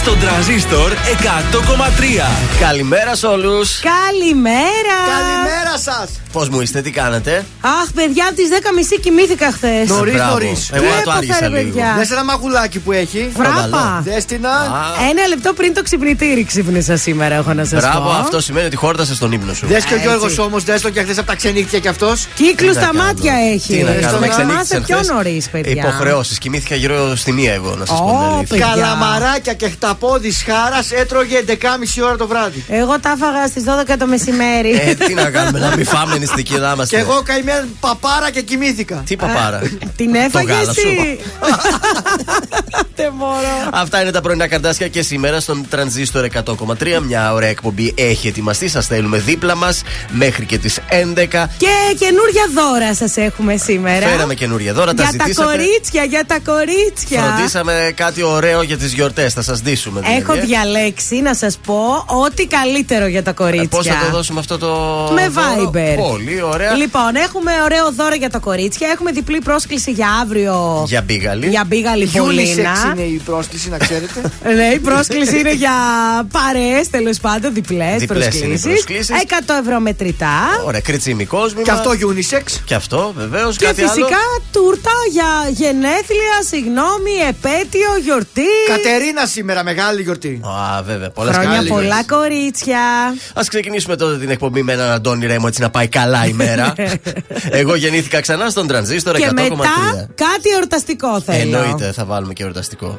Στον τραζίστορ 100,3. Καλημέρα σε όλους. Καλημέρα! Καλημέρα σας! Πώς μου είστε, τι κάνετε; Αχ, παιδιά, από τις 10.30 κοιμήθηκα χθες. Νωρίς, Μπράβο. νωρίς. Εγώ Τι να το έπαθα, άργησα ρε, λίγο. παιδιά; Δες ένα μαγουλάκι που έχει. Φράπα. Δέστηνα. Ένα λεπτό πριν το ξυπνητήρι ξύπνησα σήμερα, έχω να σας πω. Μπράβο, αυτό σημαίνει ότι χόρτασες τον ύπνο σου. Δες και ο Έτσι. Γιώργος όμως, δες το και χθες από τα ξενύχτια κι αυτός. Κύκλους Τι να στα κάνω. μάτια έχει. Τι να κάνω, με Να ξενύχτησαν θυμάστε πιο χθες. νωρίς, παιδιά. Υποχρεώσεις. Κοιμήθηκα γύρω στη μία εγώ, να σας πω Ω, την αλήθεια. παιδιά. Καλαμαράκια και χταπόδι χάρας έτρωγε 11.30 ώρα το βράδυ. Εγώ τα έφαγα στις 12 το μεσημέρι. Ε, τι να κάνουμε, να μην φάμε νηστική να είμαστε. Και εγώ καημένη παπάρα και κοιμήθηκα. Τι παπάρα; Την Το έφαγε γάλα σου. εσύ. Δεν μπορώ. Αυτά είναι τα πρωινά καρτάσια και σήμερα στον Τρανζίστορ 100,3. Μια ωραία εκπομπή έχει ετοιμαστεί. Σας θέλουμε δίπλα μας μέχρι και τις 11. Και καινούρια δώρα σας έχουμε σήμερα. Φέραμε καινούρια δώρα, τα Για τα ζητήσατε. κορίτσια, για τα κορίτσια. Φροντίσαμε κάτι ωραίο για τις γιορτές. Θα σας δείσουμε. Δηλαδή, Έχω ε. διαλέξει να σας πω ό,τι καλύτερο για τα κορίτσια. Ε, Πώς θα το δώσουμε αυτό το. Με δώρο; Viber. Πολύ ωραία. Λοιπόν, έχουμε ωραίο δώρο για τα κορίτσια. Έχουμε διπλή πρόσκληση για αύριο. Για μπίγαλη. Για μπίγαλη Unisex Πολίνα. είναι η πρόσκληση, να ξέρετε. Ναι, η πρόσκληση είναι για παρέες, τέλος πάντων, διπλές Διπλές είναι οι προσκλήσεις. προσκλήσεις. 100 ευρώ μετρητά. Ωραία, κριτσίμι κόσμημα. και αυτό unisex. Και αυτό, βεβαίως. Και κάτι φυσικά άλλο. τούρτα για γενέθλια, συγγνώμη, επέτειο, γιορτή. Κατερίνα σήμερα, μεγάλη γιορτή. Α, βέβαια. Πολλές Χρόνια πολλά, κορίτσια. Α ξεκινήσουμε τότε την εκπομπή με έναν Αντώνη Ρέμο έτσι να πάει καλά η μέρα. Εγώ γεννήθηκα ξανά στον τρανζίστορ 100,3. Και μετά κάτι εορταστικό θέλω. Εννοείται, θα βάλουμε και εορταστικό.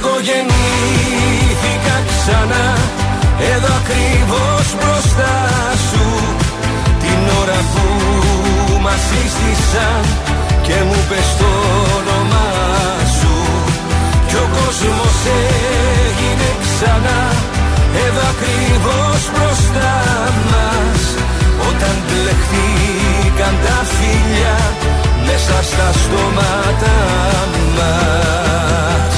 Εγώ γεννήθηκα ξανά. Εδώ ακριβώς μπροστά σου. Την ώρα που μας σύστησαν Και μου πες το όνομά σου. Κι ο κόσμος έγινε ξανά. Εδώ ακριβώς μπροστά μας. Όταν μπλεχτήκαν τα φίλια Μέσα στα στόματα μας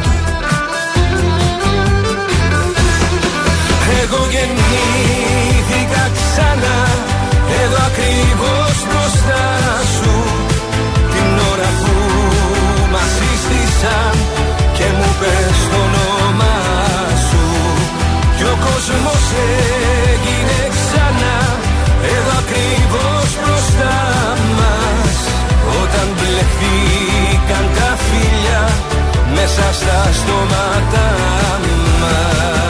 Εγώ γεννήθηκα ξανά. Εδώ ακριβώς μπροστά σου. Την ώρα που μας σύστησαν Και μου πες το όνομά σου. Κι ο κόσμος έγινε ξανά. Εδώ ακριβώς μπροστά μας. Όταν μπλεχτήκαν τα φίλια Μέσα στα στόματα μας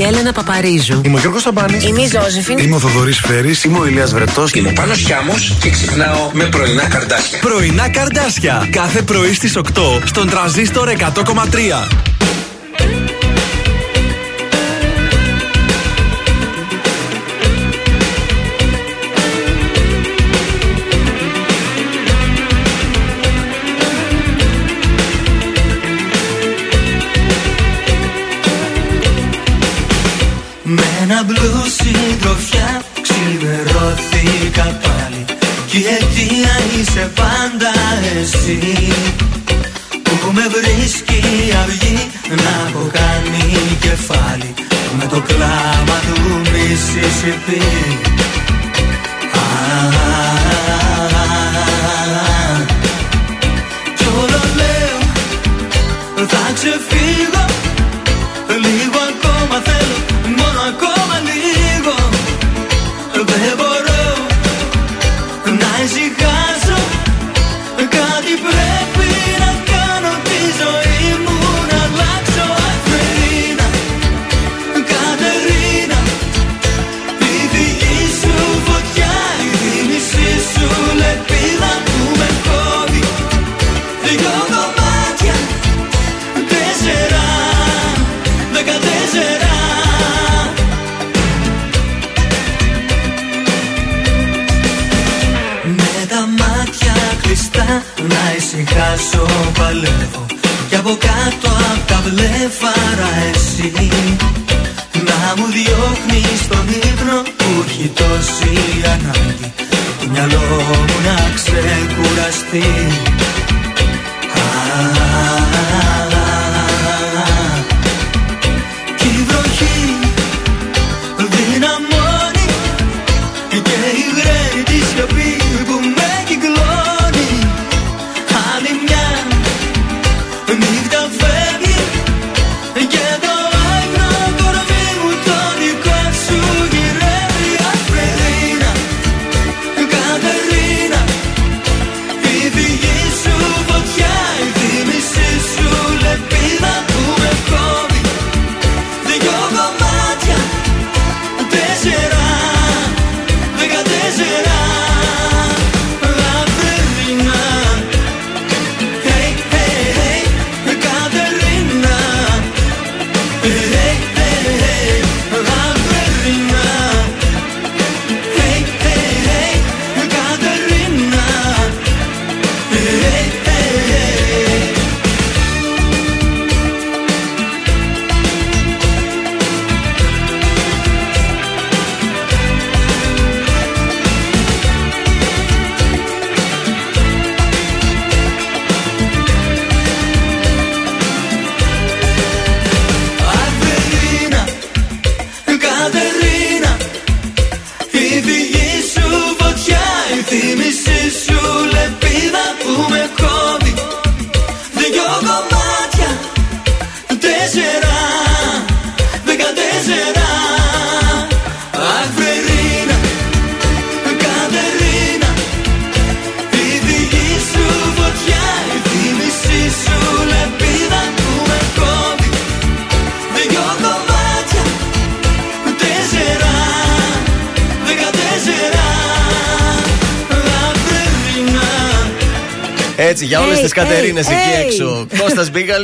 η Έλενα Παπαρίζου. Είμαι ο Γιώργος Σαμπάνης. Είμαι η Ζώζεφιν. Είμαι ο Θοδωρής Φέρης. Είμαι ο Ηλίας Βρετός. Είμαι ο Πάνος Χιάμος και ξυπνάω με πρωινά καρδάσια. Πρωινά καρδάσια. Κάθε πρωί στις 8 στον τραζίστορ 100,3. Συντροφιά ξημερώθηκα πάλι. Κι η αιτία είσαι πάντα εσύ Που με βρίσκει αυγή να έχω κάνει κεφάλι. Με το κλάμα του Μississippi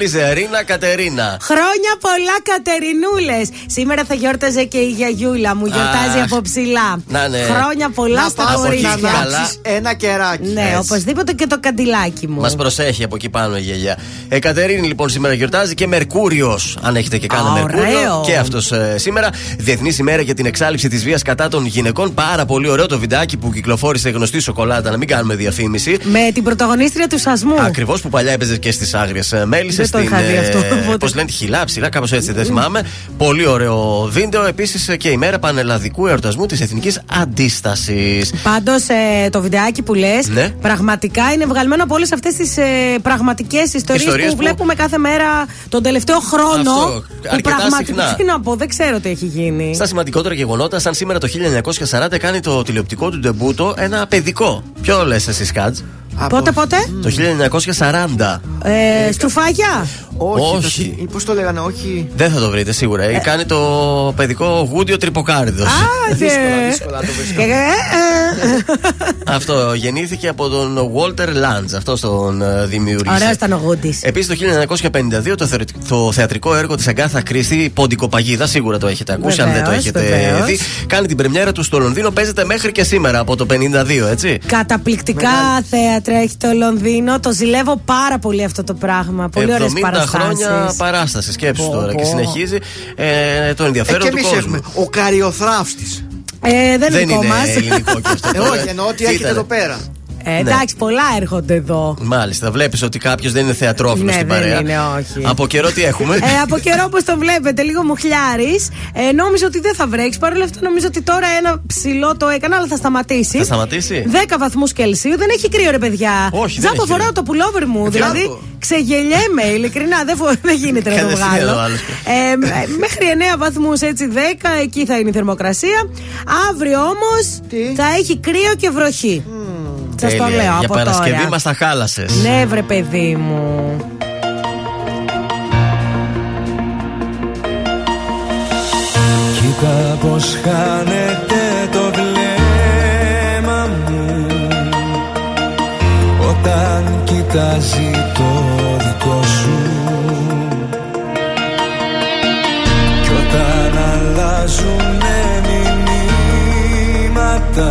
Κώστα Μπίγαλη, Ερίνα, Κατερίνα. Χρόνια πολλά, Κατερινούλες. Σήμερα θα γιόρταζε και η γιαγιούλα μου. Γιορτάζει Αχ. από ψηλά. Να, ναι. Χρόνια πολλά Να στα πας από εκεί να κορίτσια. καλά. ανάψεις ένα κεράκι. Ναι, Έτσι. οπωσδήποτε και το καντιλάκι μου. Μας προσέχει από εκεί πάνω η γιαγιά. Ε, Κατερίνη λοιπόν σήμερα γιορτάζει και Μερκούριο. Αν έχετε και κάνα Α, Μερκούριο. ωραίο. Και αυτός σήμερα. Διεθνής ημέρα για την εξάλληψη της βίας κατά των γυναικών. Πάρα πολύ ωραίο το βιντεάκι που κυκλοφόρησε γνωστή σοκολάτα. Να μην κάνουμε διαφήμιση. Με την πρωταγωνίστρια του Σασμού. Ακριβώς που παλιά έπαιζε και στις άγριες μέλισσες. Δεν το είχα δει αυτό, οπότε. Πώς λένε, τη χιλά, ψηλά, κάπως έτσι δεν θυμάμαι. Πολύ ωραίο βίντεο. Επίσης και η μέρα πανελλαδικού εορτασμού της Εθνικής Αντίστασης. Πάντως το βιντεάκι που λες, Ναι. πραγματικά είναι βγαλμένο από όλες αυτές τις ε, πραγματικές ιστορίες Ιστορίες που, που- βλέπουμε κάθε μέρα τον τελευταίο χρόνο. Αυτό, που αρκετά πραγματικά. συχνά. Τι να πω, δεν ξέρω τι έχει γίνει. Στα σημαντικότερα γεγονότα, σαν σήμερα το 1940 κάνει το τηλεοπτικό του ντεμπούτο ένα παιδικό. Ποιο λες εσύ, Σκάτζ; Πότε, πότε; Το 1940. Ε, στρουφάκια; Όχι. Όχι. Πώς το λέγανε, όχι. Δεν θα το βρείτε σίγουρα. Ε, Κάνει το παιδικό γούντιο τρυποκάριδος. Άντε. Δύσκολα, δύσκολα το βρίσκω. Και- ε, ε. Αυτό γεννήθηκε από τον Walter Lange. Αυτό τον ε, δημιούργησε. Ωραίο ήταν ο Γούντι. Επίσης το 1952 το, θεωρη- το θεατρικό έργο της Αγκάθα Κρίστη, Ποντικοπαγίδα, σίγουρα το έχετε ακούσει, αν δεν το Βεβαίως, έχετε βεβαίως. δει. Κάνει την πρεμιέρα του στο Λονδίνο, παίζεται μέχρι και σήμερα από το 52, έτσι. Καταπληκτικά θέατρα έχει το Λονδίνο. Το ζηλεύω πάρα πολύ αυτό το πράγμα. Πολύ ωραίες 70 παραστάσεις. Χρόνια παράστασης, σκέψου Πω, τώρα. πω. Και συνεχίζει ε, το Ε, ενδιαφέρον και του εμείς κόσμου. έχουμε. Ο καριοθράφτης. Ε, δεν είναι Δεν δικό είναι μας. ελληνικό και αυτό. Ε, τώρα. όχι, εννοώ ότι Τι έχετε ήτανε; εδώ πέρα. Ε, εντάξει, πολλά έρχονται εδώ. Μάλιστα, βλέπεις ότι κάποιος δεν είναι θεατρόφιλος Ναι, στην δεν παρέα. είναι, όχι. Από καιρό τι έχουμε; Ε, από καιρό όπως το βλέπετε, λίγο μουχλιάρη. Ε, νόμιζα ότι δεν θα βρέξεις. Παρ' όλα αυτά, νομίζω ότι τώρα ένα ψηλό το έκανα, αλλά θα σταματήσεις. Θα σταματήσει; 10 βαθμούς Κελσίου. Δεν έχει κρύο, ρε παιδιά. Όχι, δεν Τζάμπα έχει φοράω κρύο. το πουλόβερ μου. Ε, δηλαδή, μπράβο. ξεγελιέμαι, ειλικρινά. Δεν, φο- δεν γίνεται να το Κατευθείαν ο βγάλω. άλλος. Ε, μ- μέχρι 9 βαθμούς, έτσι 10, εκεί θα είναι η θερμοκρασία. Αύριο όμως Τι; θα έχει κρύο και βροχή. Σας το Τέλεια. λέω Για από Παρασκευή τώρα. μας τα χάλασες. Ναι, βρε παιδί μου. Κοίτα πως χάνεται το βλέμμα μου Όταν κοιτάζει το δικό σου Κι όταν αλλάζουνε μηνύματα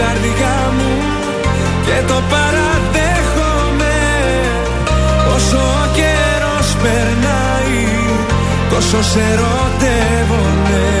καρδιά μου Και το παραδέχομαι. Όσο ο καιρός περνάει Τόσο σε ερωτεύομαι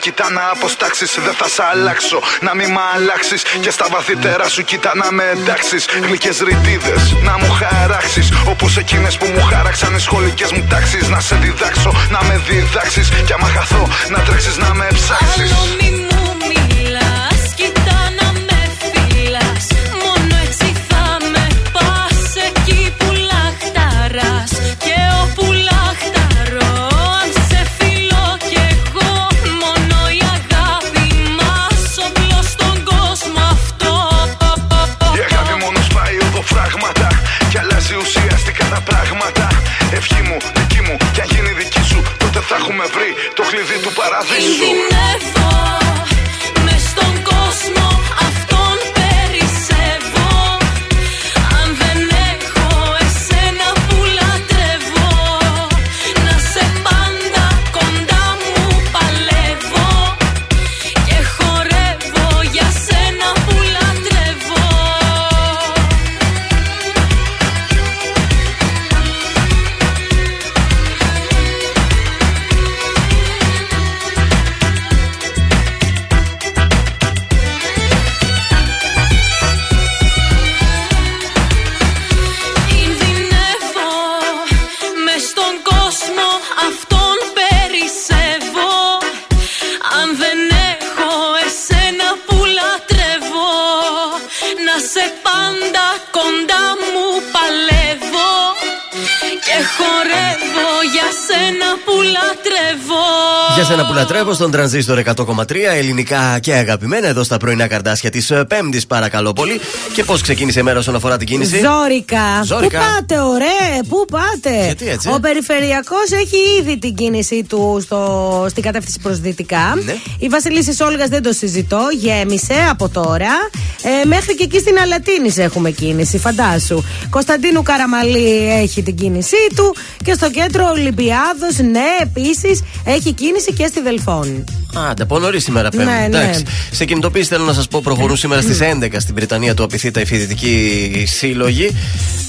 κοίτα να αποστάξει. Δεν θα σ' αλλάξω, να μην μ' αλλάξεις. Και στα βαθύτερα σου κοίτα να με εντάξεις. Γλυκές ρητίδες να μου χαράξεις. Όπως εκείνες που μου χάραξαν οι σχολικές μου τάξεις. Να σε διδάξω, να με διδάξεις. Και άμα χαθώ, να τρέξεις να με ψάξεις. Τότε θα έχουμε βρει το κλειδί του παραδείσου Για σένα που λατρεύω στον τρανζίστορ 100,3 ελληνικά και αγαπημένα εδώ στα πρωινά καρτάσια της Πέμπτης, παρακαλώ πολύ. Και πώς ξεκίνησε η μέρα όσον αφορά την κίνηση; Ζόρικα. Ζόρικα. Πού πάτε, ωραία, πού πάτε; Γιατί έτσι; Ο περιφερειακός έχει ήδη την κίνησή του στο, στην κατεύθυνση προς δυτικά. Ναι. Η Βασιλίση Όλγας δεν το συζητώ, γέμισε από τώρα. Ε, μέχρι και εκεί στην Αλατίνης έχουμε κίνηση, φαντάσου. Κωνσταντίνου Καραμαλή έχει την κίνησή του. Και στο κέντρο Ολυμπιάδος, ναι, επίσης έχει κίνηση και στη Δελφών. Άντε, από νωρίς σήμερα πέμπτη. Ναι, ναι. Εντάξει. Σε κινητοποίηση θέλω να σας πω, προχωρούν σήμερα στις 11 στην Βρετανία του Απειθήτα οι φοιτητικοί σύλλογοι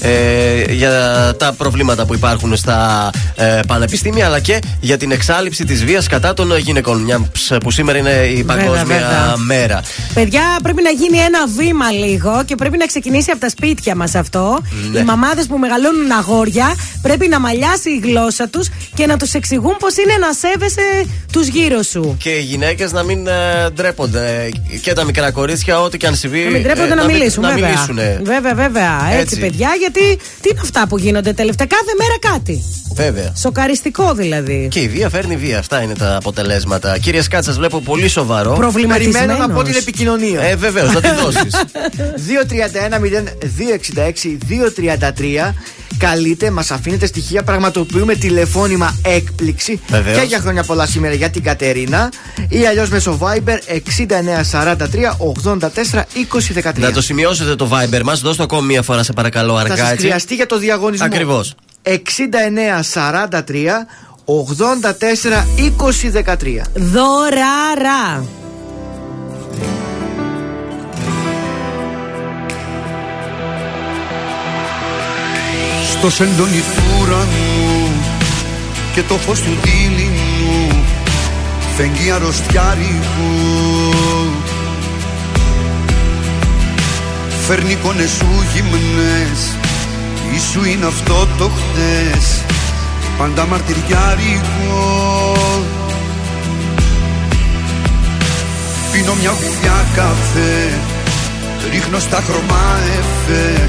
ε, για τα προβλήματα που υπάρχουν στα ε, πανεπιστήμια αλλά και για την εξάλληψη της βίας κατά των γυναικών. Μια που σήμερα είναι η Βέβαια, Παγκόσμια βέβαια. Μέρα. Παιδιά, πρέπει να γίνει ένα βήμα λίγο και πρέπει να ξεκινήσει από τα σπίτια μας αυτό. Ναι. Οι μαμάδες που μεγαλώνουν αγόρια πρέπει να μαλλιάσει η γλώσσα τους και να τους εξηγούν πώς είναι να σέβεσαι τους γύρω σου. Και οι γυναίκες να μην ε, ντρέπονται. Και τα μικρά κορίτσια, ό,τι και αν συμβεί. Να μην τρέπονται ε, να, μην- μιλήσουν, να βέβαια. μιλήσουνε. Βέβαια, βέβαια. Έτσι, Έτσι. παιδιά, γιατί τι είναι αυτά που γίνονται τελευταία. Κάθε μέρα κάτι. Βέβαια. Σοκαριστικό δηλαδή. Και η βία φέρνει βία. Αυτά είναι τα αποτελέσματα. Κύριε Σκάτσα, βλέπω πολύ σοβαρό. Προβληματισμένος. Περιμένω να πω την επικοινωνία. Ε, βεβαίως, να τη δώσεις. 231-0266-233 Καλείτε, μας αφήνετε στοιχεία. Πραγματοποιούμε τηλεφώνημα έκπληξη. Βεβαίως. Και για χρόνια πολλά σήμερα για την Κατερίνα. Ή αλλιώς μέσω Viber 6943 84 20 13. να το σημειώσετε το Viber μας. Δώστε το ακόμη μία φορά, σε παρακαλώ, Θα αργά σα έτσι. χρειαστεί για το διαγωνισμό. Ακριβώς. 6943 84 20 13. Δωράρα. Στο σεντόνι του ουρανού και το φως του δίληνου φεγγεί αρρωστιάρικου Φέρνει εικόνες σου γυμνές ή σου είναι αυτό το χτες πάντα μαρτυριάρικο Πίνω μια γουλιά καφέ ρίχνω στα χρώμα εφέ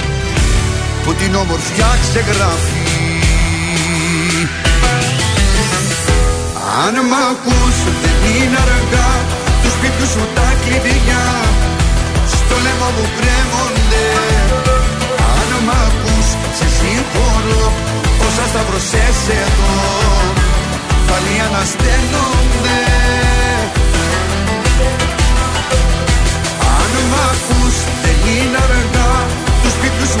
που την όμορφιά ξεγράφει. Αν μ' ακούς δεν είναι αργά τους σπιτιού σου τα κλειδιά στο λαιμό μου κρέμονται. Αν μ' ακούς σε σύγχρονο όσα στα προσέσαι εδώ πάλι ανασταίνονται. Αν μ' ακούς δεν είναι αργά τους σπιτιού σου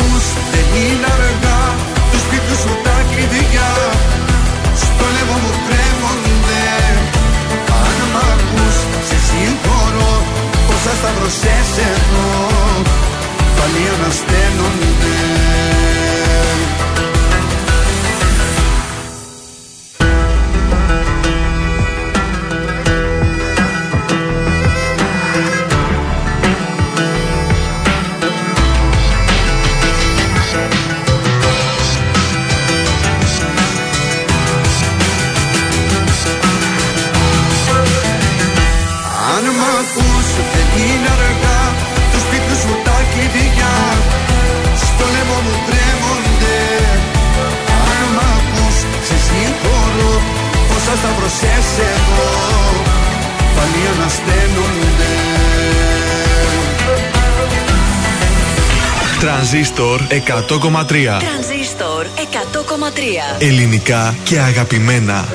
ακούς δεν είναι αργά. Του σπίτου σου τα κλειδιά Στο λαιμό μου κρέμονται Αν μ' ακούς σε συγχωρώ Πόσα σταυρωσές εδώ Πάλι ανασταίνονται Τρανζίστορ 100,3 Τρανζίστορ 100,3 Ελληνικά και αγαπημένα.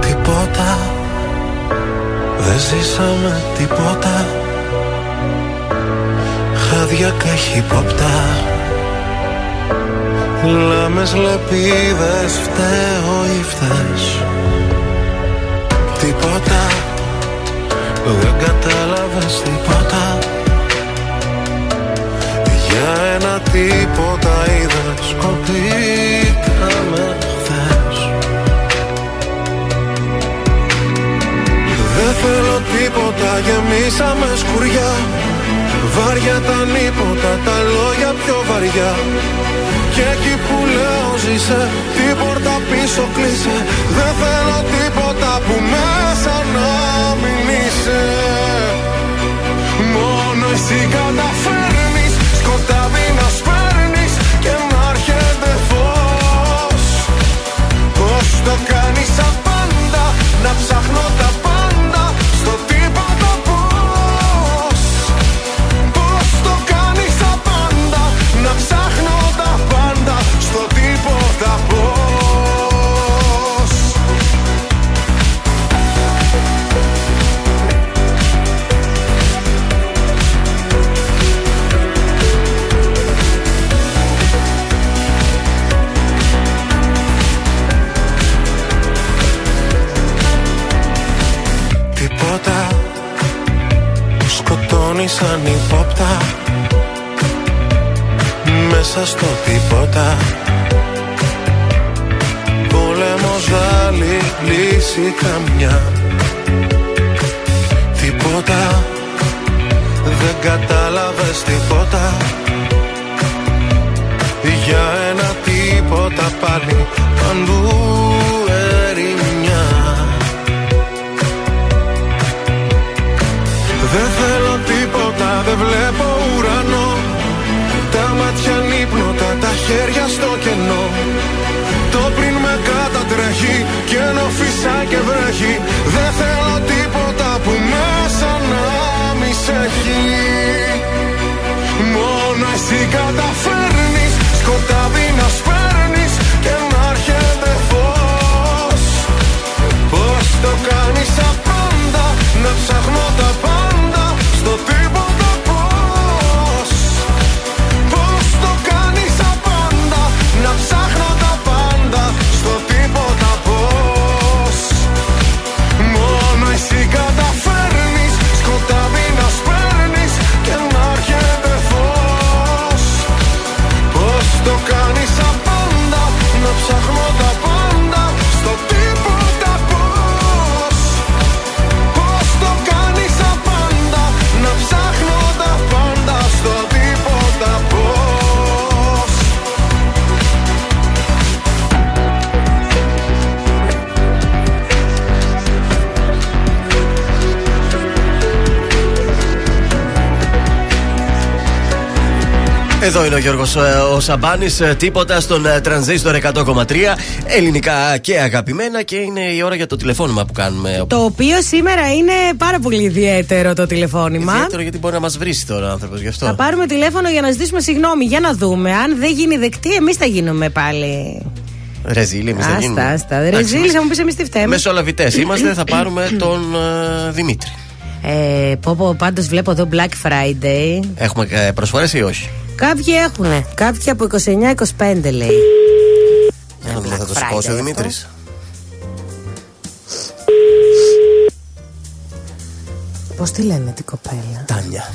Τίποτα. Δεν ζήσαμε τίποτα. Χάδια καχύποπτα Λάμες λεπίδες φταίω ή φταίς. Τίποτα. Δεν κατάλαβες τίποτα. Για ένα τίποτα είδες Κοπήκαμε χθες. Δεν θέλω τίποτα, γεμίσαμε σκουριά. Βάρια τα νύποτα, τα λόγια πιο βαριά Και εκεί που λέω ζήσε, την πόρτα πίσω κλείσε. Δεν θέλω τίποτα που μέσα να μην είσαι. Μόνο εσύ καταφέρνεις σκοτάδι να σπέρνεις Και να έρχεται φως. Πώς το κάνεις απάντα Να ψάχνω τα πάντα σαν υπόπτα Μέσα στο τίποτα. Πόλεμος άλλη λύση καμιά. Τίποτα. Δεν κατάλαβες τίποτα. Για ένα τίποτα πάλι Παντού ερημιά. Δεν θέλω τίποτα, δεν βλέπω ουρανό. Τα μάτια νύπνοτα, τα χέρια στο κενό. Το πριν με κατατρέχει και ενώ φυσά και βρέχει Δεν θέλω είναι ο Γιώργος ο Σαμπάνης. Τίποτα στον ε, τρανζίστορ 100,3. Ελληνικά και αγαπημένα και είναι η ώρα για το τηλεφώνημα που κάνουμε. Το οποίο σήμερα είναι πάρα πολύ ιδιαίτερο το τηλεφώνημα. Ιδιαίτερο γιατί μπορεί να μας βρει τώρα ο άνθρωπος γι' αυτό. Θα πάρουμε τηλέφωνο για να ζητήσουμε συγγνώμη. Για να δούμε. Αν δεν γίνει δεκτή, εμείς θα γίνουμε πάλι. Ρεζίλ, εμείς δεν Άστα, γίνουμε. άστα. Ρεζίλ, θα μου πεις εμείς τι φταίμε. Μεσολαβητές είμαστε, θα πάρουμε τον ε, Δημήτρη. Ε, πω, πω, πάντως βλέπω εδώ Black Friday. Έχουμε ε, προσφορές ή όχι; Κάποιοι έχουν. Κάποιοι από 29-25 λέει. Για να δούμε, θα το Friday σηκώσει ο αυτό. Δημήτρης. Πώς τη λένε την κοπέλα; Τάνια.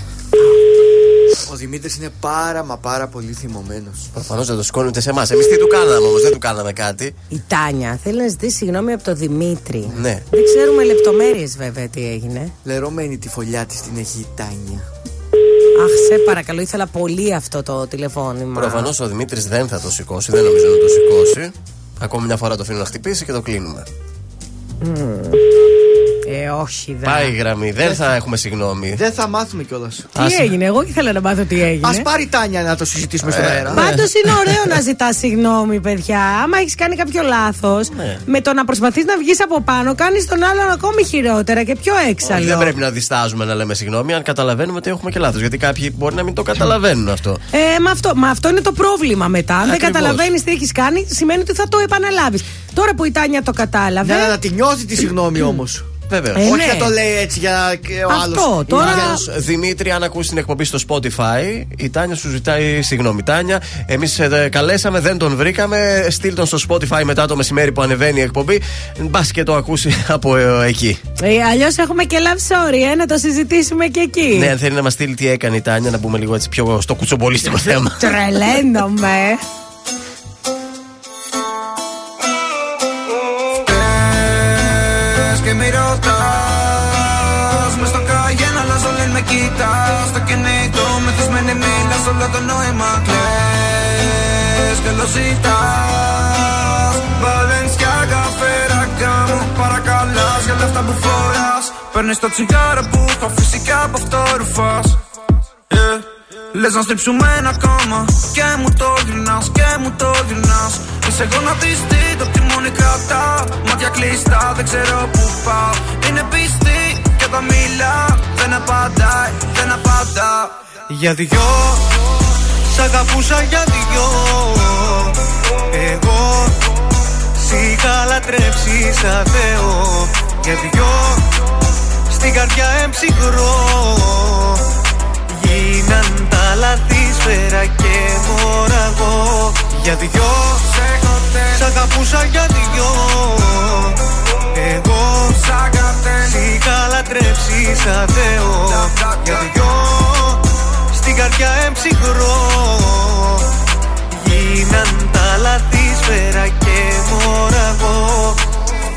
Ο Δημήτρης είναι πάρα μα πάρα πολύ θυμωμένος. Προφανώς δεν το σηκώνει ούτε σε εμάς. Εμείς τι του κάναμε όμως, δεν του κάναμε κάτι. Η Τάνια θέλει να ζητήσει συγγνώμη από τον Δημήτρη. Ναι. Δεν ξέρουμε λεπτομέρειες βέβαια τι έγινε. Λερώμενη τη φωλιά της την έχει η Τάνια. Αχ, σε παρακαλώ, ήθελα πολύ αυτό το τηλεφώνημα. Προφανώς ο Δημήτρης δεν θα το σηκώσει, δεν νομίζω να το σηκώσει. Ακόμη μια φορά το αφήνω να χτυπήσει και το κλείνουμε. Μμμ. Ε, όχι, δεν. Πάει η γραμμή, δεν θα έχουμε συγγνώμη. Δεν θα μάθουμε κιόλας. Τι έγινε, εγώ ήθελα να μάθω τι έγινε. Α πάρει η Τάνια να το συζητήσουμε στον Ε, αέρα. Πάντως είναι ωραίο να ζητάς συγγνώμη, παιδιά. Άμα έχεις κάνει κάποιο λάθος, Ναι. με το να προσπαθείς να βγεις από πάνω, κάνεις τον άλλον ακόμη χειρότερα και πιο Όχι, έξαλλο. δεν πρέπει να διστάζουμε να λέμε συγγνώμη αν καταλαβαίνουμε ότι έχουμε και λάθος. Γιατί κάποιοι μπορεί να μην το καταλαβαίνουν αυτό. Ε, μα αυτό, μα αυτό είναι το πρόβλημα μετά. Αν δεν Ακριβώς. καταλαβαίνεις τι έχεις κάνει, σημαίνει ότι θα το επαναλάβεις. Τώρα που η Τάνια το κατάλαβε. Ναι, να τη νιώθει τη συγγνώμη όμως. Βέβαια. Ε, Όχι ναι. να το λέει έτσι για και ο Αυτό, άλλος. τώρα- Άλλος, Δημήτρη, αν ακούσεις την εκπομπή στο Spotify, η Τάνια σου ζητάει συγγνώμη. Τάνια, εμείς καλέσαμε, δεν τον βρήκαμε. Στείλ τον στο Spotify μετά το μεσημέρι που ανεβαίνει η εκπομπή. Μπας και το ακούσει από ε, εκεί. Ε, Αλλιώς έχουμε και love story, ε, να το συζητήσουμε και εκεί. Ναι, αν θέλει να μας στείλει τι έκανε η Τάνια, να μπούμε λίγο έτσι πιο στο κουτσομπολίστικο θέμα. Τρελαίνομαι. Μίλας όλο το νόημα κλαις Και lo ζητάς Balenciaga, Ferragamo Παρακαλάς για λεφτά που φοράς Παίρνεις το τσιγάρο που έχω φυσικά από αυτό ρουφάς Yeah. Λες να στριψουμε ένα κόμμα Και μου το γυρνάς και μου το γυρνάς Είσαι γονατιστή το τιμόνι κρατά Μάτια κλειστά δεν ξέρω που πάω Είναι πιστή και όταν μιλά Δεν απαντάει, δεν απαντά Για δυο Σ' αγαπούσα για δυο. Εγώ Σ' είχα λατρέψει σαν Θεό. Για δυο Στην καρδιά εμψυχρό. Γίναν τα λάθη σφαίρα και μοραγό Για δυο Σ' αγαπούσα για δυο. Εγώ Σ' είχα λατρέψει σαν Θεό. Για δυο Στην καρδιά εμψυχρό. Γίναν τα λάθη σφαίρα και μοραγό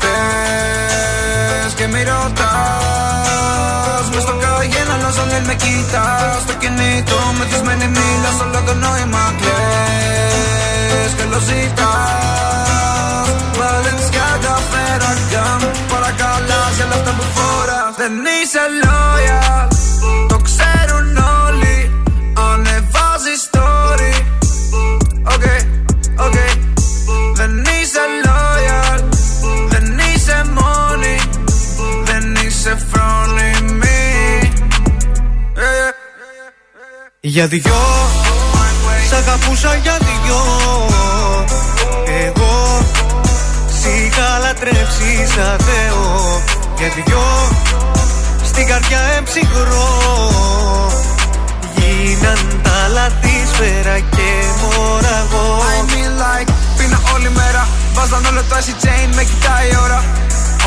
Πες και μη ρωτάς. Μες στο καγέν αλλάζω λένε με κοιτάς. Στο κινητό μεθυσμένη μίλας όλο το νόημα κλαις. Και lo ζητάς. Balenciaga, Ferragamo Παρακαλάς για λεφτά που φοράς. Δεν είσαι loyal Για δυο Σ' αγαπούσα για δυο. Εγώ Σ' είχα λατρέψει σαν Θεό Για δυο Στην καρδιά εμψυχρό. Γίναν τα λάθη σφαίρα και μοραγό I mean like Πίνα όλη μέρα. Βάζαν όλο το acid chain Με κοιτάει η ώρα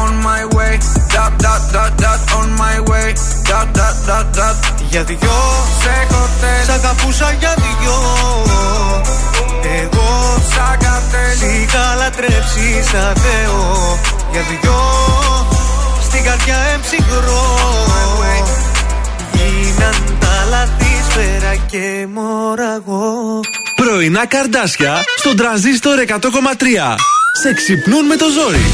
On my way. Dot dot dot dot On my way. Dot dot dot dot. Για δυο Σε χωτέλ Σ' αγαπούσα για δυο. Εγώ Σαν καρτέλ Σ' είχα λατρέψει σαν Θεό. Για δυο Στην καρδιά εμψυχρό. Γίναν τα λάθη σφαίρα και μοραγό Πρωινά καρδάσια στον τραζίστορ 100,3. Σε ξυπνούν με το ζόρι.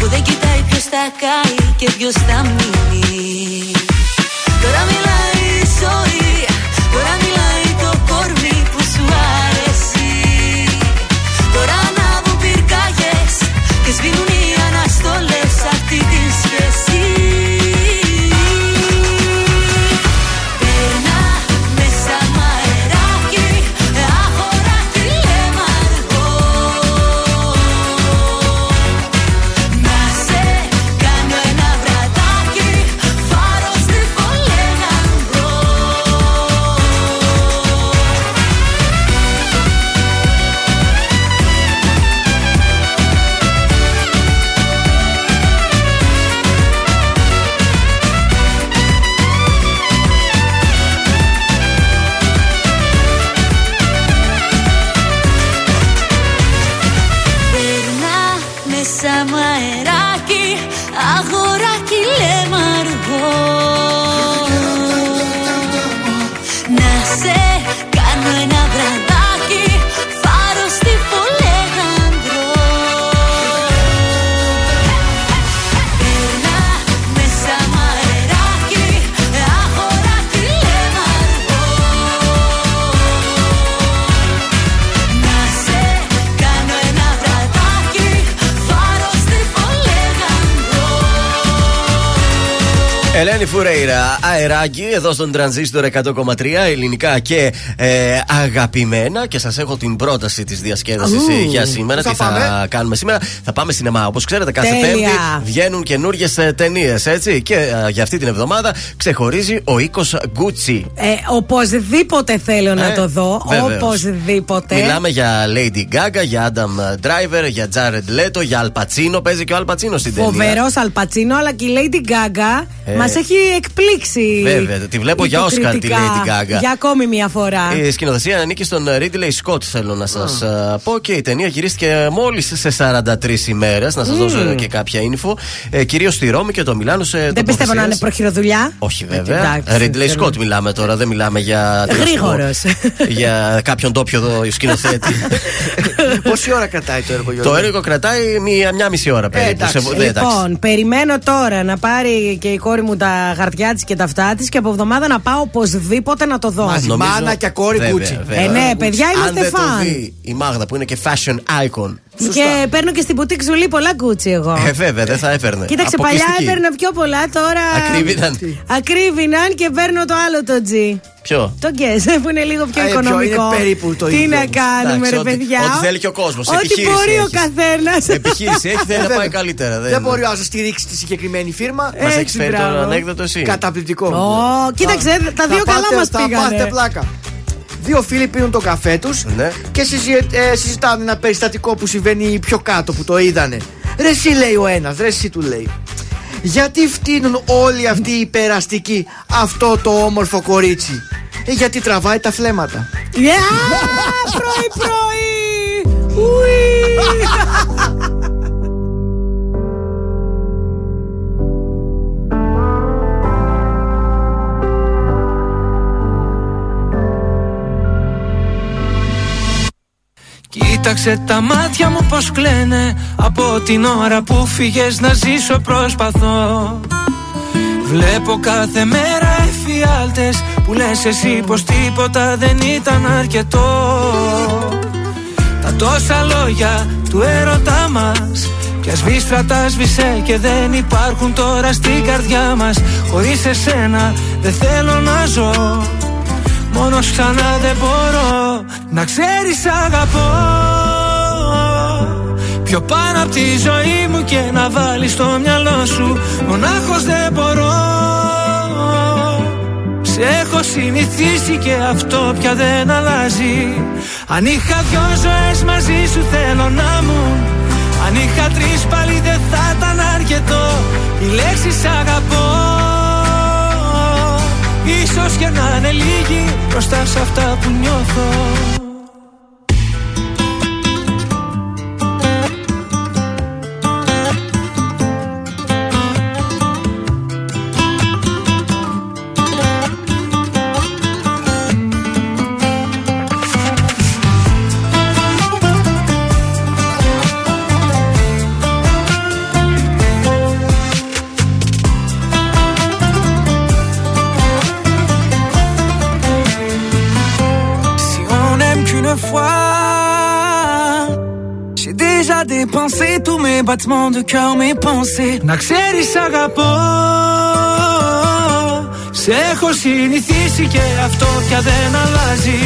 που δεν κοιτάει ποιος θα καεί και ποιος θα μείνει. Φουρέιρα, αεράκι εδώ στον τρανζίστορ 100,3 ελληνικά και ε, αγαπημένα. Και σας έχω την πρόταση της διασκέδασης Ου, για σήμερα. πού Τι θα θα πάμε; κάνουμε σήμερα; Θα πάμε σινεμά. Όπως ξέρετε, κάθε Τέλεια. Πέμπτη βγαίνουν καινούριε ταινίες, έτσι. Και ε, για αυτή την εβδομάδα ξεχωρίζει ο οίκος Gucci. Ε, οπωσδήποτε θέλω να Ε, το δω. βεβαίως. Οπωσδήποτε. Μιλάμε για Lady Gaga, για Adam Driver, για Jared Leto, για Al Pacino. Παίζει και ο Al Pacino στην ταινία. Φοβερός Αλπατσίνο, αλλά και η Lady Gaga Ε, μας έχει εκπλήξει. Βέβαια, τη βλέπω για Oscar τη υποκριτικά. Lady Gaga. Για ακόμη μια φορά. Η σκηνοθεσία ανήκει στον Ridley Scott, θέλω να σας πω. Και η ταινία γυρίστηκε μόλις σε 43 ημέρες. Να σας Μμμ. δώσω και κάποια info. Ε, Κυρίως στη Ρώμη και το Μιλάνο σε Δεν πιστεύω να είναι προχειροδουλειά. Όχι βέβαια. Εντάξει, Ridley ξέρω. Scott μιλάμε τώρα, δεν μιλάμε για. τι να σου πω, Γρήγορος. Για κάποιον τόπιο εδώ σκηνοθέτη. Πόση ώρα κρατάει το έργο, Γιώργο; το έργο κρατάει μία, μία μισή ώρα περίπου. εντάξει. Σε- ναι, εντάξει. Λοιπόν, περιμένω τώρα να πάρει και η κόρη μου τα χαρτιά της και τα αυτά της και από εβδομάδα να πάω οπωσδήποτε να το δω. Μαζί. Μάνα και κόρη Βέβαια, Gucci. βέβαια. Ε, ναι, παιδιά, Αν είμαστε δεν το φαν. δει η Μάγδα που είναι και fashion icon. Και παίρνω και στην πουτίκ Ζουλή πολλά κούτσι εγώ. Ε, βέβαια, δεν θα έπαιρνε. Κοίταξε, παλιά Αποκλειστική. έπαιρνα πιο πολλά, τώρα. Ακρίβηναν. Ακρίβηναν και παίρνω το άλλο το G. Ποιο; Το γκέζε που είναι λίγο πιο Ε, ποιο, οικονομικό. είναι περίπου το Τι ίδιο. να κάνουμε, Εντάξει, ρε ό,τι- παιδιά. ό,τι θέλει και ο κόσμος, Ό,τι επιχείρηση μπορεί ο έχεις. καθένας. Επιχείρηση έχει, θέλει να πάει καλύτερα. Δεν μπορεί να στηρίξει τη συγκεκριμένη φίρμα. Μας έχεις Έτσι, φέρει το μπράβο. ανέκδοτο εσύ. Καταπληκτικό. Ω, κοίταξε, τα Θα δύο καλά πάτε- μας Θα πήγανε. πάτε πλάκα. Δύο φίλοι πίνουν το καφέ τους Ναι. και συζη- ε, συζητάνε ένα περιστατικό που συμβαίνει πιο κάτω που το είδανε. Ρε εσύ λέει ο ένας, ρε εσύ του λέει. Γιατί φτύνουν όλοι αυτοί οι περαστικοί αυτό το όμορφο κορίτσι; Ε, γιατί τραβάει τα φλέματα. Yeah, πρωί πρωί. Κοίταξε τα μάτια μου πως κλαίνε. Από την ώρα που φύγες να ζήσω προσπαθώ. Βλέπω κάθε μέρα εφιάλτες Που λες εσύ πως τίποτα δεν ήταν αρκετό. Τα τόσα λόγια του έρωτά μας Πια σβήστρα τα σβήσε και δεν υπάρχουν τώρα στην καρδιά μας. Χωρίς εσένα δεν θέλω να ζω. Μόνος ξανά δεν μπορώ Να ξέρεις αγαπώ Πιο πάνω από τη ζωή μου και να βάλεις στο μυαλό σου Μονάχος δεν μπορώ. Σε έχω συνηθίσει και αυτό πια δεν αλλάζει. Αν είχα δυο ζωές μαζί σου θέλω να μου. Αν είχα τρεις πάλι δεν θα ήταν αρκετό. Η λέξη σ' αγαπώ. Ίσως και να είναι λίγοι μπροστά σε αυτά που νιώθω déjà dépensé tous mes battements de cœur, mes pensées. Να ξέρεις αγαπώ Σε έχω συνηθίσει και αυτό πια δεν αλλάζει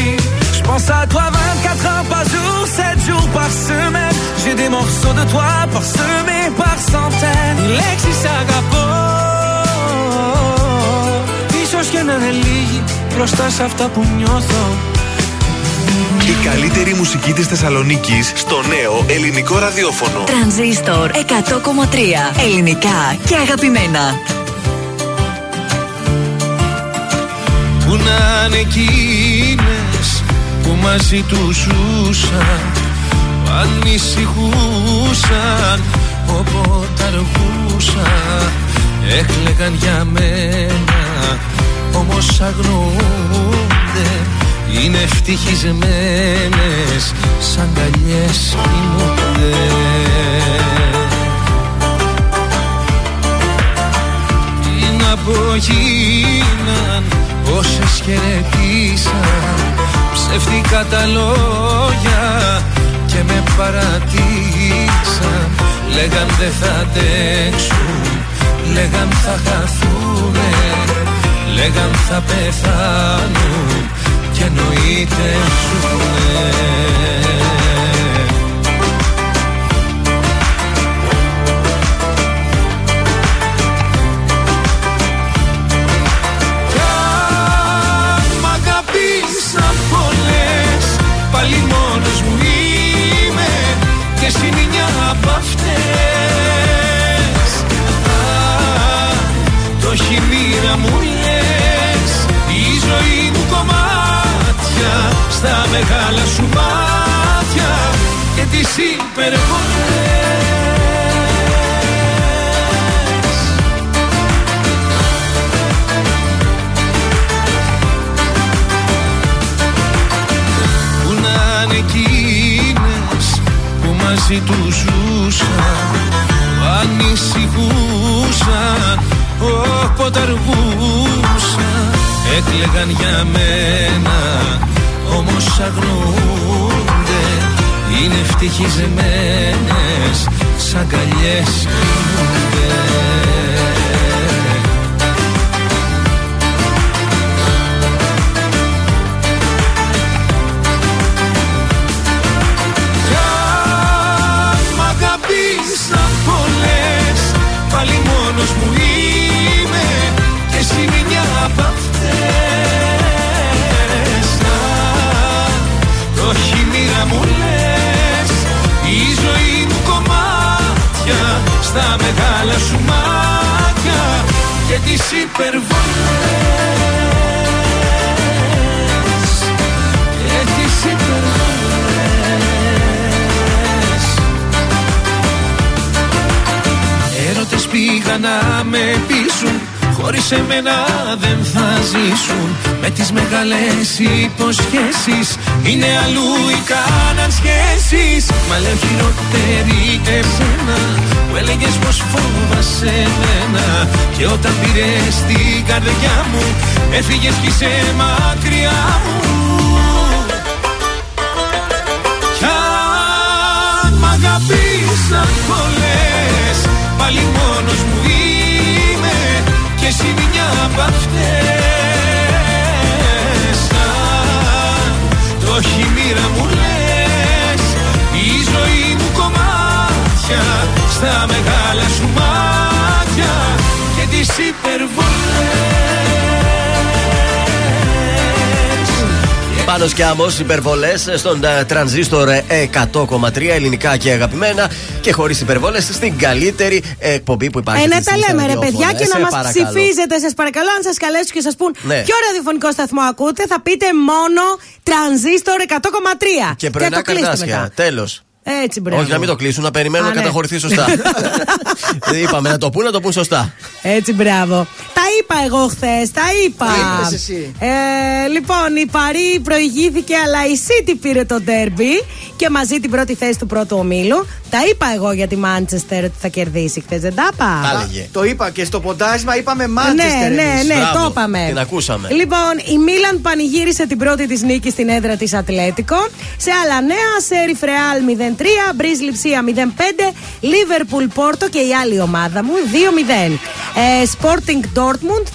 Je pense à toi 24 heures par jour, 7 jours par semaine J'ai des morceaux de toi parsemés par centaines Οι λέξεις αγαπώ Ίσως και να είναι λίγοι μπροστά σε αυτά που νιώθω Η καλύτερη μουσική της Θεσσαλονίκης στο νέο ελληνικό ραδιόφωνο. Τρανζίστορ 100,3 ελληνικά και αγαπημένα. Που να είναι εκείνες που μαζί τους ζούσαν Που ανησυχούσαν όποτε αργούσαν Έκλεγαν για μένα όμως αγνοούνται Είναι ευτυχισμένες σαν καλιές κοιμούνται Τι να πω γίναν όσες χαιρετήσαν Ψεύτικα τα λόγια και με παρατήσαν. Λέγαν δεν θα αντέξουν Λέγαν θα χαθούνε Λέγαν θα πεθάνουν Και εννοείται ζουνε Κι αν μ' αγαπήσαν πολλές Πάλι μόνος μου είμαι. Και εσύ είναι μια απ' αυτές. Α, Το έχει μοίρα μου κομμάτια Στα μεγάλα σου μάτια Και τις υπερβολές. Πού να είναι εκείνες που μαζί τους ζούσαν που ανησυχούσαν όποτε αργούσαν έκλεγαν για μένα όμως αγνοούνται είναι ευτυχισμένες σαν καλιές κοιμούνται Κι αν μ' αγαπήσαν πολλές Πάλι μόνος μου Στα μεγάλα σου μάτια Και τις υπερβολές. Και τις υπερβολές. Έρωτες πήγαν να με πείσουν Χωρίς εμένα δεν θα ζήσουν. Με τις μεγάλες υποσχέσεις. Είναι αλλού ή κάναν σχέσεις. Μα λέω χειρότερη εσένα. Που έλεγες πως φόβασαι εμένα. Και όταν πήρες την καρδιά μου Έφυγες κι είσαι μακριά μου. Κι αν μ' αγαπήσαν πολλές Πάλι μόνος μου είμαι Και εσύ είναι μια απ' αυτές. Αν Το έχει μοίρα μου λες Η ζωή μου κομμάτια Στα μεγάλα σου μάτια Και τις υπερβολές. Πάνω και άμμος, υπερβολές στον ε, τρανζίστορ 100,3 ελληνικά και αγαπημένα και χωρίς υπερβολέ στην καλύτερη εκπομπή που υπάρχει. Ε, να αυτή τα τη στιγμή λέμε, ρε στα παιδιά, και να ραδιόφωνα. μας Σε παρακαλώ. ψηφίζετε. Σας παρακαλώ, αν σας καλέσουν και σας πούν Ναι. ποιο ραδιοφωνικό σταθμό ακούτε, θα πείτε μόνο τρανζίστορ 100,3. Και πρωινά το κλείστε καρδάσια. μετά. Τέλος. Έτσι, μπράβο. Όχι, να μην το κλείσουν, να περιμένουν Α, να ναι. καταχωρηθεί σωστά. Δεν είπαμε να το πούν, να το πούν σωστά. Έτσι, μπράβο. Τα είπα εγώ χθες, τα είπα. Τα είπες εσύ; Ε, λοιπόν, η Παρή προηγήθηκε, αλλά η City πήρε το ντέρμπι και μαζί την πρώτη θέση του πρώτου ομίλου. Τα είπα εγώ για τη Μάντσεστερ ότι θα κερδίσει χθες, δεν τα είπα. Τα έλεγε. Το είπα και στο ποντάρισμα είπαμε Ναι, Μάντσεστερ. ναι, εμείς. ναι, Μπράβο, το είπαμε. την ακούσαμε. Λοιπόν, η Μίλαν πανηγύρισε την πρώτη της νίκη στην έδρα της Ατλέτικο. Σε άλλα νέα, Σέρι Φρεάλ 0-3, Μπριζ Λιψία 0-5, Λίβερπουλ Πόρτο και η άλλη ομάδα μου 2-0. Ε, Sporting Dortmund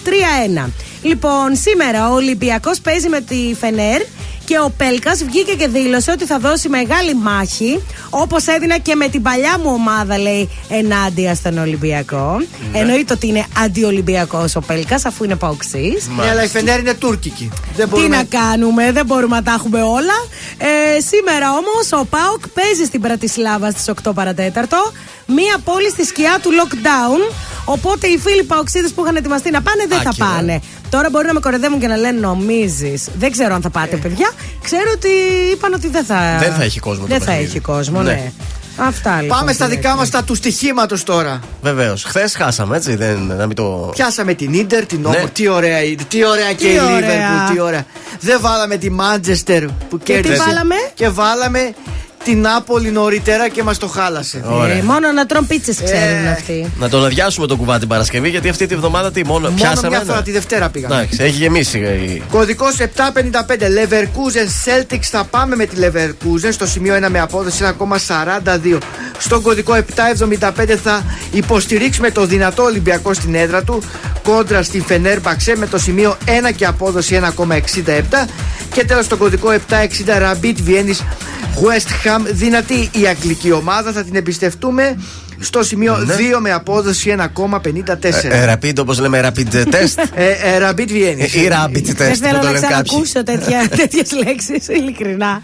3-1. Λοιπόν, σήμερα ο Ολυμπιακός παίζει με τη Φενέρ και ο Πέλκας βγήκε και δήλωσε ότι θα δώσει μεγάλη μάχη, όπως έδινα και με την παλιά μου ομάδα, λέει, ενάντια στον Ολυμπιακό. Ναι. Εννοείται ότι είναι αντιολυμπιακός ο Πέλκας, αφού είναι παοξής. Ναι, αλλά η Φενέρ είναι τουρκική. Δεν Τι μπορούμε να κάνουμε, δεν μπορούμε να τα έχουμε όλα. Ε, σήμερα όμως ο Πάοκ παίζει στην Πρατισλάβα στις 8 παρατέταρτο. Μία πόλη στη σκιά του lockdown. Οπότε οι φίλοι Παοξίδες που είχαν ετοιμαστεί να πάνε δεν θα Άκυρα. πάνε. Τώρα μπορεί να με κορεδεύουν και να λένε νομίζεις. Δεν ξέρω αν θα πάτε, παιδιά. Ξέρω ότι είπαν ότι δεν θα. Δεν θα έχει κόσμο το Δεν θα παιχνίδι. έχει κόσμο, ναι. Ναι. Αυτά λοιπόν. Πάμε στα τι δικά λέτε. μας τα του στοιχήματος τώρα. Βεβαίως. Χθες χάσαμε, έτσι. Δεν, να μην το. Πιάσαμε την Ιντερ, την Ναι. Όμο. Τι ωραία είναι. Τι ωραία και Τι η ωραία. Λίβερπουλ. Τι ωραία. Δεν βάλαμε τη Μάντζεστερ που Και τι κέρδισε. βάλαμε; Και βάλαμε την Νάπολη νωρίτερα και μας το χάλασε. Ωραία. Ε, μόνο να τρώνε πίτσες ξέρουν Ε. αυτοί. Να τον αδειάσουμε το κουβά την Παρασκευή, γιατί αυτή τη βδομάδα τι μόνο, Μόνο πιάσαμε. μια ναι. φορά τη Δευτέρα πήγαμε. Εντάξει, έχει γεμίσει. η- Κωδικός 755 Leverkusen Celtics θα πάμε με τη Leverkusen στο σημείο 1 με απόδοση 1,42. Στον κωδικό 775 θα υποστηρίξουμε το δυνατό Ολυμπιακό στην έδρα του κόντρα στη Φενέρ Μπαξέ με το σημείο 1 και απόδοση 1,67 και τέλος στον κωδικό 760 Rabbit Βιέννης West Ham δυνατή η αγγλική ομάδα θα την εμπιστευτούμε στο σημείο Ναι. 2 με απόδοση 1,54 Ε, Rapid, όπως λέμε, rapid test. ε, ε, Rabbit Βιέννη. Ε, Ή rapid test, Δεν που θέλω το να λένε κάποιοι. ξανακούσω τέτοιες λέξεις, ειλικρινά.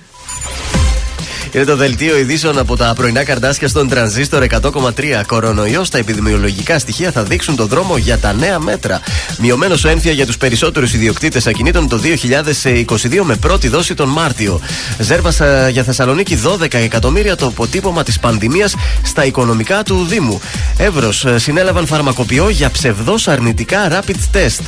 Είναι το δελτίο ειδήσεων από τα πρωινά καρδάσια στον τρανζίστορ 100,3. Κορονοϊός. Τα επιδημιολογικά στοιχεία θα δείξουν το δρόμο για τα νέα μέτρα. Μειωμένο ο ένφια για τους περισσότερους ιδιοκτήτες ακινήτων το 2022 με πρώτη δόση τον Μάρτιο. Ζέρβα ε, για Θεσσαλονίκη 12 εκατομμύρια το αποτύπωμα της πανδημίας στα οικονομικά του Δήμου. Εύρος συνέλαβαν φαρμακοποιό για ψευδό αρνητικά rapid test.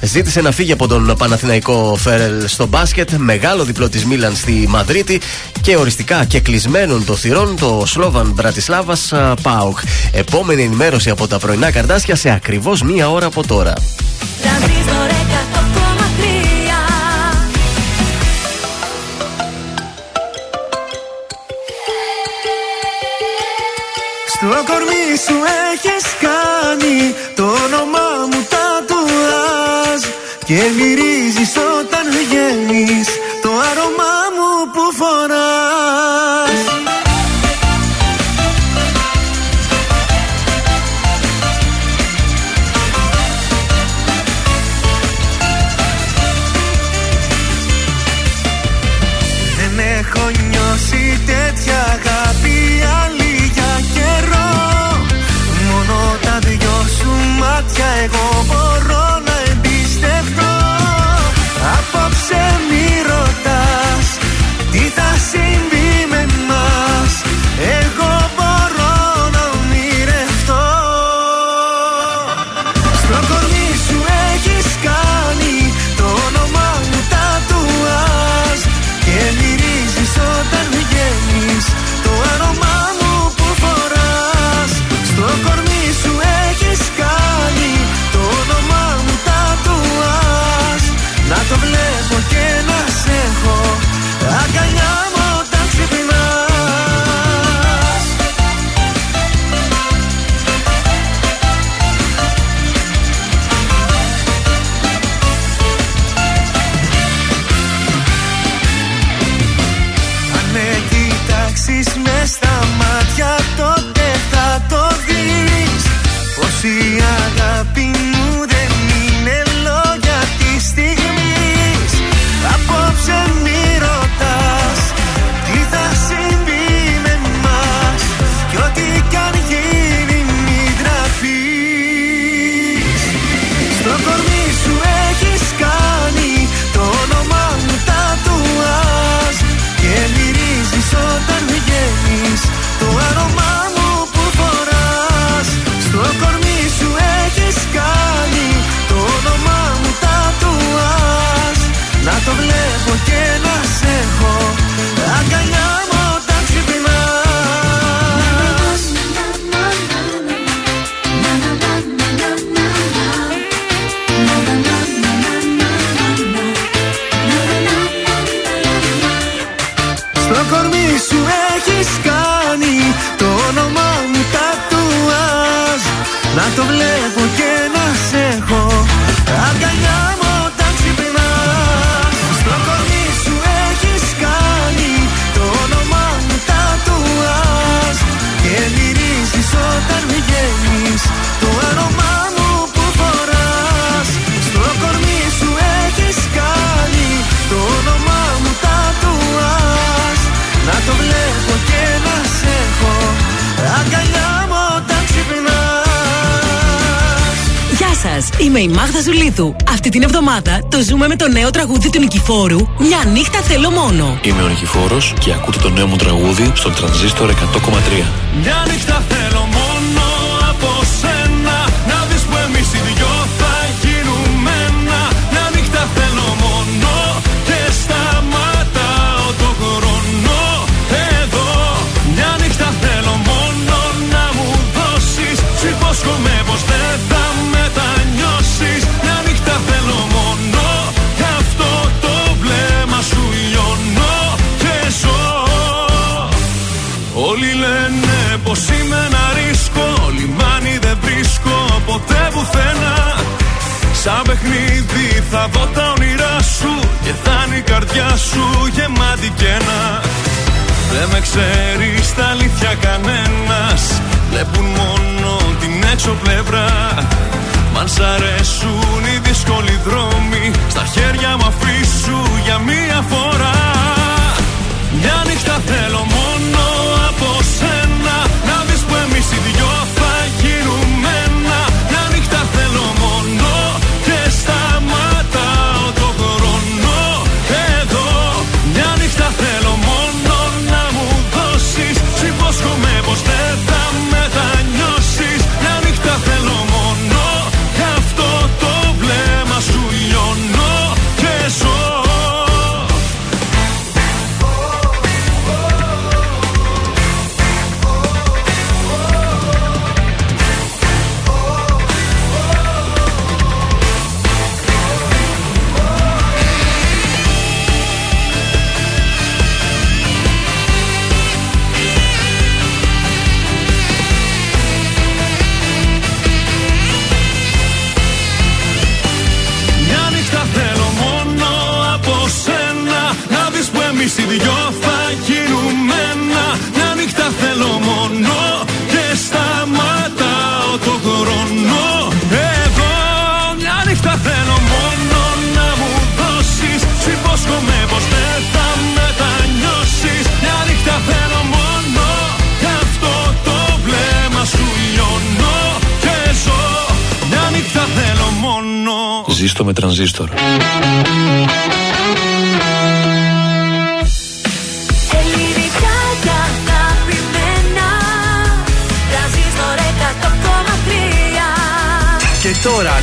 Ζήτησε να φύγει από τον Παναθηναϊκό Φέρελ στο μπάσκετ. Μεγάλο διπλό της Μίλαν στη Μαδρίτη και οριστικά και κλεισμένων των θυρών το Σλόβαν Μπρατισλάβα Πάουκ. Επόμενη ενημέρωση από τα πρωινά καρδάσια σε ακριβώς μία ώρα από τώρα. Τρανζίστορ 100,3 Στο κορμί σου έχεις κάνει το όνομά μου τατουάζ Και μυρίζεις όταν βγαίνεις είμαι η Μάγδα Ζουλίδου. Αυτή την εβδομάδα το ζούμε με το νέο τραγούδι του Νικηφόρου Μια νύχτα θέλω μόνο. Είμαι ο Νικηφόρος και ακούτε το νέο μου τραγούδι στον τρανζίστορ 100,3. Μια νύχτα θέλω μόνο έξω πλευρά. Μ' αν σ' αρέσουν οι δύσκολοι δρόμοι Στα χέρια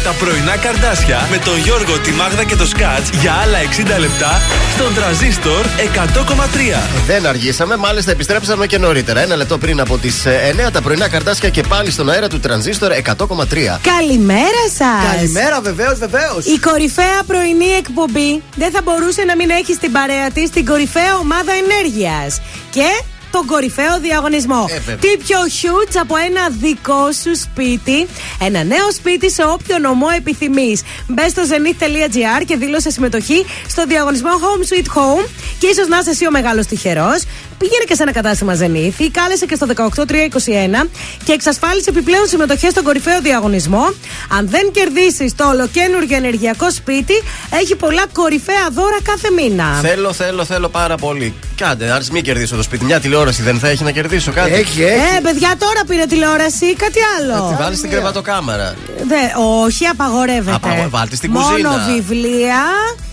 τα πρωινά καρδάσια με τον Γιώργο, τη Μάγδα και το Σκάτς για άλλα 60 λεπτά στον τραζίστορ 100,3. Δεν αργήσαμε, μάλιστα επιστρέψαμε και νωρίτερα. Ένα λεπτό πριν από τις 9 τα πρωινά καρτάσια και πάλι στον αέρα του τρανζίστορ 100,3. Καλημέρα σας! Καλημέρα, βεβαίως, βεβαίως. Η κορυφαία πρωινή εκπομπή δεν θα μπορούσε να μην έχει στην παρέα της την κορυφαία ομάδα ενέργειας. Και τον κορυφαίο διαγωνισμό. Ε, βέβαια. Τι πιο huge από ένα δικό σου σπίτι. Ένα νέο σπίτι σε όποιο νομό επιθυμείς. Μπες στο zenith.gr και δήλωσε συμμετοχή στο διαγωνισμό Home Sweet Home. Και ίσως να είσαι εσύ ο μεγάλος τυχερός. Πήγαινε και σε ένα κατάστημα Zenith ή κάλεσε και στο 18321 και εξασφάλισε επιπλέον συμμετοχές στον κορυφαίο διαγωνισμό. Αν δεν κερδίσεις το ολοκένουργιο ενεργειακό σπίτι, έχει πολλά κορυφαία δώρα κάθε μήνα. Θέλω, θέλω, θέλω πάρα πολύ. Κάντε, α μην κερδίσω το σπίτι. Μια τηλεόραση δεν θα έχει να κερδίσω κάτι. Έχει, έχει. Ε, παιδιά, τώρα πήρε τηλεόραση, κάτι άλλο. Τη βάλεις στην κρεβατοκάμαρα. Δε, όχι, απαγορεύεται. Απαγο- βάλτε στην Μόνο κουζίνα. βιβλία.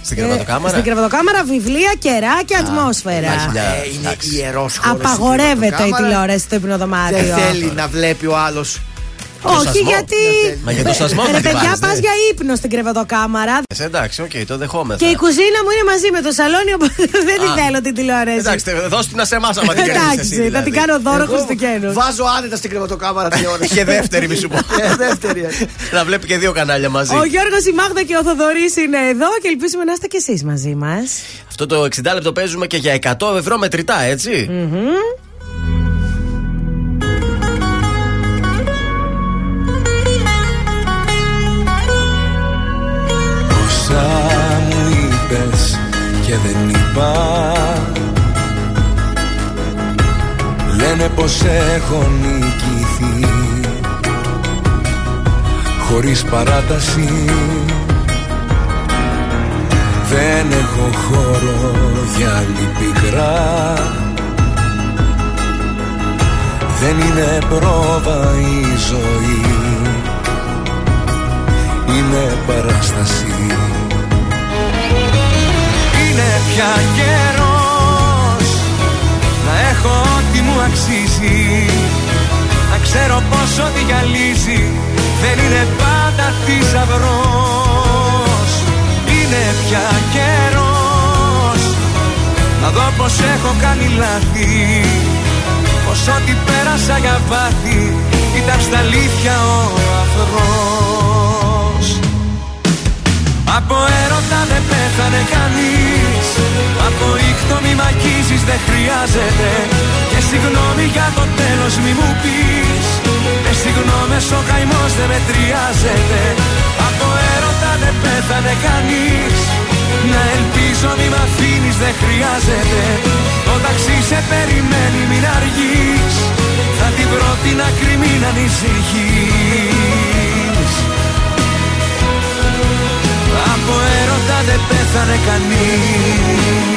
Στην κρεβατοκάμαρα; στην κρεβατοκάμαρα, βιβλία, κεράκια, ατμόσφαιρα. να έχει μια- Ε, είναι εντάξει. ιερός Απαγορεύεται η τηλεόραση στο υπνοδωμάτιο. Δεν θέλει να βλέπει ο άλλος. Όχι, σασμό. γιατί. Μα για το σασμό Ρε θα τη παιδιά, βάλεις, πας ναι. για ύπνο στην κρεβατοκάμαρα. Ε, εντάξει, οκ, το δεχόμεθα. Και η κουζίνα μου είναι μαζί με το σαλόνι, οπότε δεν τη Α. θέλω την τηλεόραση. Εντάξει, τε- δώσ' την να σε εμάς άμα την κερδίσεις εσύ, Εντάξει, θα δηλαδή. την κάνω δώρο Εγώ Χριστουγέννου. Βάζω άνετα στην κρεβατοκάμαρα τηλεόραση. Και δεύτερη, μη σου πω. Ε, δεύτερη. Να βλέπει και δύο κανάλια μαζί. Ο Γιώργος, η Μάγδα και ο Θοδωρής είναι εδώ και ελπίζουμε να είστε κι εσείς μαζί μας. Αυτό το 60 λεπτό παίζουμε και για 100 ευρώ μετρητά, έτσι. Όσα και δεν είπα. Λένε πως έχω νικηθεί. Χωρίς παράταση. Δεν έχω χώρο για άλλη πικρά. Δεν είναι πρόβα η ζωή. Είναι παράσταση. Είναι πια καιρός. Να έχω ό,τι μου αξίζει. Να ξέρω πως ό,τι γυαλίζει δεν είναι πάντα θησαυρός. Είναι πια καιρός. Να δω πως έχω κάνει λάθη. Πως ό,τι πέρασα για βάθη ήταν στα αλήθεια ο αφρός χρειάζεται Και συγγνώμη για το τέλος μη μου πεις. Με συγγνώμες ο καημός δεν μετριάζεται. Από έρωτα δεν πέθανε κανείς. Να ελπίζω μη μ' αφήνεις δεν χρειάζεται. Το ταξί σε περιμένει μην αργείς. Θα την βρω την άκρη μην ανησυχείς. Από έρωτα δεν πέθανε κανείς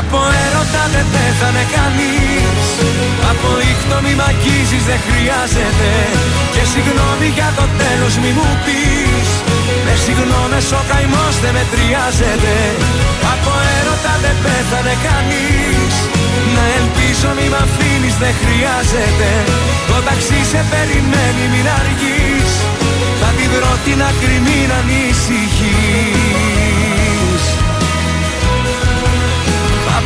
Από έρωτα δεν πέθανε κανείς. Από ήχτο μη μ' αγγίζεις δεν χρειάζεται. Και συγγνώμη για το τέλος μη μου πεις. Με συγγνώμες ο καημός δεν μετριάζεται. Από έρωτα δεν πέθανε κανείς. Να ελπίζω μη μ' αφήνεις δεν χρειάζεται. Το ταξί σε περιμένει μην αργείς. Θα την βρω την άκρη μην ανησυχείς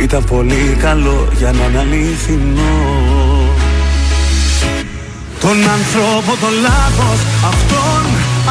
Ήταν πολύ καλό για να είναι αληθινό. Τον άνθρωπο τον λάθος Αυτόν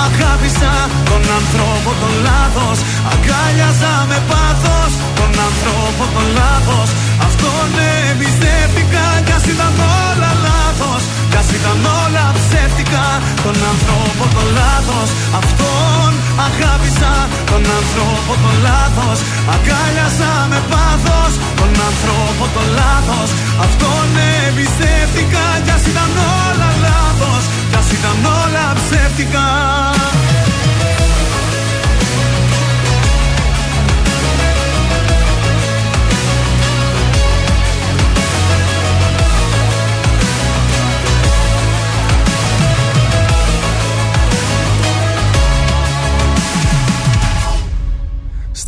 αγάπησα. Τον άνθρωπο τον λάθος Αγκάλιαζα με πάθος. Τον άνθρωπο τον λάθος Αυτόν εμπιστεύτηκα Κι ας ήταν όλα λάθος Κι ας ήταν όλα ψεύτικα. Τον άνθρωπο τον λάθος Αυτόν αγάπησα. Τον άνθρωπο τον λάθος Αγκάλιαζα με πάθος. Τον άνθρωπο τον λάθος Αυτόν εμπιστεύτηκα. Κι ας ήταν όλα λάθος Κι ας ήταν όλα ψεύτικα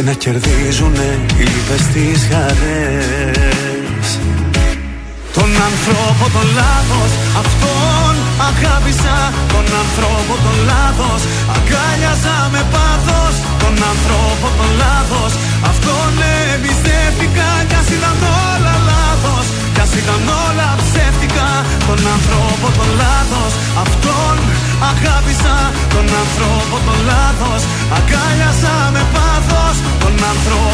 Και να κερδίζουνε οι λύπες τις χαρές. Τον άνθρωπο το λάθος Αυτόν αγάπησα. Τον άνθρωπο το λάθος Αγκάλιαζα με πάθος. Τον άνθρωπο το λάθος Αυτόν εμπιστεύτηκα Κι ας ήταν όλα λάθος Κι ας ήταν όλα ψεύτικα. Τον άνθρωπο το λάθος Αυτόν αγάπησα. Τον άνθρωπο το λάθος Αγκάλιαζα με πάθος. Τον άνθρωπο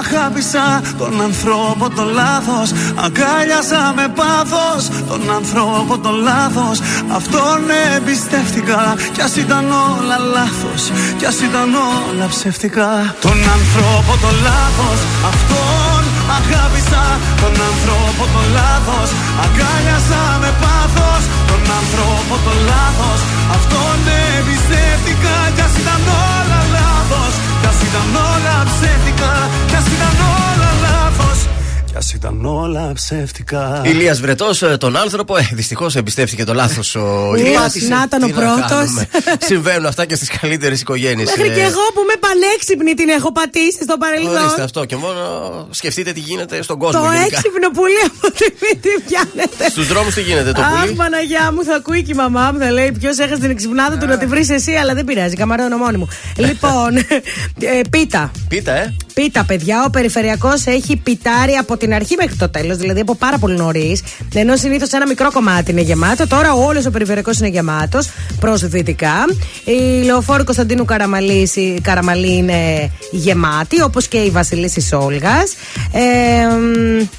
αγάπησα Τον ανθρώπο το λάθος Αγκάλιασα με πάθος Τον ανθρώπο το λάθος. Αυτόν εμπιστεύτηκα Κι ας ήταν όλα λάθος Κι ας ήταν όλα ψεύτικα. Τον ανθρώπο το λάθος Αυτόν αγάπησα. Τον ανθρώπο το λάθος Αγκάλιασα με πάθος Τον ανθρώπο το λάθος. Αυτόν εμπιστεύτηκα Κι ας ήταν όλα λάθος Κι ας ήταν όλα ψεύτικα Κι ας ήταν όλα ψεύτικα Ηλίας Βρετός, τον άνθρωπο, ε, δυστυχώς εμπιστεύτηκε το λάθος ο Ηλίας. Να ήταν ο Τι να πρώτος. κάνουμε. Συμβαίνουν αυτά και στις καλύτερες οικογένειες. Μέχρι και εγώ που είμαι πανέξυπνη την έχω πατήσει στο Ορίστε παρελθόν. αυτό και μόνο σκεφτείτε τι γίνεται στον κόσμο. Το γενικά. έξυπνο πουλί από τη μύτη πιάνετε. Στους δρόμους τι γίνεται το Αχ, πουλί. Παναγιά μου, θα ακούει και η μαμά μου, θα λέει ποιος έχασε την εξυπνάδα του να τη βρεις εσύ, αλλά δεν πειράζει, καμαρώνω μόνη μου. λοιπόν, ε, πίτα. Πίτα, ε. Πίτα, παιδιά, ο περιφερειακός έχει πιτάρει από την αρχή μέχρι το τέλος, δηλαδή από πάρα πολύ νωρίς. Ενώ συνήθως ένα μικρό κομμάτι είναι γεμάτο, τώρα όλος ο περιφερειακός είναι γεμάτος προ δυτικά. Η λεωφόρη Κωνσταντίνου Καραμαλή, η Καραμαλή είναι γεμάτη, όπως και η Βασιλίση Όλγα. Ε,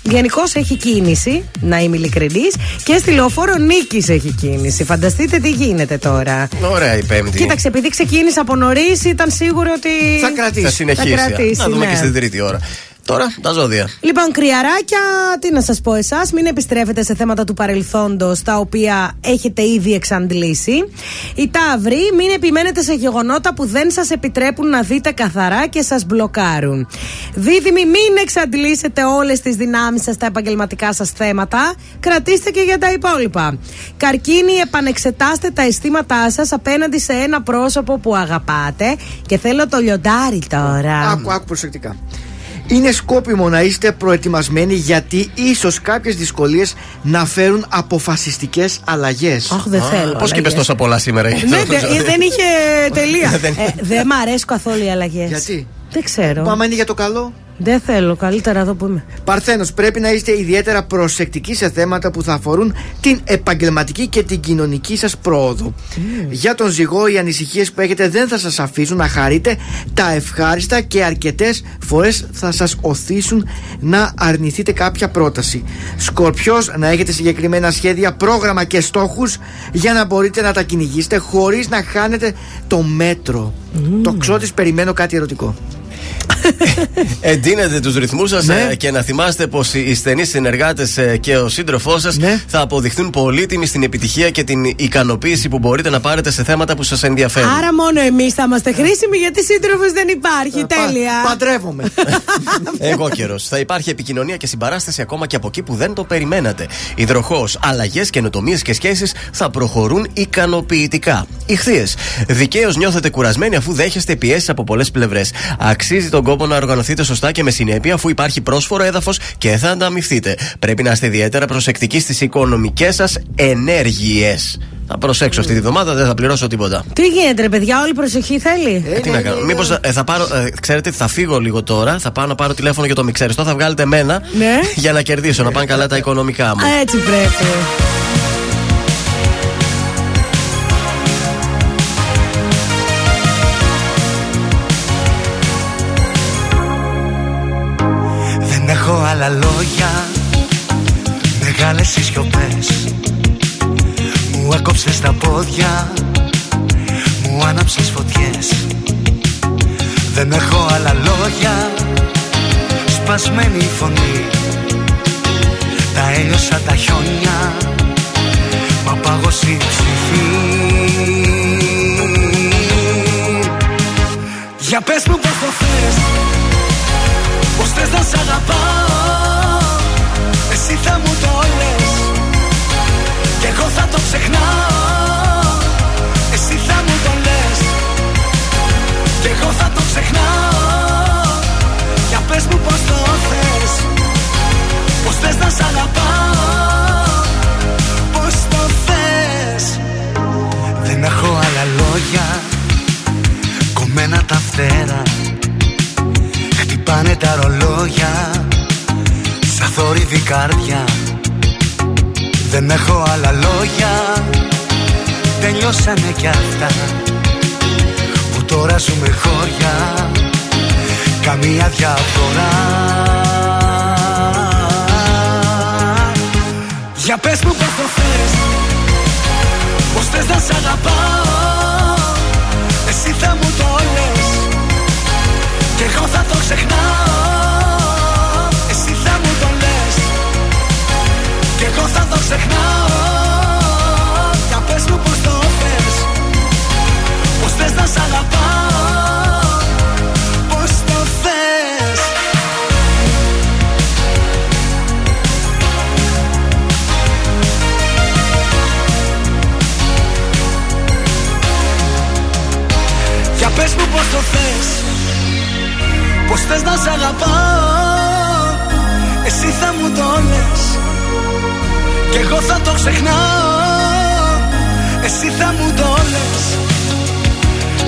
Γενικώς έχει κίνηση, να είμαι ειλικρινής. Και στη λεωφόρο Νίκης έχει κίνηση. Φανταστείτε τι γίνεται τώρα. Ωραία η Πέμπτη. Κοίταξε, επειδή ξεκίνησε από νωρίς, ήταν σίγουρο ότι. Θα κρατήσει. Θα συνεχίσει. Θα κρατήσει, να δούμε ναι. και στην τρίτη ώρα. Τώρα τα ζώδια. Λοιπόν, κρυαράκια, τι να σας πω εσάς, μην επιστρέφετε σε θέματα του παρελθόντος τα οποία έχετε ήδη εξαντλήσει. Οι ταύροι, μην επιμένετε σε γεγονότα που δεν σας επιτρέπουν να δείτε καθαρά και σας μπλοκάρουν. Δίδυμοι, μην εξαντλήσετε όλες τις δυνάμεις σας στα επαγγελματικά σας θέματα. Κρατήστε και για τα υπόλοιπα. Καρκίνοι, επανεξετάστε τα αισθήματά σας απέναντι σε ένα πρόσωπο που αγαπάτε. Και θέλω το λιοντάρι τώρα. Άκου, άκου προσεκτικά. Είναι σκόπιμο να είστε προετοιμασμένοι γιατί ίσως κάποιες δυσκολίες να φέρουν αποφασιστικές αλλαγές. Αχ, δεν θέλω. Πώς και είπε τόσα πολλά σήμερα. για Ναι, το δε- ζώδιο. δεν είχε τελεία. Δεν- Ε, Δεν μ' αρέσουν καθόλου οι αλλαγές. Γιατί; Δεν ξέρω. Που άμα είναι για το καλό; Δεν θέλω. Καλύτερα εδώ που είμαι. Παρθένος, πρέπει να είστε ιδιαίτερα προσεκτικοί σε θέματα που θα αφορούν την επαγγελματική και την κοινωνική σας πρόοδο. Για τον ζυγό, οι ανησυχίες που έχετε δεν θα σας αφήσουν να χαρείτε τα ευχάριστα και αρκετές φορές θα σας οθήσουν να αρνηθείτε κάποια πρόταση. Σκορπιός, να έχετε συγκεκριμένα σχέδια, πρόγραμμα και στόχους για να μπορείτε να τα κυνηγήσετε χωρίς να χάνετε το μέτρο. Το ξώτης περιμένω κάτι ερωτικό. Εντείνετε τους ρυθμούς σας Ναι. και να θυμάστε πως οι στενοί συνεργάτες και ο σύντροφός σας Ναι. θα αποδειχθούν πολύτιμοι στην επιτυχία και την ικανοποίηση που μπορείτε να πάρετε σε θέματα που σας ενδιαφέρουν. Άρα μόνο εμείς θα είμαστε χρήσιμοι γιατί σύντροφος δεν υπάρχει. Τέλεια. Πα- παντρεύομαι. Εγώ καιρός. Θα υπάρχει επικοινωνία και συμπαράσταση ακόμα και από εκεί που δεν το περιμένατε. Υδροχός, αλλαγές, καινοτομίες και σχέσεις θα προχωρούν ικανοποιητικά. Ηχθείες. Δικαίως νιώθετε κουρασμένοι αφού δέχεστε πιέσεις από πολλές πλευρές. Αξίζει τον κόπο να οργανωθείτε σωστά και με συνέπεια αφού υπάρχει πρόσφορο έδαφος και θα ανταμυφθείτε. Πρέπει να είστε ιδιαίτερα προσεκτικοί στις οικονομικές σας ενέργειες. Θα προσέξω αυτή τη βδομάδα, δεν θα πληρώσω τίποτα. Τι γίνεται, ρε παιδιά, όλη προσοχή θέλει; Ε, τι να κάνω. Μήπως θα πάρω. ε, ξέρετε, θα φύγω λίγο τώρα. Θα πάω να πάρω τηλέφωνο για το μιξέριστο. Θα βγάλετε εμένα Ναι. για να κερδίσω, να πάνε καλά τα οικονομικά μου. Έτσι πρέπει. οι Μου έκοψες τα πόδια Μου άναψες φωτιές. Δεν έχω άλλα λόγια Σπασμένη φωνή. Τα έλειωσα τα χιόνια Μα πάγωσε η ψυχή. Για πες μου πως το θες Πως θες να σ' αγαπάω. Εσύ θα ξεχνάω. Εσύ θα μου το λες. Κι εγώ θα το ξεχνάω. Για πες μου πως το θες. Πως θες να σ' αγαπάω. Πως το θες. Δεν έχω άλλα λόγια. Κομμένα τα φτερά. Χτυπάνε τα ρολόγια. Σαν θόρυβη καρδιά Δεν έχω άλλα λόγια. Τελειώσανε κι αυτά Που τώρα ζούμε χώρια. Καμία διαφορά. Για πες μου πως το θες Πως θες να σ' αγαπάω. Εσύ θα μου το λες Κι εγώ θα το ξεχνάω Κι εγώ θα το ξεχνάω. Για πες μου πως το θες. Πως θες να σ' αγαπάω. Πως το θες. Για πες μου πως το θες. Πως θες να σ' αγαπάω. Εσύ θα μου το λες Κι εγώ θα το ξεχνάω. Εσύ θα μου το λες.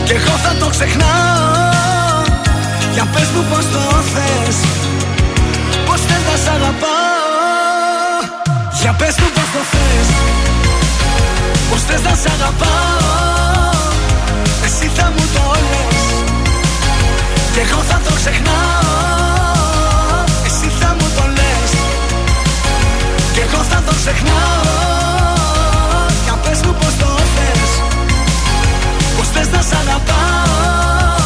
Κι εγώ θα το ξεχνάω. Για πες μου πως το θες. Πως θες να σ' αγαπάω. Για πες μου πως το θες. Πως θες να σ' αγαπάω. Εσύ θα μου το λες. Κι εγώ θα το ξεχνάω Κι εγώ θα το ξεχνάω Για πες μου πως το θες Πως θες να σ' αγαπάω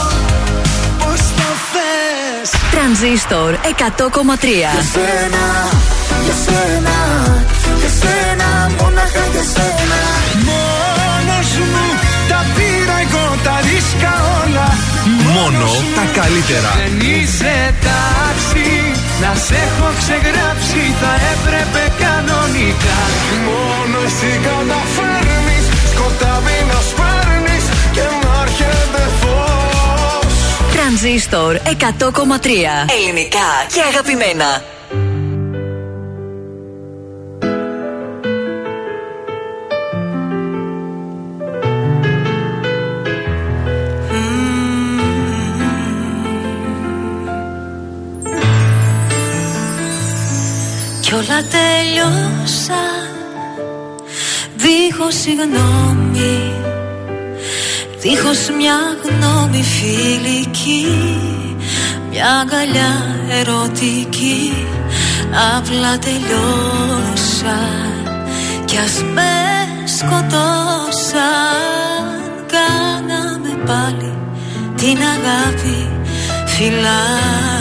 Πως το θες. Τρανζίστορ 100,3 Για σένα, για σένα, για σένα, μόναχα για σένα. Μόνος μου τα πήρα εγώ τα ρίσκα όλα. Μόνο τα καλύτερα. Δεν είσαι τάξη να σε έχω ξεγράψει θα έπρεπε κανονικά. Μόνο εσύ καταφέρνεις σκοτάδι να σπέρνεις και να έρχεται φως. Τρανζίστορ 100,3 Ελληνικά και αγαπημένα. Όλα τελειώσαν. Δίχως συγγνώμη Δίχως μια γνώμη φιλική Μια αγκαλιά ερωτική Απλά τελειώσαν. Κι ας με σκοτώσαν. Κάναμε πάλι την αγάπη φυλάκι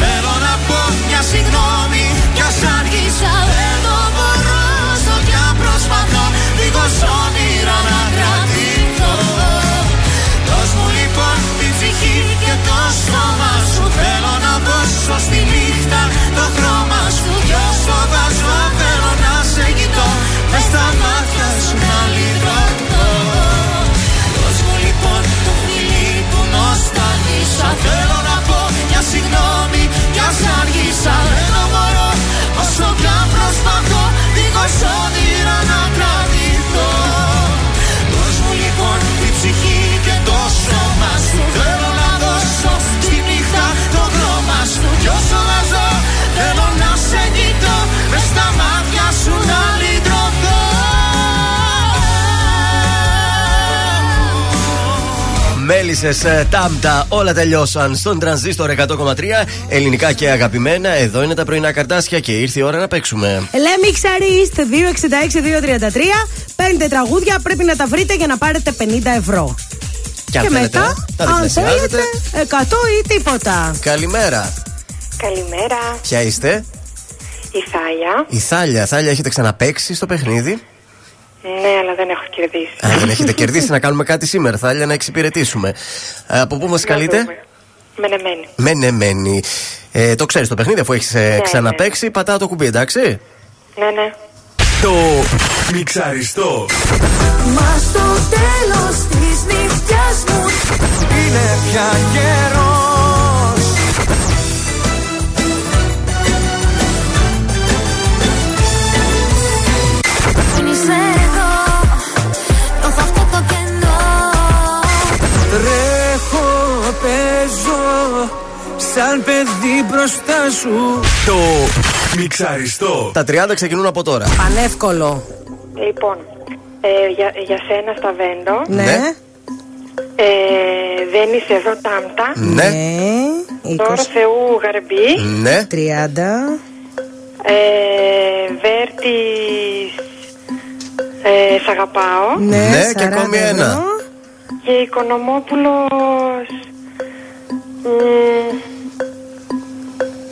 Θέλω να πω μια συγγνώμη Κι ας άργησα δεν το μπορώ Στο πια προσπαθώ δίχως όνειρα να κρατηθώ. Δώσ' μου λοιπόν την ψυχή και το σώμα σου. Θέλω να δώσω στη νύχτα το χρώμα σου. Κι όσο θα αργήσα Δεν μπορώ όσο καν προσπαθώ δίχως όνειρο. Πάτησε τάμπτα, όλα τελειώσαν στον τρανζίστορ 100,3. Ελληνικά και αγαπημένα. Εδώ είναι τα πρωινά καρτάσια και ήρθε η ώρα να παίξουμε. Λέμε Ξαριστ 266-233. Παίρνετε τραγούδια, πρέπει να τα βρείτε για να πάρετε 50 ευρώ. Και, αν και θέλετε, μετά, τα αν διπλασιάζετε. θέλετε, 100 ή τίποτα. Καλημέρα. Καλημέρα. Ποια είστε, Η Θάλια. η Θάλια. Θάλια, έχετε ξαναπέξει στο παιχνίδι; Ναι, αλλά δεν έχω κερδίσει. Α, δεν έχετε κερδίσει να κάνουμε κάτι σήμερα. Θάλια, να εξυπηρετήσουμε. Ε, από πού μας καλείτε, Μενεμένη. Μενεμένη. Ε, το ξέρεις το παιχνίδι, αφού έχεις ναι. ξαναπέξει, πατάω το κουμπί, εντάξει; Ναι, ναι. Το μιξαριστό. Μας στο τέλος της νύχτιας μου Είναι πια καιρός Σαν παιδί μπροστά σου Το μιξαριστό. Τα 30 ξεκινούν από τώρα. Πανεύκολο. Λοιπόν, ε, για, για σένα στα βέντο. Ναι. Ε, δεν είσαι εδώ τάμπτα. Ναι. Τώρα Θεού γαρμπή. Ναι. 30. Ε, Βέρτης ε, Σ' αγαπάω. Ναι, Ναι, και 40 ακόμη ευρώ. ένα. Και Οικονομόπουλος μ,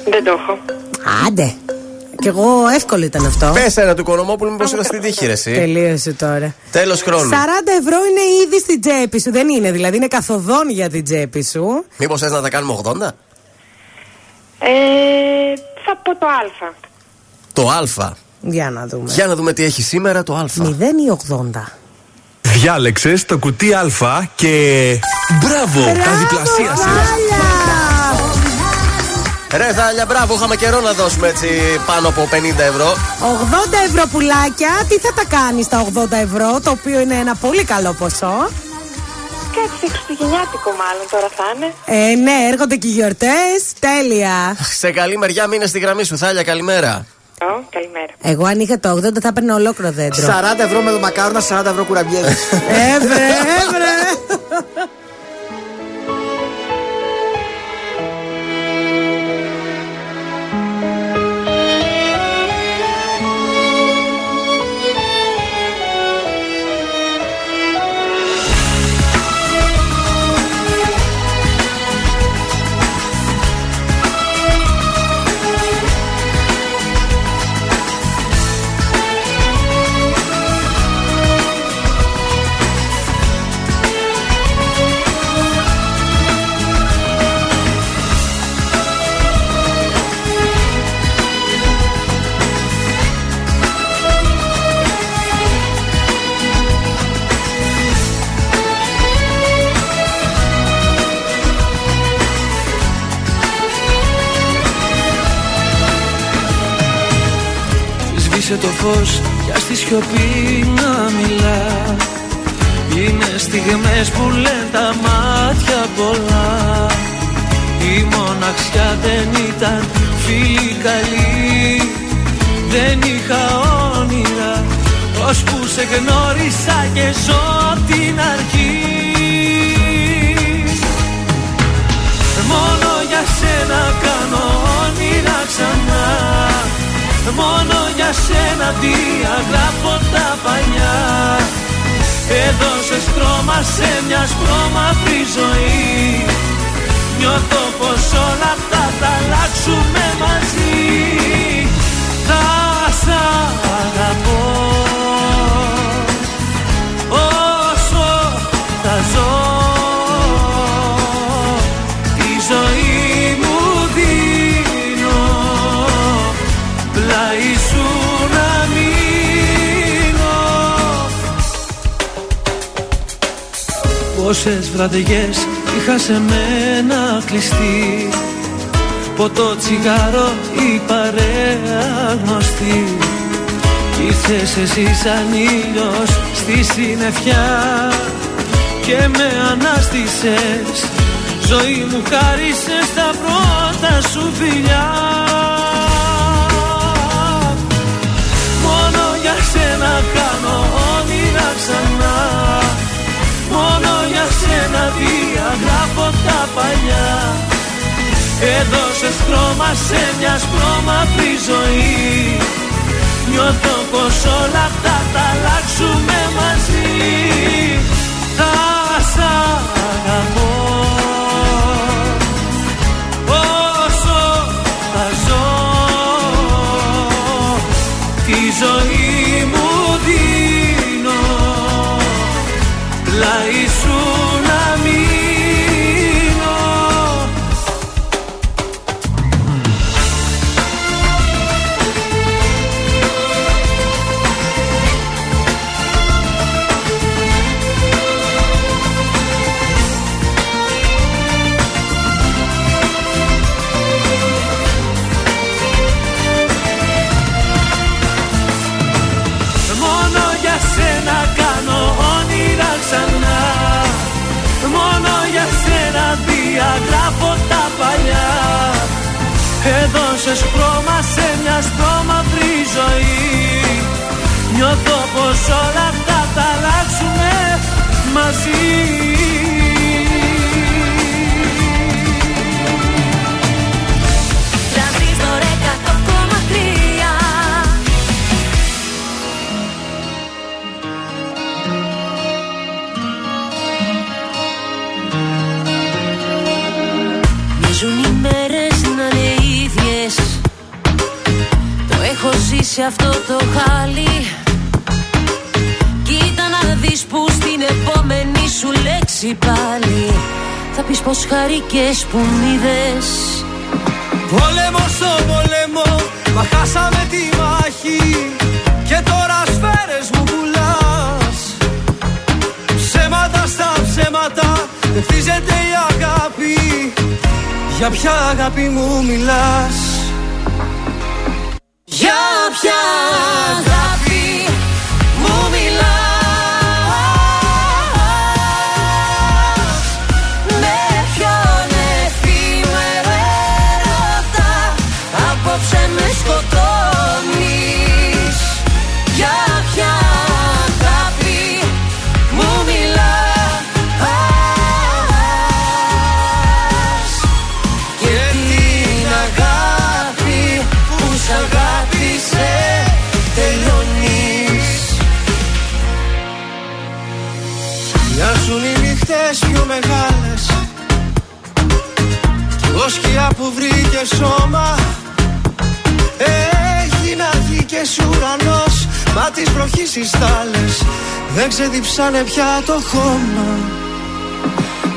Δεν το έχω. Άντε. Κι εγώ εύκολο ήταν αυτό. Πες ένα του Οικονομόπουλου, μήπως ήταν στην τύχη, ρε, εσύ. Τελείωσε τώρα. Τέλος 40 χρόνου. ευρώ είναι ήδη στην τσέπη σου. Δεν είναι, δηλαδή είναι καθοδόν για την τσέπη σου. Μήπως θες να τα κάνουμε 80. Ε, θα πω το Α. Το Α. Για να δούμε. Για να δούμε τι έχει σήμερα το Α. 0 ή 80. Διάλεξες το κουτί Α και. Μπράβο! Τα διπλασίασες. Ρε Θάλια, μπράβο, είχαμε καιρό να δώσουμε έτσι πάνω από 50 ευρώ. 80 ευρώ πουλάκια, τι θα τα κάνεις στα 80 ευρώ, το οποίο είναι ένα πολύ καλό ποσό; Κάτι χριστουγεννιάτικο μάλλον τώρα θα είναι. Ε, ναι, έρχονται και οι γιορτές. Τέλεια. Σε καλή μεριά μείνε στη γραμμή σου, Θάλια, καλημέρα. Ω, καλημέρα. Εγώ αν είχα το 80 θα έπαιρνα ολόκληρο δέντρο. 40 ευρώ με το μακάρονα, 40 ευρώ κουραμπιέδες. Έβρε, έβρε. Σβήσε το φως για στη σιωπή να μιλά. Είναι στιγμές που λένε τα μάτια πολλά. Η μοναξιά δεν ήταν φίλη καλή. Δεν είχα όνειρα Ώσπου σε γνώρισα και ζω απ' την αρχή. Μόνο για σένα κάνω όνειρα ξανά Μόνο για σένα διαγράφω τα παλιά. Έδωσες στρώμα σε μια σπρώμαυρη ζωή. Νιώθω πως όλα αυτά θα αλλάξουμε μαζί. Θα σ' αγαπώ Πόσες βραδιές είχα σε μένα κλειστεί Ποτό τσιγάρο η παρέα γνωστή. Κι ήρθες εσύ σαν ήλιος στη συννεφιά Και με ανάστησες. Ζωή μου χάρισες τα πρώτα σου φιλιά. Μόνο για σένα κάνω όνειρα ξανά Μόνο για σένα διαγράφω τα παλιά. Έδωσες χρώμα σε μια σπρώμαυρη ζωή. Νιώθω πως όλα αυτά θα αλλάξουμε μαζί. Θα σ' αγαπώ Πλάι πως χαρικές που μ' είδες. Πόλεμο στο πόλεμο, μα χάσαμε τη μάχη. Και τώρα σφαίρες μου πουλάς. Ψέματα στα ψέματα, δεν χτίζεται η αγάπη. Για ποια αγάπη μου μιλάς; Για ποια αγάπη οι νύχτες πιο μεγάλες. Κι εγώ σκιά που βρήκε σώμα. Έγινα γη και ουρανός. Μα τις βροχής οι στάλες Δεν ξεδιψάνε πια το χώμα.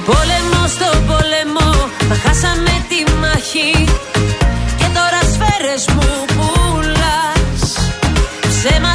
Πόλεμο στο πόλεμο, μα χάσαμε τη μάχη. Και τώρα σφαίρες μου πουλάς. Ψέματα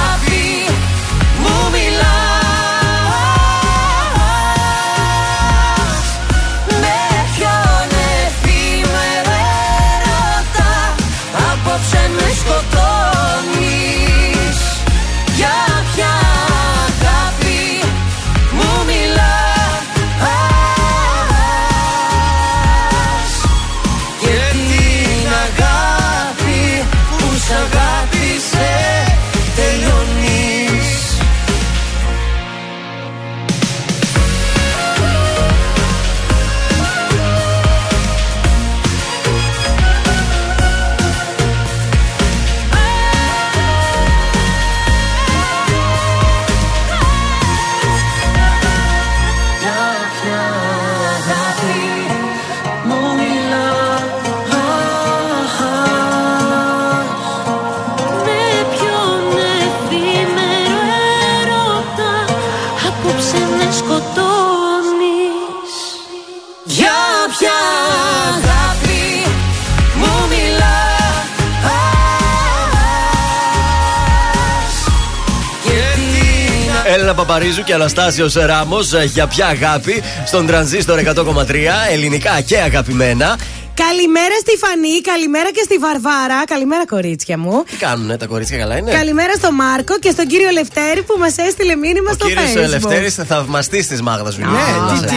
την Έλληνα Παπαρίζου και Αναστάσιος Ράμος για ποια αγάπη στον τρανζίστορ 100,3 ελληνικά και αγαπημένα. Καλημέρα στη Φανή, καλημέρα και στη Βαρβάρα. Καλημέρα, κορίτσια μου. Τι κάνουνε τα κορίτσια, καλά είναι; Καλημέρα στον Μάρκο και στον κύριο Λευτέρη που μας έστειλε μήνυμα Ο στο κύριος Facebook. Ελευθέρη θα θαυμαστή τη Μάγδας Βιλιού. Ναι, τι, τι,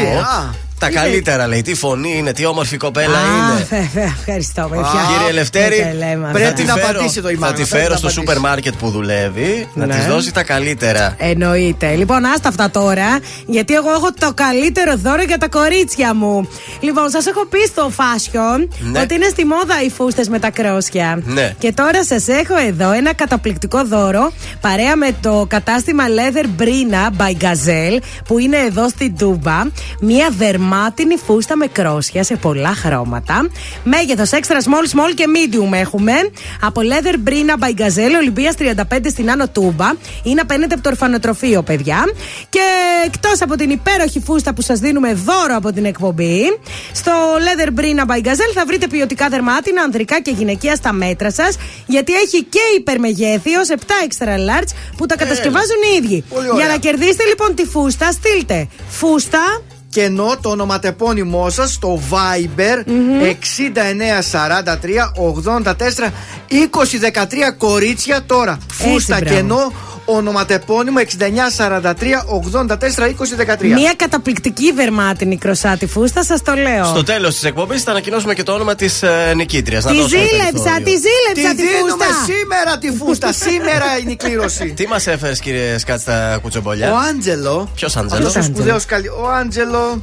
α. Τα καλύτερα λέει. Τι φωνή είναι, τι όμορφη κοπέλα Α, είναι. φε- φε- Ευχαριστώ, παιδιά. Κύριε Ελευθέρη, Δεν τα λέμε θα αυτά. τη φέρω- Θα τη φέρω στο σούπερ μάρκετ που δουλεύει να Ναι. της δώσει τα καλύτερα. Εννοείται. Λοιπόν, άστα αυτά τώρα, γιατί εγώ έχω το καλύτερο δώρο για τα κορίτσια μου. Λοιπόν, σας έχω πει στο fashion Ναι. ότι είναι στη μόδα οι φούστες με τα κρόσια. Ναι. Και τώρα σας έχω εδώ ένα καταπληκτικό δώρο παρέα με το κατάστημα Leather Brina by Gazelle που είναι εδώ στην Τούμπα. Μία δερμάτινη φούστα με κρόσια σε πολλά χρώματα. Μέγεθος extra small, small και medium έχουμε. Από Leather Brina by Gazelle, Ολυμπία 35 στην Άνω Τούμπα. Είναι απέναντι από το ορφανοτροφείο, παιδιά. Και εκτός από την υπέροχη φούστα που σας δίνουμε δώρο από την εκπομπή, στο Leather Brina by Gazelle θα βρείτε ποιοτικά δερμάτινα, ανδρικά και γυναικεία στα μέτρα σας. Γιατί έχει και υπερμεγέθιο 7 extra large που τα κατασκευάζουν οι ίδιοι. Πολύ ωραία. Για να κερδίσετε λοιπόν τη φούστα, στείλτε φούστα κενό το ονοματεπώνυμό σας στο Viber 6943 84 2013 κορίτσια τώρα. Φούστα μπράβο. κενό ονοματεπώνυμο 6943 84 2013. Μια καταπληκτική δερμάτινη κροσάτη φούστα, σας το λέω. Στο τέλος της εκπομπής θα ανακοινώσουμε και το όνομα της ε, νικήτριας. Τη ζήλεψα, τη ζήλεψα Τη τη δίνουμε φούστα. σήμερα τη φούστα. σήμερα είναι η κλήρωση. Τι μας έφερες, κύριε Σκάτ, στα κουτσομπολιά; Ο Άντζελο. Ποιος Άντζελος; Αυτό ο σπουδαίο καλή. Ο Άντζελος.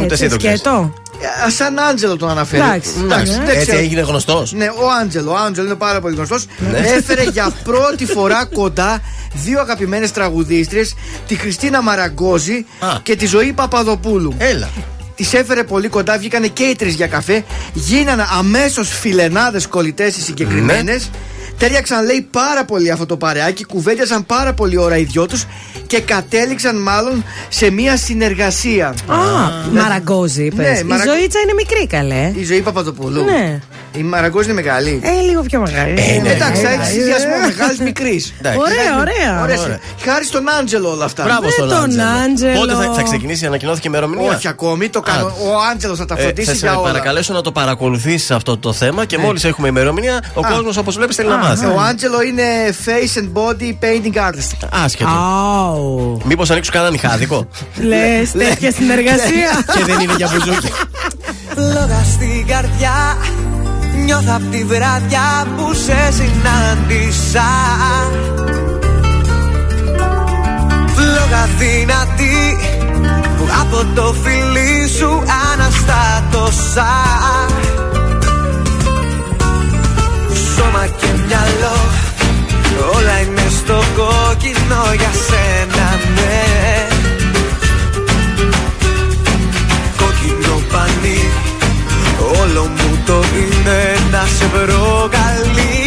Ούτε εσύ το ξέρεις. σκέτο. Ε, Σαν Άντζελο τον αναφέρει. Εντάξει. Εντάξει, δεν έτσι ξέρω. έγινε γνωστός. Ναι, ο Άντζελο. Ο Άντζελο είναι πάρα πολύ γνωστός. Ναι. Έφερε για πρώτη φορά κοντά δύο αγαπημένες τραγουδίστριε, τη Χριστίνα Μαραγκόζη και τη Ζωή Παπαδοπούλου. Έλα. Τις έφερε πολύ κοντά, βγήκανε και οι τρει για καφέ. Γίνανε αμέσως φιλενάδες κολλητές οι συγκεκριμένες. Ναι. Τέριαξαν, λέει, πάρα πολύ αυτό το παρεάκι, κουβέντιασαν πάρα πολύ ώρα οι δυο τους και κατέληξαν μάλλον σε μία συνεργασία. Α, Μαραγκόζη, είπες. Ναι, Η Μαρα- ζωήτσα είναι μικρή, καλέ. Η ζωή Παπαδοπούλου. Ναι. Η Μαραγκόζη είναι μεγάλη. Ε, λίγο πιο μεγάλη. Ε, ναι, εντάξει, θα Ε, έχεις ε, συνδυασμό ε, μεγάλης μικρής. Ωραία, ωραία. Ωραία. Χάρη στον Άντζελο όλα αυτά. Μπράβο Ε, στον τον Άντζελο. Άντζελο. Πότε θα, θα ξεκινήσει, ανακοινώθηκε η ημερομηνία; Όχι ακόμη, το κάνω. Α. Ο Άντζελος θα τα Ε, φροντίσει θα σε για όλα. παρακαλέσω να το παρακολουθήσει αυτό το θέμα και Ναι. μόλις έχουμε ημερομηνία, ο Α. κόσμος όπως βλέπεις θέλει να μάθει. Ο Άντζελο είναι face and body painting artist. Άσχετο. Αου. Μήπως ανοίξω κανέναν ηχάδικο. Λες, τέτοια συνεργασία. και δεν είναι για μπουζούκι. Φλόγα στην καρδιά Νιώθω απ' τη βράδια που σε συνάντησα. Φλόγα δυνατή που από το φιλί σου αναστάτωσα. Σώμα και μυαλό όλα είναι στο κόκκινο για σένα ναι. Κόκκινο πανί Όλο μου το είναι να σε προκαλεί Να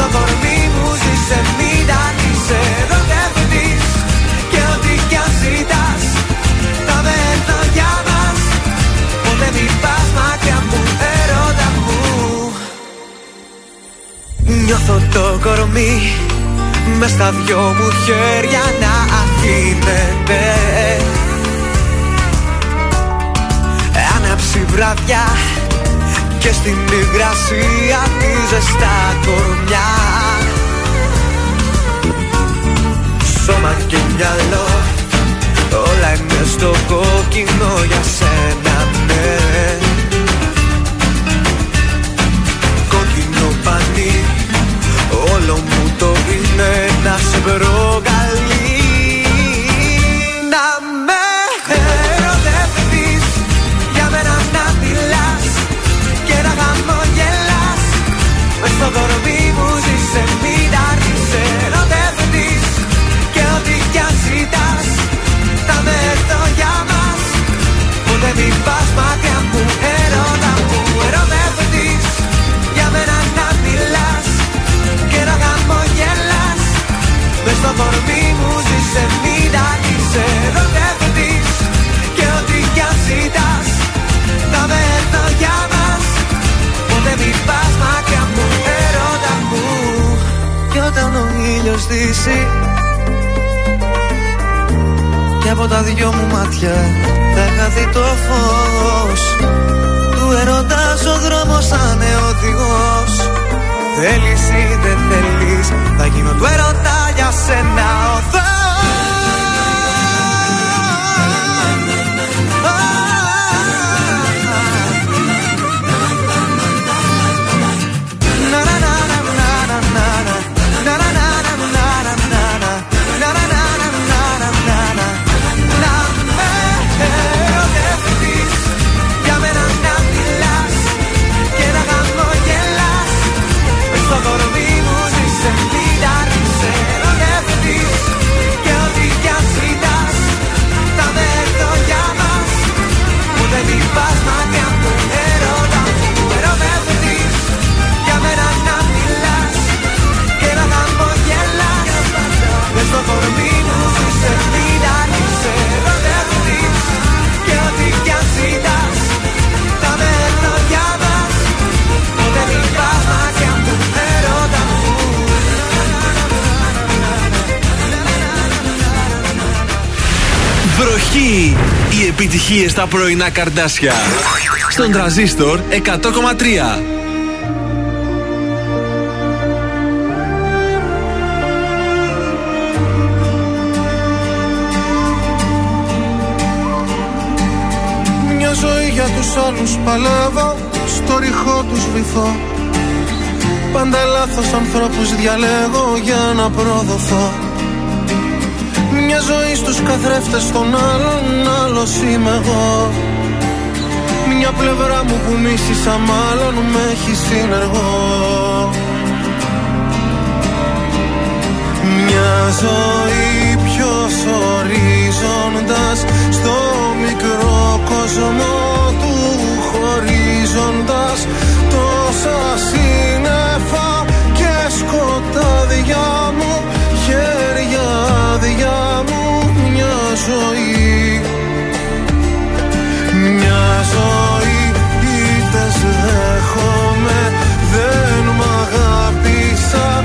στο κορμί μου ζήσε Μην αρνείς ερωτευτείς Και ό,τι κι αν ζητάς Θα με έρθω για μας. Ποτέ μην πας μακριά μου Ερώτα μου. Νιώθω το κορμί μες στα δυο μου χέρια να αφήνεται Άναψη βραδιά και στην υγρασία τη ζεστά κορμιά. Σώμα και μυαλό όλα είναι στο κόκκινο για σένα ναι. Κόκκινο πανί Όλο μου το είναι να σε προκαλεί Είσαι ερωτεύτης και ό,τι κι αν ζητάς Θα με για μας. Ποτέ μη πας μακριά μου Ερώτα μου. Κι όταν ο ήλιος δύσει Και από τα δυο μου μάτια Θα χαθεί το φως Του ερωτάς ο δρόμος σαν είναι Θέλει Θέλεις ή δεν θέλεις Θα γίνω του ερωτά για σένα ο επιτυχίες στα πρωινά καρδάσια. Στον τραζίστορ 100,3. Μια ζωή για τους άλλους παλεύω Στο ρηχό τους βυθώ Πάντα λάθος ανθρώπους διαλέγω για να προδοθώ Μια ζωή στους καθρέφτες των άλλων Άλλος είμαι εγώ. Μια πλευρά μου που μίσησα μάλλον Με έχει συνεργό. Μια ζωή ποιος ορίζοντας Στο μικρό κόσμο του χωρίζοντας Τόσα σύννεφα και σκοτάδια ζωή. Μια ζωή ήτες δέχομαι Δεν μ' αγάπησα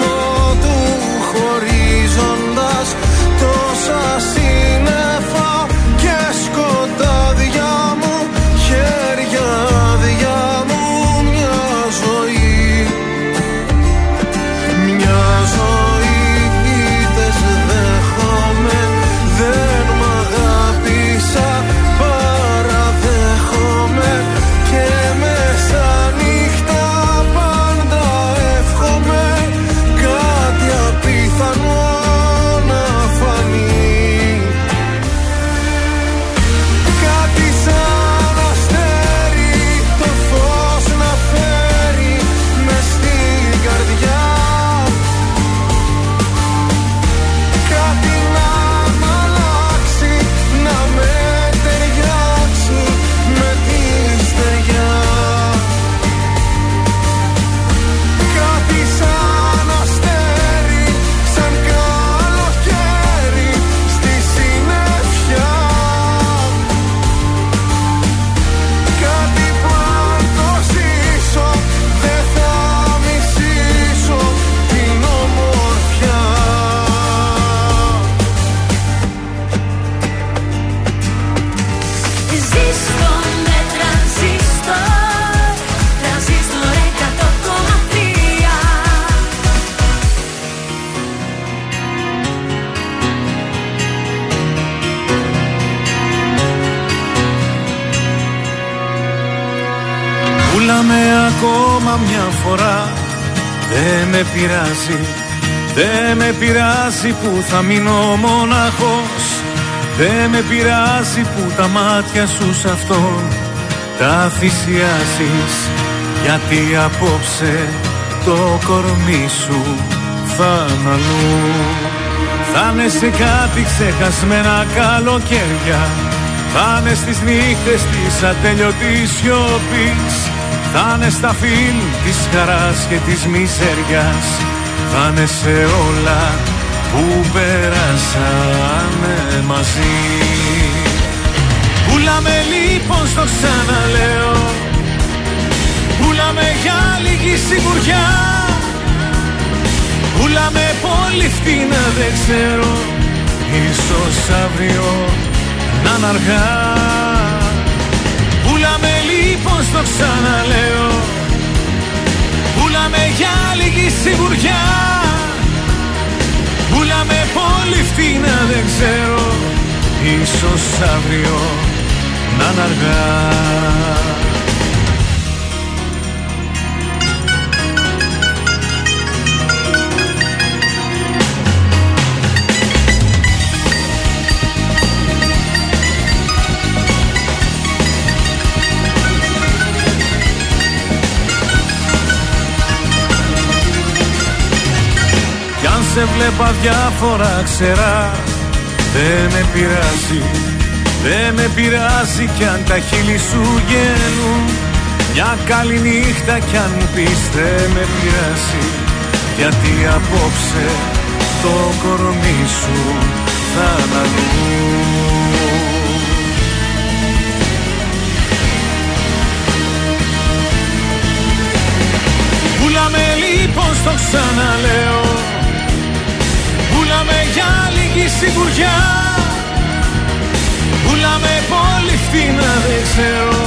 με πειράζει. Δεν με πειράζει που θα μείνω μοναχός. Δεν με πειράζει που τα μάτια σου σ' αυτόν Τα θυσιάζεις. Γιατί απόψε το κορμί σου θα είναι αλλού. Θα είναι σε κάτι ξεχασμένα καλοκαίρια. Θα είναι στις νύχτες της ατέλειωτης σιωπής Θα είναι στα φιλ της χαράς και της μιζέριας Θα είναι σε όλα που περάσαμε μαζί. Πουλάμε λοιπόν στο ξαναλέω. Πουλάμε για λίγη σιγουριά. Πουλάμε πολύ φτηνά δεν ξέρω. Ίσως αύριο να είναι αργά. Πουλάμε λοιπόν στο ξαναλέω. Πουλάμε για λίγη σιγουριά. Πουλάμε πολύ φτηνά δεν ξέρω. Ίσως αύριο να είναι αργά σε βλέπα διάφορα ξερά Δεν με πειράζει Δεν με πειράζει κι αν τα χείλη σου γέλουν Μια καλή νύχτα κι αν μου πεις δεν με πειράζει Γιατί απόψε το κορμί σου θα είναι αλλού Πουλάμε λοιπόν στο ξαναλέω Πουλάμε για λίγη σιγουριά. Πουλάμε πολύ φτηνά δεν ξέρω.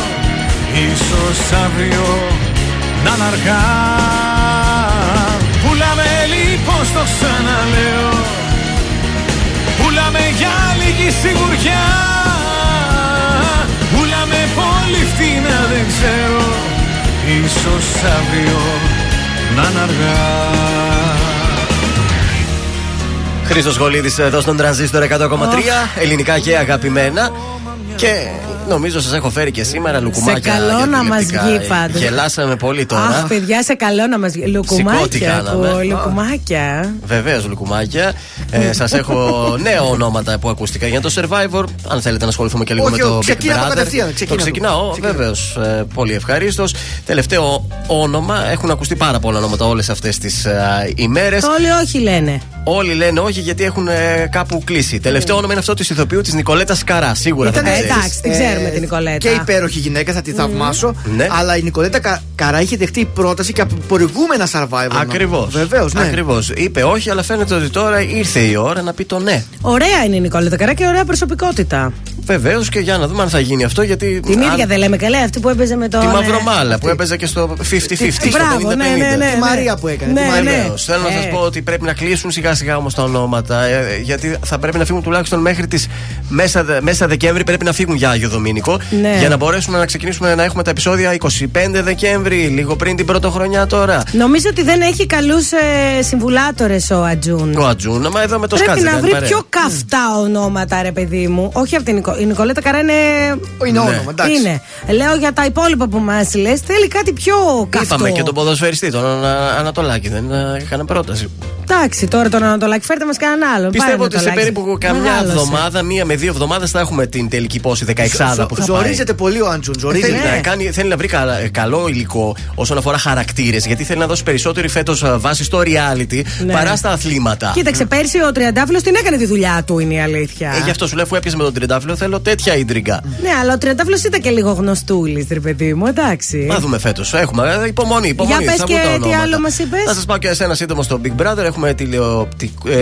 Ίσως αύριο να είναι αργά. Πουλάμε λοιπόν στο ξαναλέω. Πουλάμε για λίγη σιγουριά. Πουλάμε πολύ φτηνά δεν ξέρω. Ίσως αύριο να είναι αργά Χρήστος Γολίδης εδώ στον τρανζίστορ 100,3. Ελληνικά και αγαπημένα. Και νομίζω σας έχω φέρει και σήμερα λουκουμάκια. Σε καλό για να μας τηλεοπτικά. βγει πάντως. Γελάσαμε πολύ τώρα. Αχ, παιδιά, σε καλό να μας βγει. Σηκώτη Λουκουμάκια. κάναμε. ακούω, Λουκουμάκια. Βεβαίως, λουκουμάκια. Ε, Σας έχω νέα ονόματα που ακούστηκαν για το survivor. Αν θέλετε να ασχοληθούμε και λίγο Όχι, με το Big ξεκίνα το Brother. κατευθείαν, Το ξεκίνα το. ξεκινάω, βεβαίως. Πολύ ευχαρίστως. Τελευταίο όνομα. Έχουν ακουστεί πάρα πολλά ονόματα όλες αυτές τις ημέρες. Όλοι όχι λένε. Όλοι λένε όχι γιατί έχουν ε, κάπου κλείσει. Τελευταίο όνομα είναι αυτό της ηθοποιού της Νικολέτας Καρά. Σίγουρα Ήταν- θα την Ε, ξέρεις. εντάξει, την ξέρουμε την Νικολέτα. Και υπέροχη γυναίκα, θα τη θαυμάσω. Ναι. Αλλά η Νικολέτα Κα- Καρά είχε δεχτεί πρόταση και από προηγούμενα survivor. Ακριβώς. Βεβαίως, ναι. Ακριβώς. Είπε όχι, αλλά φαίνεται ότι τώρα ήρθε η ώρα να πει το ναι. Ωραία είναι η Νικόλα Καρά και ωραία προσωπικότητα. Βεβαίως και για να δούμε αν θα γίνει αυτό. Γιατί Την αν- ίδια δεν λέμε καλέ, αυτή που έπαιζε με τον. Τη ε, Μαυρομάλα που έπαιζε και στο 50-50. στο Μπράβο, 50-50. ναι, ναι, ναι. Τη Μαρία που έκανε. Ναι, τη Μαρία. ναι. Βεβαίως. Θέλω να Ε. σας πω ότι πρέπει να κλείσουν σιγά σιγά όμως τα ονόματα. ε, γιατί θα πρέπει να φύγουν τουλάχιστον μέχρι τις μέσα, δε- μέσα Δεκέμβρη. Πρέπει να φύγουν για Άγιο Δομήνικο. Ναι. Για να μπορέσουμε να ξεκινήσουμε να έχουμε τα επεισόδια 25 Δεκέμβρη, λίγο πριν την πρωτοχρονιά τώρα. Νομίζω ότι δεν έχει καλούς ε, συμβουλάτορες ο Ατζούν. Ο Ατζούνα, μα εδώ με το Πρέπει σκάτζε. να κάνει βρει παρέα. πιο καυτά ονόματα, ρε παιδί μου. Όχι από την Νικο... Η Νικολέτα Καρά είναι. Είναι Ναι. όνομα, εντάξει. Είναι. Λέω για τα υπόλοιπα που μας λες, θέλει κάτι πιο καυτό. Είπαμε και τον ποδοσφαιριστή, τον Ανα- Ανατολάκη. Δεν ε, έκανα πρόταση. Εντάξει, τώρα τον Ανατολάκη, φέρτε μας κανέναν άλλον. Πιστεύω Πάρε ότι σε Ανατολάκη. περίπου καμιά Μεγάλωσε. εβδομάδα, μία με δύο εβδομάδες θα έχουμε την τελική πόση 16 Ζο- που θα Ζορίζεται πολύ ο Άντζουν. πάει. Θέλει Ζορίζεται. να, κάνει, θέλει να βρει καλα- ε, καλό υλικό όσον αφορά χαρακτήρες, γιατί θέλει να δώσει περισσότερη φέτος βάση στο reality Ναι. παρά στα αθλήματα. Κοίταξε, πέρσι ο Τριαντάφυλλος την έκανε τη δουλειά του, είναι η αλήθεια. Ε, γι' αυτό σου λέω, αφού έπιασε με τον Τριαντάφυλλο, θέλω τέτοια ίντριγκα. Ναι, αλλά ο Τριαντάφυλλος ήταν και λίγο γνωστούλης, ρε παιδί μου, εντάξει. Θα δούμε φέτος. Έχουμε ε, υπομονή, υπομονή. Για πες θα βγουν και τα τι ονόματα. άλλο μας είπες; Θα σας πάω και σε ένα σύντομο στο Big Brother. έχουμε τηλεοπτικ- ε,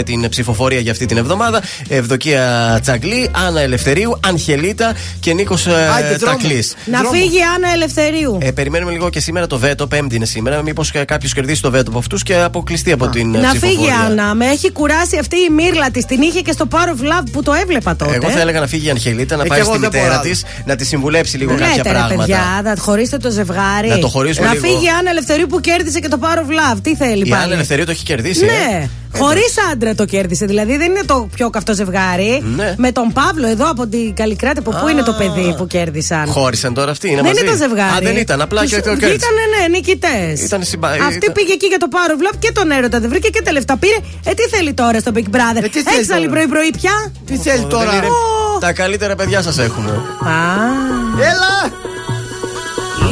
την ψηφοφορία για αυτή την εβδομάδα. Ευδοκία Τσαγκλή, Άννα Ελευθερίου, Ανχελίτα και Νίκος Άιντε, δρόμο. Τακλή. Να φύγει η Άννα Ελευθερίου. Ε, περιμένουμε λίγο και σήμερα το βέτο, Πέμπτη είναι σήμερα. Μήπως κάποιος κερδίσει το βέτο από αυτούς και αποκλειστεί από την ε, Να φύγει η ψηφοφορία. Άννα. Με έχει κουράσει αυτή η μύρλα της. Την είχε και στο Power of Love που το έβλεπα τότε. Εγώ θα έλεγα να φύγει η Ανχελίτα, να Ε, πάει κι εγώ στη δεν μητέρα μπορώ της, να τη συμβουλέψει λίγο Λέτε, κάποια ρε, πράγματα. παιδιά, να χωρίσετε το ζευγάρι. Να το χωρίσουμε Να λίγο. φύγει η Άννα Ελευθερίου που κέρδισε και το Power of Love. Τι θέλει Η πάλι; Άννα Ελευθερίου το έχει κερδίσει. Ναι. ε. Χωρίς άντρα το κέρδισε. Δηλαδή δεν είναι το πιο καυτό ζευγάρι. Ναι. Με τον Παύλο εδώ από την Καλλικράτη. Από πού είναι το παιδί που κέρδισαν; Χώρισαν τώρα αυτοί, είναι δεν μαζί. ήταν ζευγάρι. Α, δεν ήταν, απλά Τους και το κέρδισε. Βγήκανε, ναι, νικητές. Ήταν συμπα... Αυτή ήταν- πήγε εκεί για το Power of Love και τον έρωτα δεν βρήκε και τα λεφτά πήρε. Ε, τι θέλει τώρα στο Big Brother; τι θέλει Έξαλλη τώρα; πρωί-πρωί πια; Τι θέλει Δεν τώρα; είναι- Τα καλύτερα παιδιά σας έχουμε. Έλα!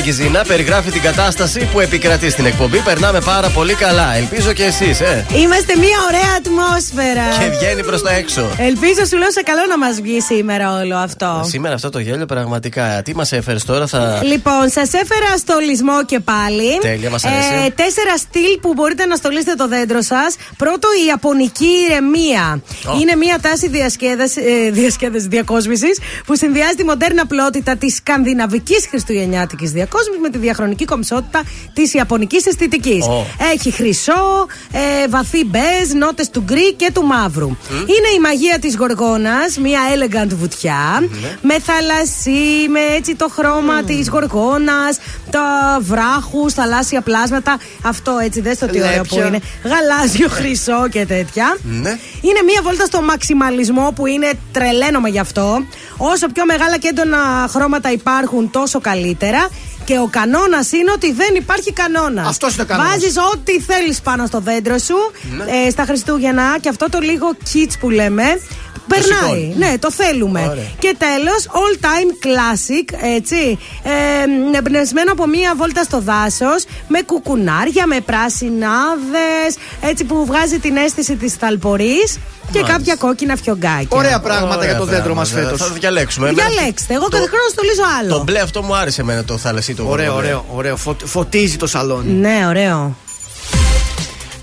Εδώ είναι και η Πέγγι Ζήνα. Περιγράφει την κατάσταση που επικρατεί στην εκπομπή. Περνάμε πάρα πολύ καλά. Ελπίζω και εσείς, ε. Είμαστε μια ωραία ατμόσφαιρα. Και βγαίνει προς τα έξω. Ελπίζω σου λέω σε καλό να μας βγει σήμερα όλο αυτό. Σήμερα αυτό το γέλιο πραγματικά. Τι μας έφερες τώρα, θα. Λοιπόν, σας έφερα στολισμό και πάλι. Τέλεια, μας αρέσει. Ε, τέσσερα στυλ που μπορείτε να στολίσετε το δέντρο σας. Πρώτο, η Ιαπωνική ηρεμία. Ω. Είναι μια τάση διασκέδαση, ε, διασκέδασης διακόσμησης που συνδυάζει τη μοντέρνα πλότητα της σκανδιναβικής χριστουγεννιάτικης διακόσμηση με τη διαχρονική κομψότητα της Ιαπωνικής αισθητικής. Ω. Έχει χρυσό, ε, βαθύ μπέζ, νότες του γκρι και του μαύρου. Είναι η μαγεία της Γοργόνας, μια elegant βουτιά, με θαλασσί, με έτσι το χρώμα της Γοργόνας, τα βράχους, θαλάσσια πλάσματα. Αυτό έτσι, δες το τι ωραίο που Λέπια. είναι. Γαλάζιο, χρυσό και τέτοια. Ναι. Είναι μία βόλτα στο μαξιμαλισμό που είναι τρελαίνομαι γι' αυτό. Όσο πιο μεγάλα και έντονα χρώματα υπάρχουν, τόσο καλύτερα. Και ο κανόνας είναι ότι δεν υπάρχει κανόνας. Αυτός είναι ο κανόνας. Βάζεις ό,τι θέλεις πάνω στο δέντρο σου Ναι. ε, στα Χριστούγεννα και αυτό το λίγο kits που λέμε. Περνάει. σηκώνει. Ναι, το θέλουμε. Ωραία. Και τέλος, all time classic, έτσι. Ε, εμπνευσμένο από μία βόλτα στο δάσος, με κουκουνάρια, με πράσινάδες, έτσι που βγάζει την αίσθηση της ταλπορής και Μάλιστα. κάποια κόκκινα φιωγκάκια. Ωραία πράγματα Ωραία για το δέντρο μας πράγματα. φέτος. Θα διαλέξουμε. Εμένα Διαλέξτε. Εγώ κάθε χρόνο στολίζω άλλο. Το μπλε αυτό μου άρεσε εμένα το θαλασσί το Ωραίο, μπλε. ωραίο, ωραίο. Φω- Φωτίζει το σαλόνι. Ναι, ωραίο.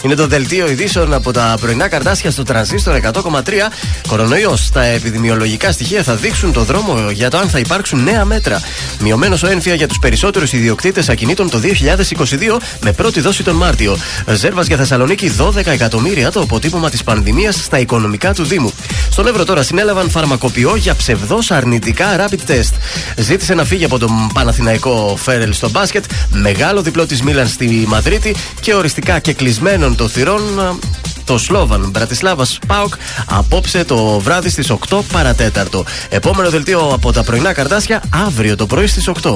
Είναι το δελτίο ειδήσεων από τα πρωινά καρτάσια στο τρανζίστορ 100,3. Κορονοϊός. Τα επιδημιολογικά στοιχεία θα δείξουν το δρόμο για το αν θα υπάρξουν νέα μέτρα. Μειωμένος ο ένφια για τους περισσότερους ιδιοκτήτες ακινήτων το 2022 με πρώτη δόση τον Μάρτιο. Ζέρβα για Θεσσαλονίκη 12 εκατομμύρια το αποτύπωμα της πανδημίας στα οικονομικά του Δήμου. Στον Εύρο τώρα συνέλαβαν φαρμακοποιό για ψευδό αρνητικά rapid test. Ζήτησε να φύγει από τον Παναθηναϊκό Φέρελ στο μπάσκετ. Μεγάλο διπλό της Μίλαν στη Μαδρίτη και οριστικά και κλεισμένων των θυρών α, το Σλόβαν Μπρατισλάβας Πάοκ απόψε το βράδυ στις 8 παρατέταρτο. Επόμενο δελτίο από τα πρωινά καρτάσια αύριο το πρωί στις 8.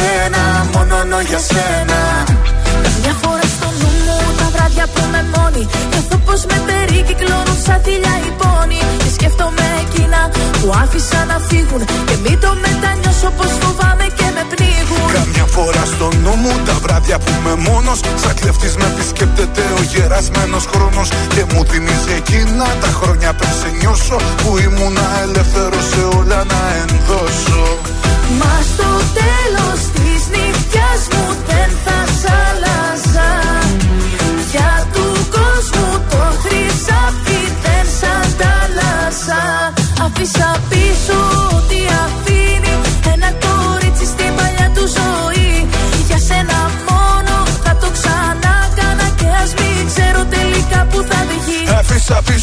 σένα Μόνο για σένα. Μια φορά στο νου μου τα βράδια που με μόνη Νιώθω πως με περικυκλώνουν σαν θηλιά οι πόνοι Και σκέφτομαι εκείνα που άφησα να φύγουν Και μην το μετανιώσω πως φοβάμαι και με πνίγουν Καμιά φορά στο νου μου τα βράδια που είμαι μόνος. Σαν κλεφτής με επισκέπτεται ο γερασμένος χρόνος. Και μου θυμίζει εκείνα τα χρόνια πριν σε νιώσω Που ήμουνα ελεύθερος σε όλα να ενδώσω. Μα στο τέλος της νύχτιας μου δεν θα σ' άλλαζα. Για του κόσμου το χρυσάφι δεν σ' αντάλλαζα. Άφησα πίσω ό,τι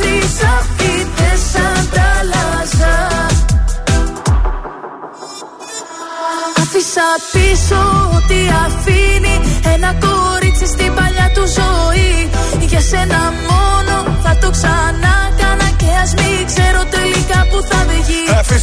το χρυσάφι δεν σ' αντάλλαζα Άφησα πίσω ό,τι αφήνει Ένα κορίτσι στην παλιά του ζωή. Για σένα μόνο θα το ξανά κάνα Και ας μην ξέρω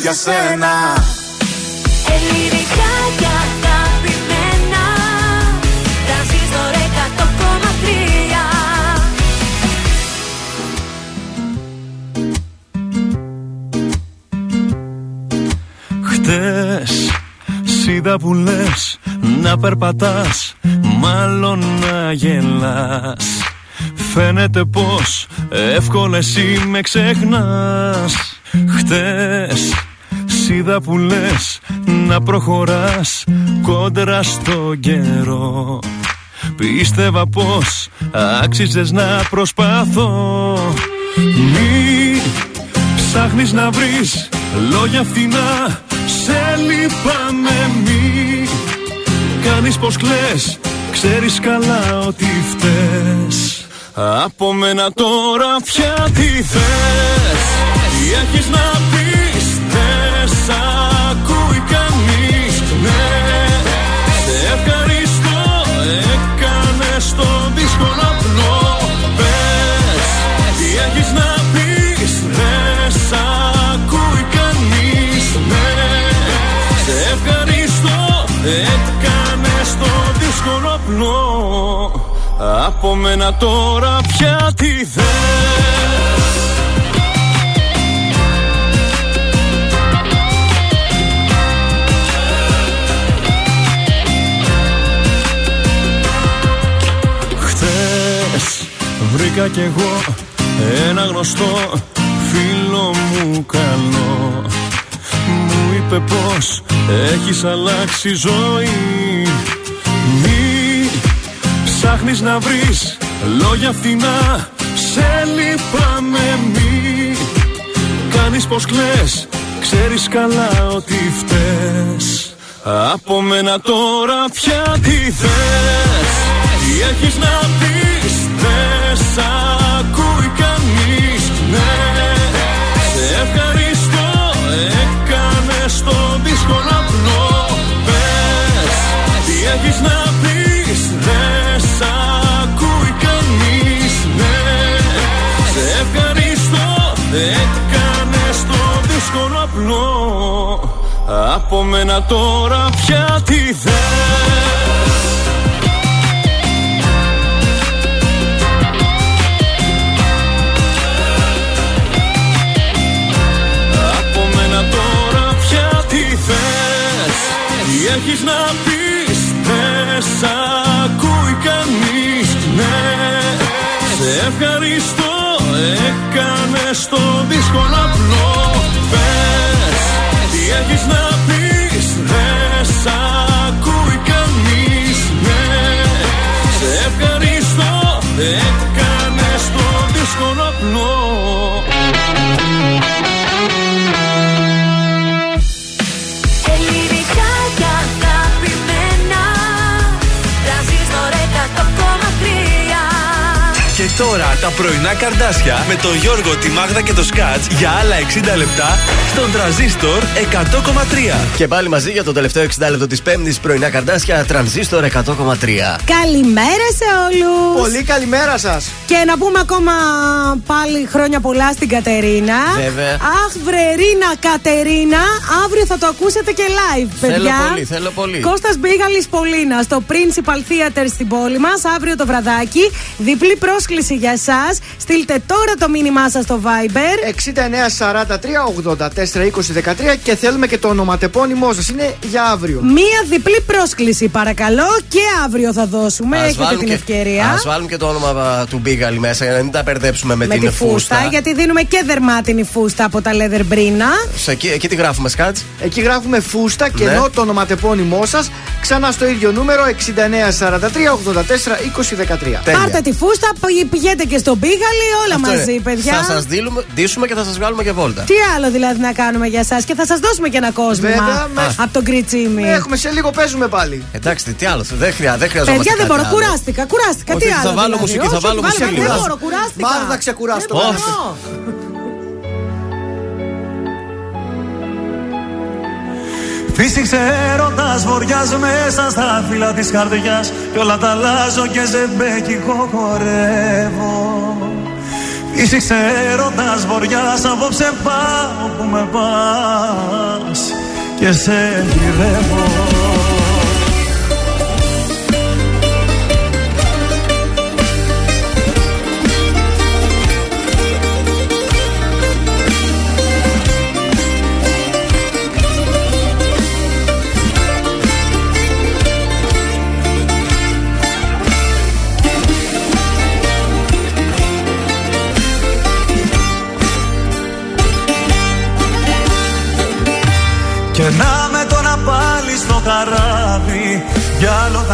για σένα. Ελληνικά και αγαπημένα Τρανζίστορ 100,3 Χτες Σίδα που λες να περπατάς Μάλλον να γελάς. Φαίνεται πως εύκολα εσύ με ξεχνάς. Χτες Σίδα που λες να προχωράς κόντρα στο καιρό. Πίστευα πως άξιζες να προσπαθώ. Μη ψάχνεις να βρεις λόγια φθηνά Σε λυπάμαι μη. Κάνεις πως κλαις Ξέρεις καλά ότι φταίς. Από μένα τώρα πια τι θες. Τι έχεις να πεις; Από μένα τώρα πια τι θες Χθες βρήκα κι εγώ ένα γνωστό φίλο μου καλό. Μου είπε πως έχεις αλλάξει ζωή. Μη ψάχνεις να βρεις λόγια φθηνά Σε λυπάμαι μη. Κάνεις πως κλαις Ξέρεις καλά ότι φταίς. Από μένα τώρα πια τι θες. Τι έχεις να πεις Δεν σ' ακούει κανείς. Ναι. Σε ευχαριστώ Έκανες το δύσκολο απλό. Πες Τι έχεις να Από μένα τώρα πια τι θες. Από μένα τώρα πια τι θες. Τι έχεις να πεις Δεν σ' ακούει κανείς Ναι. Σε ευχαριστώ Έκανες το δύσκολο απλό δύσκολο τώρα τα πρωινά καρδάσια με τον Γιώργο, τη Μάγδα και το Σκάτς για άλλα 60 λεπτά στον τραζίστορ 100,3. Και πάλι μαζί για το τελευταίο 60 λεπτό της Πέμπτης πρωινά καρδάσια τρανζίστορ 100,3. Καλημέρα σε όλους! Πολύ καλημέρα σας. Και να πούμε ακόμα πάλι χρόνια πολλά στην Κατερίνα. Βέβαια. Αχ, βρερίνα Κατερίνα, αύριο θα το ακούσετε και live, παιδιά. Θέλω πολύ, θέλω πολύ. Κώστας Μπίγαλης Πολίνα στο Principal Theater στην πόλη μας αύριο το βραδάκι. Διπλή πρόσκληση για εσάς Στείλτε τώρα το μήνυμά σας στο Viber. 6943 84 20 13 και θέλουμε και το ονοματεπώνυμό σας. Είναι για αύριο. Μία διπλή πρόσκληση, παρακαλώ. Και αύριο θα δώσουμε. Ας Έχετε βάλουμε την και- ευκαιρία. Ας βάλουμε και το όνομα α, του Μπίγαλη μέσα για να μην τα μπερδέψουμε με, με την τη φούστα, γιατί δίνουμε και δερμάτινη φούστα από τα leather μπρίνα. Σε εκεί, εκεί τι γράφουμε, Σκάτς. Εκεί γράφουμε φούστα και Ναι. ενώ το ονοματεπώνυμό σας ξανά στο ίδιο νούμερο 6943 84 20 13. Πάρτε τη φούστα, πη- πηγαίνετε και στον πίγαλι, όλα μαζί, παιδιά. Θα σας δείσουμε και θα σας βγάλουμε και βόλτα. Τι άλλο δηλαδή να κάνουμε για εσά και θα σας δώσουμε και ένα κόσμο Βέβαια, με- από τον Κριτσίμι. Έχουμε σε λίγο παίζουμε πάλι. Εντάξει, τι άλλο. Δεν, χρειά, δεν χρειαζόμαστε. Παιδιά δεν κάτι μπορώ, άλλο. κουράστηκα, κουράστηκα. Όχι, Τι θα άλλο. βάλω δηλαδή; μουσική, θα Όχι, βάλω βάλτε, μουσική. Δεν μπορώ, κουράστηκα. Μάλλον θα ξεκουράσω. Φύσηξε έρωτας βοριάς μέσα στα φύλλα της καρδιάς. Κι όλα τα αλλάζω και ζεμπέκικο χορεύω. Φύσηξε έρωτας βοριάς απόψε πάω που με πας. Και σε γυρεύω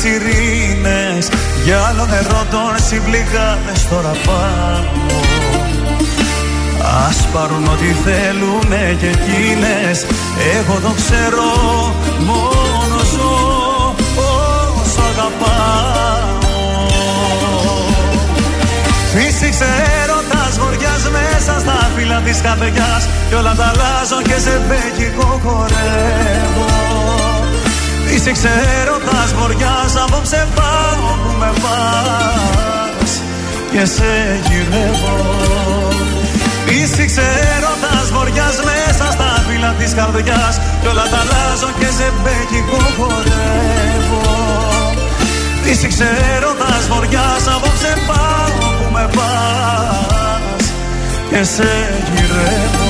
ψυχή μου οι σιρήνες. Για άλλο νερό των συμπληγάδες τώρα πάνω. Ας πάρουν ό,τι θέλουνε και εκείνες. Εγώ το ξέρω μόνο ζω όσο αγαπάω. Φύσηξε έρωτας βοριάς μέσα στα φύλλα της καρδιάς Κι όλα τα αλλάζω και σε μπέκικο χορεύω Φύσηξε έρωτας βοριάς απόψε πάω που με πας. Και σε γυρεύω. Φύσηξε έρωτας βοριάς μέσα στα φύλλα της καρδιάς. Κι όλα τα αλλάζω και σε μπέκικο χορεύω. Φύσηξε έρωτας βοριάς απόψε πάω που με πας. Και σε γυρεύω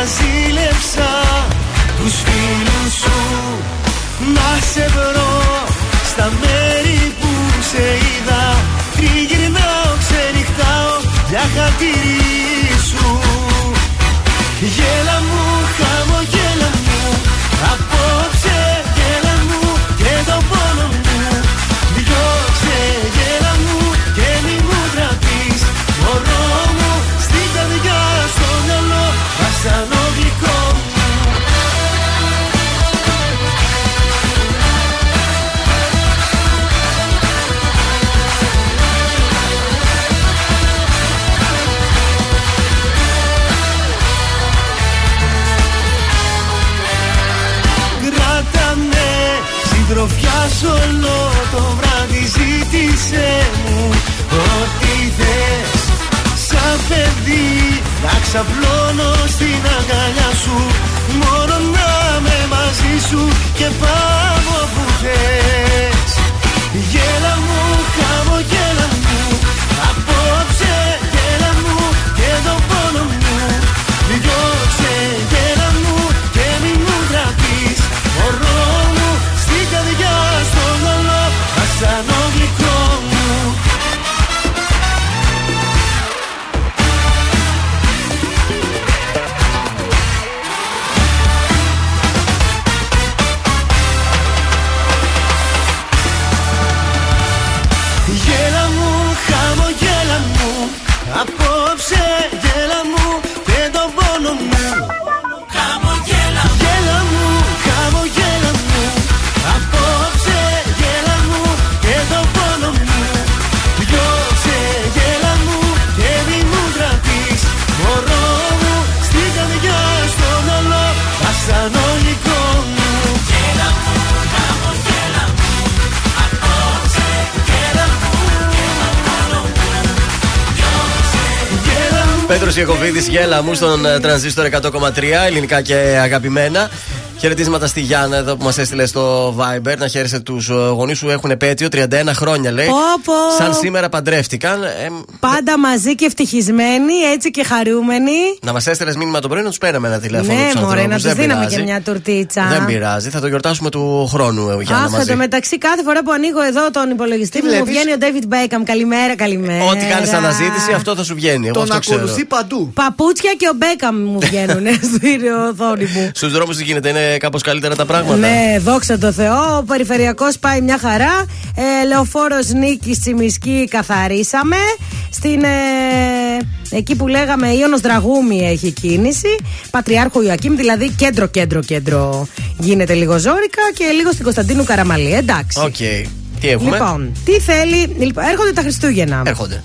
είδα ζήλεψα Τους φίλους σου. Να σε βρω Στα μέρη που σε είδα. Τριγυρνάω, ξενυχτάω για χατήρι σου. Γέλα μου, Σολο το βράδυ ζήτησε μου Ό,τι θες. Σαν παιδί να ξαπλώνω στην αγκαλιά σου Μόνο να με μαζί σου και πάω που θες. Γέλα μου, χαμογέλα μου γέλα μου Πέτρο Ιακοβίδη, γέλα μου στον ε, τρανζίστορ 100,3 ελληνικά και αγαπημένα. Χαιρετίσματα στη Γιάννα εδώ που μας έστειλε στο Viber να χαίρεσαι τους γονείς σου έχουν επέτειο 31 χρόνια λέει. Πω, πω. Σαν σήμερα παντρεύτηκαν. Ε, Πάντα μαζί και ευτυχισμένοι, έτσι και χαρούμενοι. να μας έστειλες μήνυμα το πρωί να τους παίρναμε ένα τηλέφωνο. ναι, τους μωρέ, να ανθρώπους. τους Δεν δίναμε πειράζει. και μια τουρτίτσα. Δεν πειράζει, θα το γιορτάσουμε του χρόνου, ε, Γιάννα. Αχ, μαζί. εν τω μεταξύ, κάθε φορά που ανοίγω εδώ τον υπολογιστή μου, μου βλέπεις; βγαίνει ο David Beckham. Καλημέρα, καλημέρα. Ό,τι κάνεις αναζήτηση, αυτό θα σου βγαίνει. Εγώ Τον αυτό ξέρω. ακολουθεί παντού. Παπούτσια και ο Μπέκαμ μου βγαίνουν στην οθόνη μου. Στους δρόμους τι γίνεται, είναι κάπως καλύτερα τα πράγματα. Ναι, δόξα τω Θεώ. Ο περιφερειακός πάει μια χαρά. Ε, Λεωφόρος Νίκης Τσιμισκή καθαρίσαμε. Στην, ε, εκεί που λέγαμε Ίωνος Δραγούμη έχει κίνηση. Πατριάρχου Ιωακήμ, δηλαδή κέντρο, κέντρο, κέντρο γίνεται λίγο ζόρικα και λίγο στην Κωνσταντίνου Καραμανλή. Εντάξει. Οκ. Τι έχουμε; Λοιπόν, τι θέλει. Λοιπόν, έρχονται τα Χριστούγεννα. Έρχονται.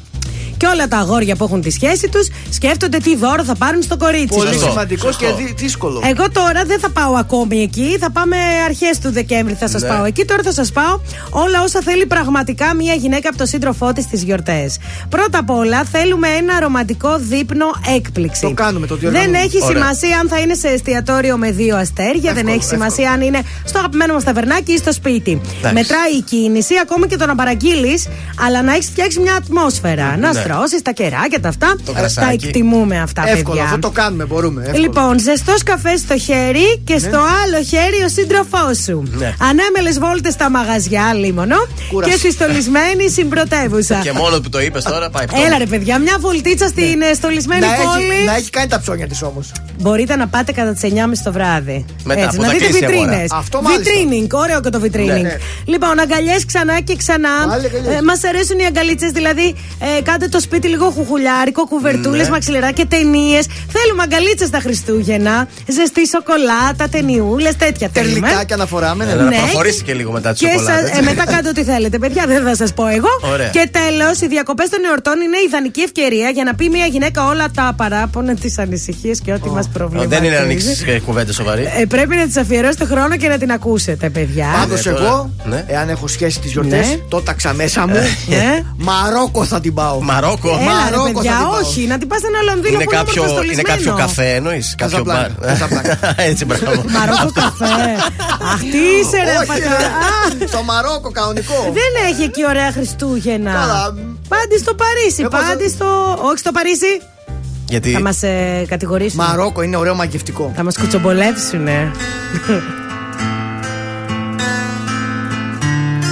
Και όλα τα αγόρια που έχουν τη σχέση τους σκέφτονται τι δώρο θα πάρουν στο κορίτσι Πολύ τους. σημαντικό και δι- δύσκολο. Εγώ τώρα δεν θα πάω ακόμη εκεί. Θα πάμε αρχές του Δεκέμβρη θα σας Ναι. πάω εκεί. Τώρα θα σας πάω όλα όσα θέλει πραγματικά μια γυναίκα από το σύντροφό της στις γιορτές. Πρώτα απ' όλα θέλουμε ένα ρομαντικό δείπνο έκπληξη. Το κάνουμε, το Δεν διοργανώνουμε. έχει Ωραία. σημασία αν θα είναι σε εστιατόριο με δύο αστέρια. δεν έχει σημασία αν είναι στο αγαπημένο μας ταβερνάκι ή στο σπίτι. Μετράει η κίνηση, ακόμη και το να παραγγείλεις, αλλά να έχεις φτιάξει μια ατμόσφαιρα. Να Ναι. Στρώσεις τα κεράκια τα αυτά. Το τα κρασάκι. εκτιμούμε αυτά, Εύκολο, παιδιά. αυτό το κάνουμε, μπορούμε. εύκολο. Λοιπόν, ζεστός καφές στο χέρι και στο άλλο χέρι ο σύντροφός σου. Ναι. Ανέμελες βόλτες στα μαγαζιά, λίμωνο. Κούραση. Και στη στολισμένη συμπρωτεύουσα. Και μόνο που το είπες τώρα πάει πτώμα. Έλα ρε παιδιά, μια βολτίτσα στην ε, στολισμένη Ναι. να, πόλη. έχει, να έχει κάνει τα ψώνια της όμως. Μπορείτε να πάτε κατά τις 9.30 το βράδυ. Μετά, Έτσι, που να θα δείτε κλείσει η αγορά. βιτρίνες. Αυτό μάλιστα. Βιτρίνινγκ, ωραίο και το βιτρίνινγκ. Ναι, ναι. Λοιπόν, αγκαλιές ξανά και ξανά. Πάλι αγκαλιές. Ε, Μας αρέσουν οι αγκαλίτσες, δηλαδή ε, κάντε το σπίτι λίγο χουχουλιάρικο, κουβερτούλες, Ναι. μαξιλεράκια, ταινίες. Θέλουμε αγκαλίτσες τα Χριστούγεννα. Ζεστή σοκολάτα, ταινιούλες, τέτοια θέλουμε. Τερλικάκια να φοράμε. Έλα, Ναι. Να προχωρήσει και λίγο μετά τη Και σοκολάτα. σας- έτσι. ε, μετά κάντε ό,τι θέλετε, παιδιά, δεν θα σας πω εγώ. Ωραία. Και τέλος, οι διακοπές των εορτών είναι ιδανική ευκαιρία για να πει μια γυναίκα όλα τα παράπονα, τις ανησυχίες και ό,τι μας Ω, προβληματίζει. Δεν είναι να ανοίξει κουβέντα σοβαρή. Ε, πρέπει να τη αφιερώσετε χρόνο και να την ακούσετε, παιδιά. Πάντως Ναι, τώρα. εγώ, Ναι. εάν έχω σχέση τι γιορτές, Ναι. το ταξα μέσα μου. Ναι. Μαρόκο θα την πάω. Μαρόκο. Έλα, ρε, Μαρόκο παιδιά, θα την πάω. όχι, να την πας σε ένα Λονδίνο Είναι που είναι κάποιο, όμορφο είναι στολισμένο. κάποιο καφέ, εννοείς. Κάποιο μπαρ. Καζαμπλάνκα, Έτσι, μπράβο. Μαρόκο καφέ. Αχ, τι είσαι, ρε, Όχι, πατέρα. ρε. Α, Στο Μαρόκο κανονικό. Δεν έχει εκεί ωραία Χριστούγεννα. Καλά. Πάντη στο Παρίσι, Εγώ δεν- πάντη στο. Όχι στο Παρίσι. Γιατί Θα μας ε, κατηγορήσουν. Μαρόκο είναι ωραίο μαγευτικό. Θα μας κουτσομπολεύσουνε.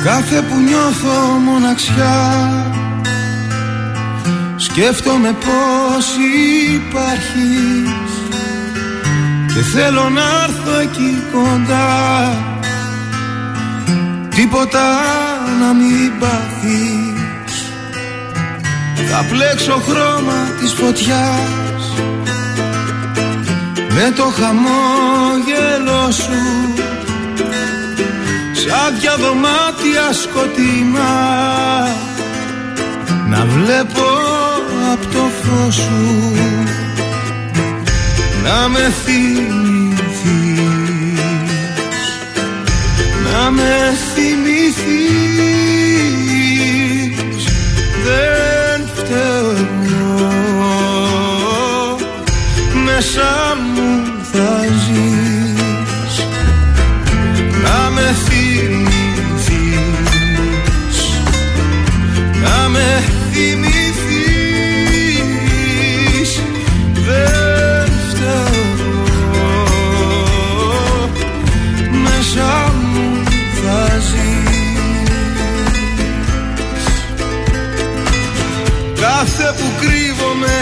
Κάθε που νιώθω μοναξιά Σκέφτομαι πως υπάρχεις Και θέλω να έρθω εκεί κοντά. Τίποτα να μην πάθεις. Θα πλέξω χρώμα της φωτιάς Με το χαμόγελο σου. Σαν δυο δωμάτια σκοτεινά. Να βλέπω απ' το φως σου. Να με θυμηθείς. Να με θυμηθείς. Δεν φταίω. Μέσα μου θα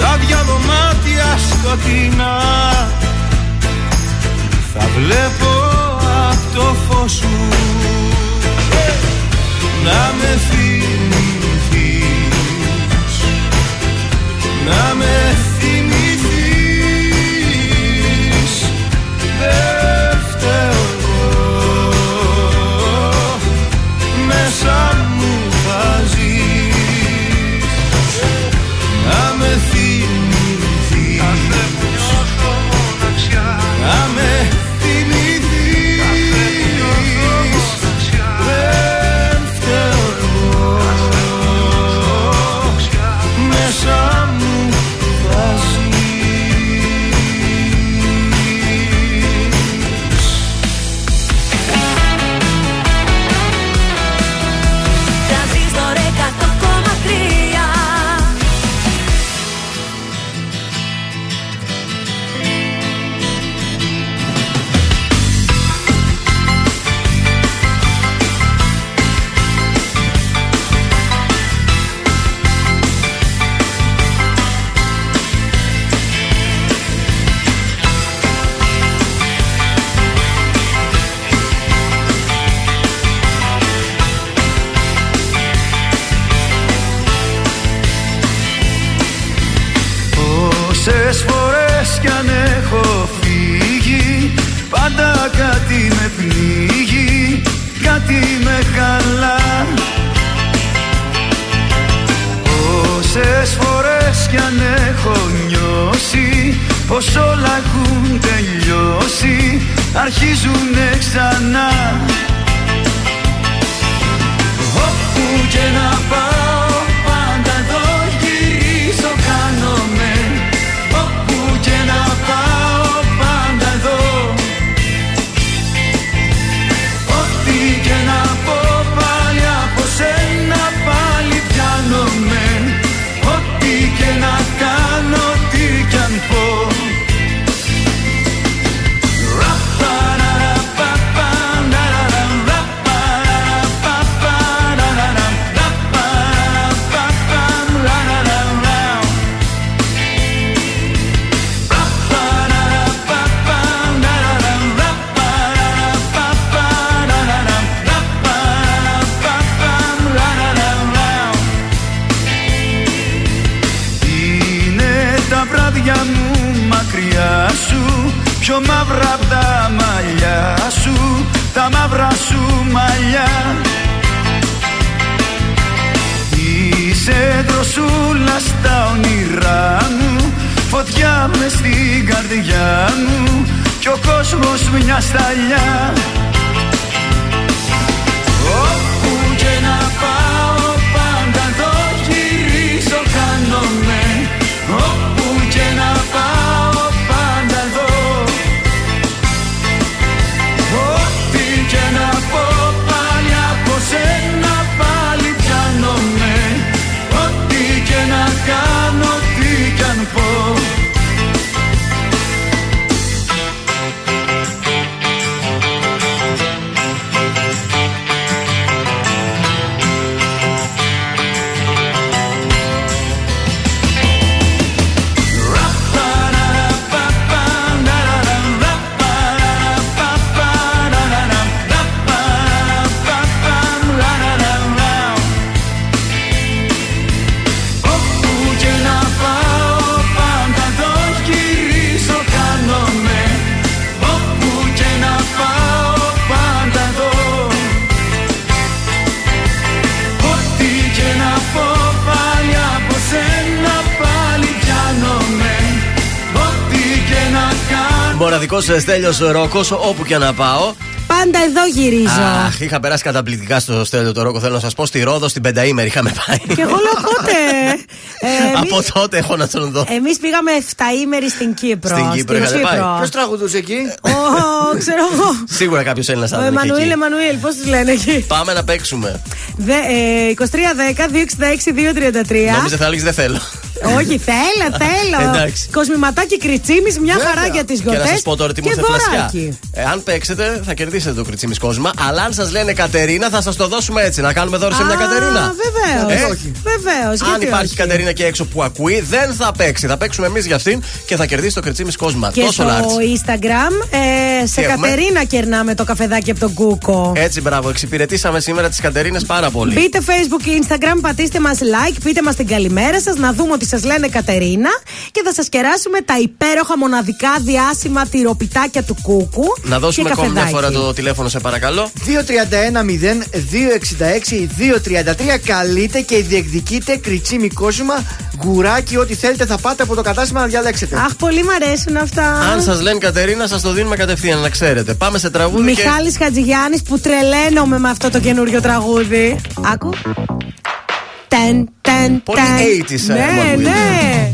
άδεια δωμάτια σκοτεινά. Θα βλέπω από το φως σου. Να με φύγεις. Μοναδικό Στέλιος Ρόκος, όπου και να πάω. Πάντα εδώ γυρίζω. Αχ, είχα περάσει καταπληκτικά στο Στέλιο το Ρόκο. Θέλω να σας πω στη Ρόδο στην Πενταήμερη είχαμε πάει. Και εγώ λέω πότε; Ε, Από τότε έχω να τον δω. Εμείς πήγαμε 7 ήμερη στην Κύπρο. Στην Κύπρο είχατε πάει. Ποιος τραγουδούσε εκεί; Ω, ξέρω εγώ. Σίγουρα κάποιος Έλληνας Ο θα ήταν εκεί. Εμμανουήλ, Εμμανουήλ, πώς τους λένε εκεί; Πάμε να παίξουμε. Δε, ε, 2310-266-233. Νόμιζα θα έλεγε δεν θέλω. Όχι, θέλω, θέλω. Εντάξει. Κοσμηματάκι κριτσίμης, μια Βέβαια. χαρά για τις Και να γιορτές. σα πω τώρα τι μου ήρθε φλασιά. Ε, αν παίξετε, θα κερδίσετε το κριτσίμι κόσμημα. Αλλά αν σας λένε Κατερίνα, θα σας το δώσουμε έτσι. Να κάνουμε δώρο σε μια Κατερίνα. Βεβαίως. Ε, Βεβαίως. Αν υπάρχει Κατερίνα και έξω που ακούει, δεν θα παίξει. Θα παίξουμε εμείς για αυτήν και θα κερδίσει το κριτσίμι κόσμημα. Και Τόσο στο large. Instagram ε, σε Τι έχουμε; Κατερίνα κερνάμε το καφεδάκι από τον Κούκο. Έτσι, μπράβο. Εξυπηρετήσαμε σήμερα τις Κατερίνες πάρα πολύ. Μπείτε Facebook και Instagram, πατήστε μας like, πείτε μας την καλημέρα σας, να δούμε ότι σας λένε Κατερίνα και θα σας κεράσουμε τα υπέροχα μοναδικά διάσημα τυροπιτάκια του Κούκου. Να δώσουμε και ακόμη μια καφεδάκι. φορά το τηλέφωνο, σε παρακαλώ. 231-0-266-233 καλείτε και διεκδικείτε κριτσίμι κόσμημα, γκουράκι, ό,τι θέλετε θα πάτε από το κατάστημα να διαλέξετε. Αχ, πολύ μ' αρέσουν αυτά. Αν σας λένε Κατερίνα, σας το δίνουμε κατευθείαν, να ξέρετε. Πάμε σε τραγούδι. και- Μιχάλης Χατζηγιάννης που τρελαίνομαι με αυτό το καινούριο τραγούδι. Άκου. Ταν, ταν, Πολύ ταν. 80s, ε, Ναι, μου ναι.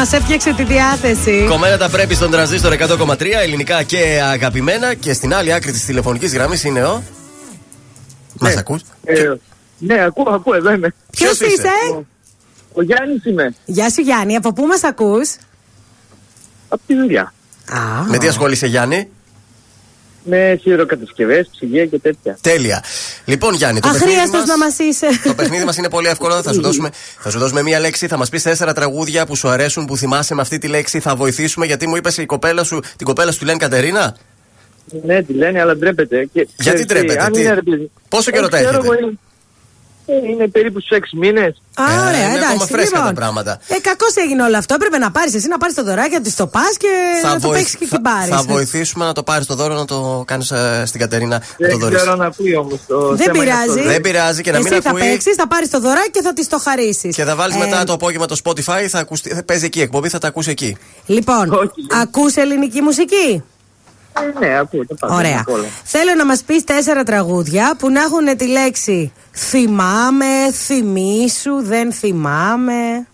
Μας έφτιαξε τη διάθεση. Κομμένα τα πρέπει στον τρανζίστορ 100,3 ελληνικά και αγαπημένα. Και στην άλλη άκρη της τηλεφωνικής γραμμής είναι ο. Μας ακούς; Ε, ναι, ακούω, ακούω, εδώ είμαι. Ποιος είσαι; Ο, ο Γιάννης είμαι. Γεια σου Γιάννη, από πού μας ακούς; Από τη δουλειά. Με τι ασχολείσαι, Γιάννη; Με σιδηροκατασκευέ, ψυγεία και τέτοια. Τέλεια. Λοιπόν, Γιάννη, το παιχνίδι Αχρίαστος μας- να μας είσαι. Το παιχνίδι μας είναι πολύ εύκολο. Θα σου, δώσουμε, θα σου δώσουμε μία λέξη. Θα μας πεις τέσσερα τραγούδια που σου αρέσουν, που θυμάσαι με αυτή τη λέξη. Θα βοηθήσουμε γιατί μου είπες η κοπέλα σου, την κοπέλα σου τη λένε Κατερίνα; Ναι, τη λένε, αλλά ντρέπεται. Και, ξέρεις τι, ντρέπεται, αν τι; είναι, ρε παιδί- Πόσο καιρό Ε, τα ξέρω έχετε; Εγώ, είναι- ε, Είναι περίπου στους 6 μήνες. Α, ωραία, είναι εντάξει. ακόμα φρέσκα λοιπόν. τα πράγματα. Ε, κακώς έγινε όλο αυτό. Έπρεπε να πάρεις εσύ να πάρεις το δωράκι, να τη το πας και να το βοηθ- παίξεις και θα- την πάρει. θα βοηθήσουμε να το πάρεις το δώρο να το κάνεις στην Κατερίνα να το Δεν δωρήσει. ξέρω να πει όμως το Δεν θέμα είναι αυτό. πειράζει. Δεν πειράζει και να μην Εσύ θα ακούει. παίξεις, θα πάρεις το δωράκι και θα της το χαρίσεις. Και θα βάλεις μετά το απόγευμα το Spotify, θα, ακουστεί, θα παίζει εκεί η εκπομπή, θα τα ακούσει εκεί. Λοιπόν, ακούς ελληνική μουσική; Ε, ναι, ακούω το πάντα. Ωραία. απ' όλα. Θέλω να μας πεις τέσσερα τραγούδια που να έχουν τη λέξη θυμάμαι, θυμήσου, δεν θυμάμαι.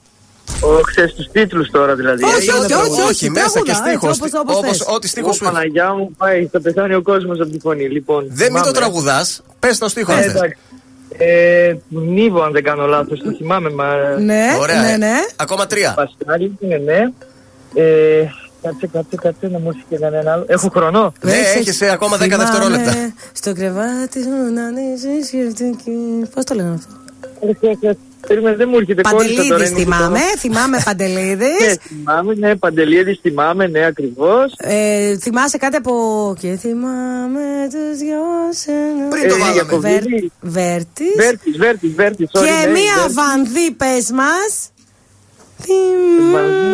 Ο, ξέρεις τους τίτλους τώρα δηλαδή. Όχι, Ε, όχι, είναι όχι, τραγούδι. όχι, μέσα και τραγούδα, στίχος. έτσι, όπως- όπως Όπως θες. ό,τι στίχος Ω, σου Παναγιά μου πάει, θα πεθάνει ο κόσμος από τη φωνή. Λοιπόν, Δεν μην το θυμάμαι. τραγουδάς, πες το στίχο αν Ε, θες. εντάξει. Ε, Νίβο, αν δεν κάνω λάθος, το θυμάμαι. Μα... Ναι, Ωραία, ναι, ε. ναι. Ακόμα τρία. Πασχάλη, είναι ναι. Ε, κάτσε, κάτσε, κάτσε, να μου έρθει και κανένα άλλο. Έχω χρονό. Ναι, έχεις, ε, ακόμα δέκα Θυμάμαι δευτερόλεπτα. Στο κρεβάτι σου να ανοίξεις σκεφτική. Πώς το λένε αυτό; Περίμενε, δεν μου έρχεται κόλλησα τώρα. Παντελίδης είναι θυμάμαι, και το- θυμάμαι Ναι, Παντελίδης. θυμάμαι, ναι, Παντελίδης θυμάμαι, ναι, ακριβώς. Ε, θυμάσαι κάτι από. Και θυμάμαι τους δυο σε ένα- Πριν το Ε, βάλαμε. Ιακωβίδη. Βέρ- Βέρτης. Βέρτης, Βέρτης, Βέρτης. sorry, Και ναι, μία Βέρτης. βανδύ πες μας.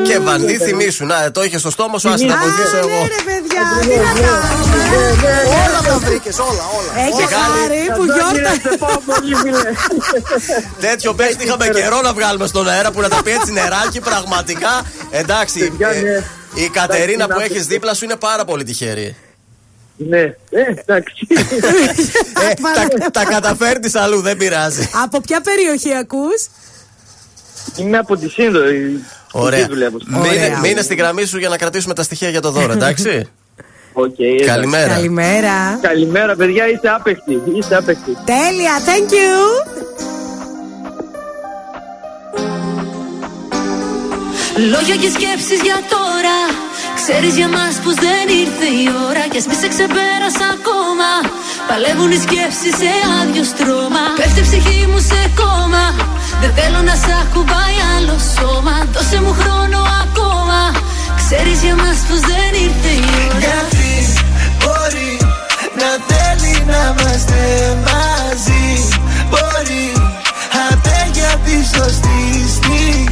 Και βανδύ θυμίσου. Να, το είχε στο στόμα σου, άσε να βοηθήσω εγώ. Ναι, ρε παιδιά, τι να κάνουμε. Όλα τα βρήκες, όλα, όλα. Έχει χάρη που γιόρτασε. Τέτοιο παίχτη είχαμε καιρό να βγάλουμε στον αέρα που να τα πει έτσι νεράκι, πραγματικά. Εντάξει, ε, η Κατερίνα που έχεις δίπλα σου είναι πάρα πολύ τυχερή. Ναι, ε, εντάξει. Ε, τα, τα καταφέρνεις αλλού, δεν πειράζει. Από ποια περιοχή ακούς; Είμαι από τη Σίνδο. Ωραία. Εκεί δουλεύω. Μείνε, μείνε στη γραμμή σου για να κρατήσουμε τα στοιχεία για το δώρο, εντάξει; Οκ, εντάξει. Καλημέρα. Καλημέρα. Καλημέρα, παιδιά, είστε άπαιχτοι. Είστε άπαιχτοι. Τέλεια, thank you. Λόγια και σκέψεις για τώρα Ξέρεις για μας πως δεν ήρθε η ώρα Κι ας μη σε ξεπέρασα ακόμα. Παλεύουν οι σκέψεις σε άδειο στρώμα. Πέφτει η ψυχή μου σε κόμμα. Δεν θέλω να σ' ακουμπάει άλλο σώμα. Δώσε μου χρόνο ακόμα. Ξέρεις για μας πως δεν ήρθε η ώρα. Γιατί μπορεί να θέλει να είμαστε μαζί; Μπορεί απέ για τη σωστή στιγμή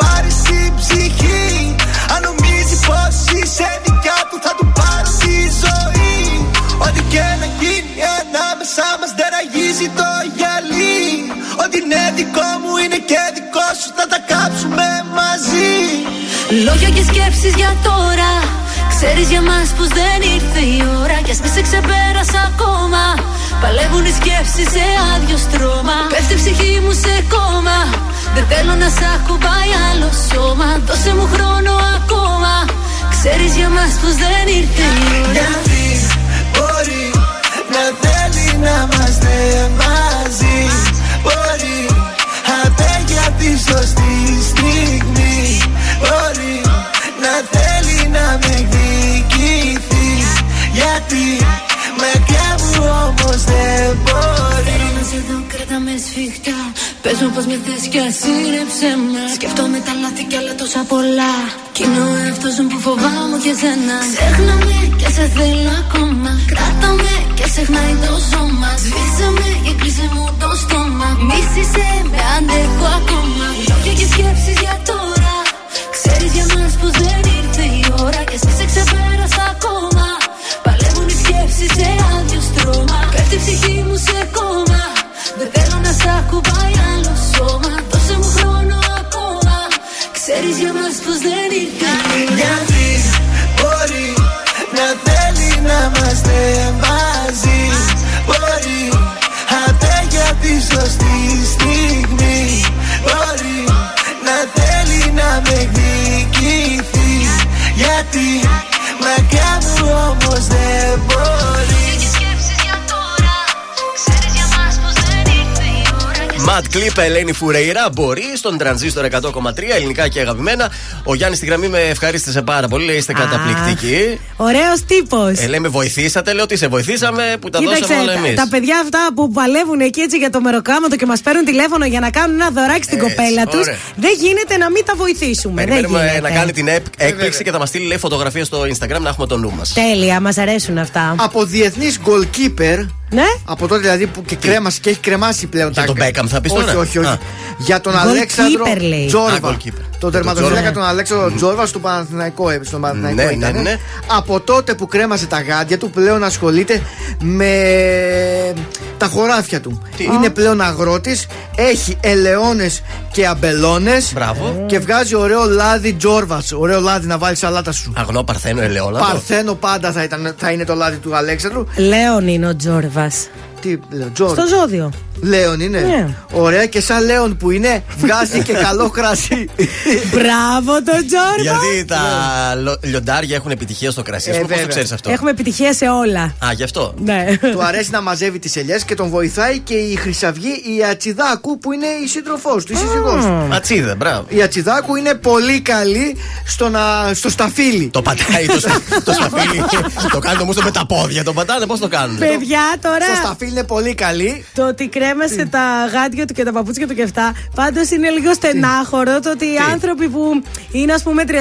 ψυχή. Αν νομίζεις πως είσαι δικιά του Θα του πάρω τη ζωή. Ό,τι και να γίνει ανάμεσά μας δεν αγίζει το γυαλί. Ό,τι είναι δικό μου είναι και δικό σου Θα τα κάψουμε μαζί. Λόγια και σκέψεις για τώρα. Ξέρεις για μας πως δεν ήρθε η ώρα. Κι ας μη σε ξεπέρασα ακόμα. Παλεύουν οι σκέψεις σε άδειο στρώμα. Πέφτει η ψυχή μου σε κόμμα Δεν θέλω να σ' ακουμπάει άλλο σώμα. Δώσε μου χρόνο ακόμα. Ξέρεις για μας πως δεν ήρθε η ώρα. Γιατί μπορεί να θέλει να είμαστε μαζί; Μπορεί απέ για τη σωστή στιγμή. Μπορεί να θέλει να με εκδικηθείς. Γιατί μακριά μου όμως δεν μπορεί. Θέλω να σε δω, κράτα με σφιχτά Πες μου πως με θες κι ας είναι ψέμα Σκέφτομαι τα λάθη κι άλλα τόσα πολλά. Κι είναι ο εαυτός μου που φοβάμαι και σένα Ξέχνα με και σε θέλω ακόμα. Κράτα με και ξεχνάει το σώμα. Σβήσε με και κλείσε μου το στόμα. Μίσησε με αντέχω ακόμα. Λόγια και σκέψεις για τώρα. Ξέρεις για μας πως δεν ήρθε η ώρα. Και εσύ σε ξεπέρασα ακόμα. Παλεύουν οι σκέψεις σε άδειο στρώμα. Πέφτει η ψυχή μου σε κόμμα. Δεν θέλω να σ' ακουμπάει ακόμα. Δώσε μου χρόνο ακόμα. Ξέρεις για μας πως δεν υπάρχει Μια της μπορεί να θέλει να είμαστε μαζί. Μπορεί Αντέ για τη σωστή στιγμή. Μπορεί να θέλει να με εκδικηθεί. Γιατί μακριά μου όμως δεν μπορεί. Mad Clip, Ελένη Φουρέιρα. Μπορεί στον τρανζίστορ 100,3 ελληνικά και αγαπημένα. Ο Γιάννης στη γραμμή με ευχαρίστησε πάρα πολύ. Λέει, είστε καταπληκτικοί. Ωραίος τύπος. Ε, λέει, με βοηθήσατε. Λέω ότι σε βοηθήσαμε που τα δώσαμε όλα τα, εμείς. τα παιδιά αυτά που παλεύουν εκεί έτσι για το μεροκάματο και μας παίρνουν τηλέφωνο για να κάνουν ένα δωράκι στην Έτσι, κοπέλα τους, ωραία. δεν γίνεται να μην τα βοηθήσουμε. Δεν Περιμένουμε γίνεται. να κάνει την εκ- έκπληξη και θα μας στείλει λέει, φωτογραφία στο Instagram να έχουμε το νου μας. Τέλεια, μας αρέσουν αυτά. Από διεθνής goalkeeper. Ναι. Από τότε δηλαδή που και κρέμασε και έχει κρεμάσει πλέον Για τα τον Μπέκαμ θα πεις όχι, τώρα; Όχι, όχι. Α. Για τον Goalkeeper, Αλέξανδρο λέει. Α, Τζόρβα. Goalkeeper. Τον Για τον τερματοφύλακα Τζόρβα. τον Αλέξανδρο Τζόρβα στο Παναθηναϊκό. ε, Στον Παναθηναϊκό Ναι, ήτανε. ναι, ναι. Από τότε που κρέμασε τα γάντια του πλέον ασχολείται με τα χωράφια του. Είναι πλέον αγρότης, έχει ελαιώνες και αμπελώνες. Μπράβο. Και βγάζει ωραίο λάδι Τζόρβας. Ωραίο λάδι να βάλεις σαλάτα σου. Αγνό παρθένο ελαιόλαδο. Παρθένο πάντα θα, ήταν, θα είναι το λάδι του Αλέξανδρου. Λέων είναι ο Τζόρβας. Τι λέω, Τζόρβα. Στο ζώδιο. Λέον είναι. Ναι. Ωραία και σαν Λέον που είναι, βγάζει και καλό κρασί. Μπράβο τον Τζόρβα. Γιατί τα λο- λιοντάρια έχουν επιτυχία στο κρασί. Ε, Ε, Πώς το βέβαια. ξέρεις αυτό; Έχουμε επιτυχία σε όλα. Α, γι' αυτό. Ναι. του αρέσει να μαζεύει τις ελιές και τον βοηθάει και η Χρυσαυγή η Ατσιδάκου που είναι η σύντροφός του, η σύζυγός του. Ατσίδα, μπράβο. Η Ατσιδάκου είναι πολύ καλή στο, να, στο σταφύλι. Το πατάει το, στα- το σταφύλι. το κάνει όμως με τα πόδια. Το πατάνε, πώς το κάνουν; Παιδιά, τώρα. Στο σταφύλι είναι πολύ καλή. Το ότι κρέμασε τα γάντια του και τα παπούτσια του και αυτά, πάντως είναι λίγο στενάχωρο το ότι οι άνθρωποι που είναι ας πούμε 35,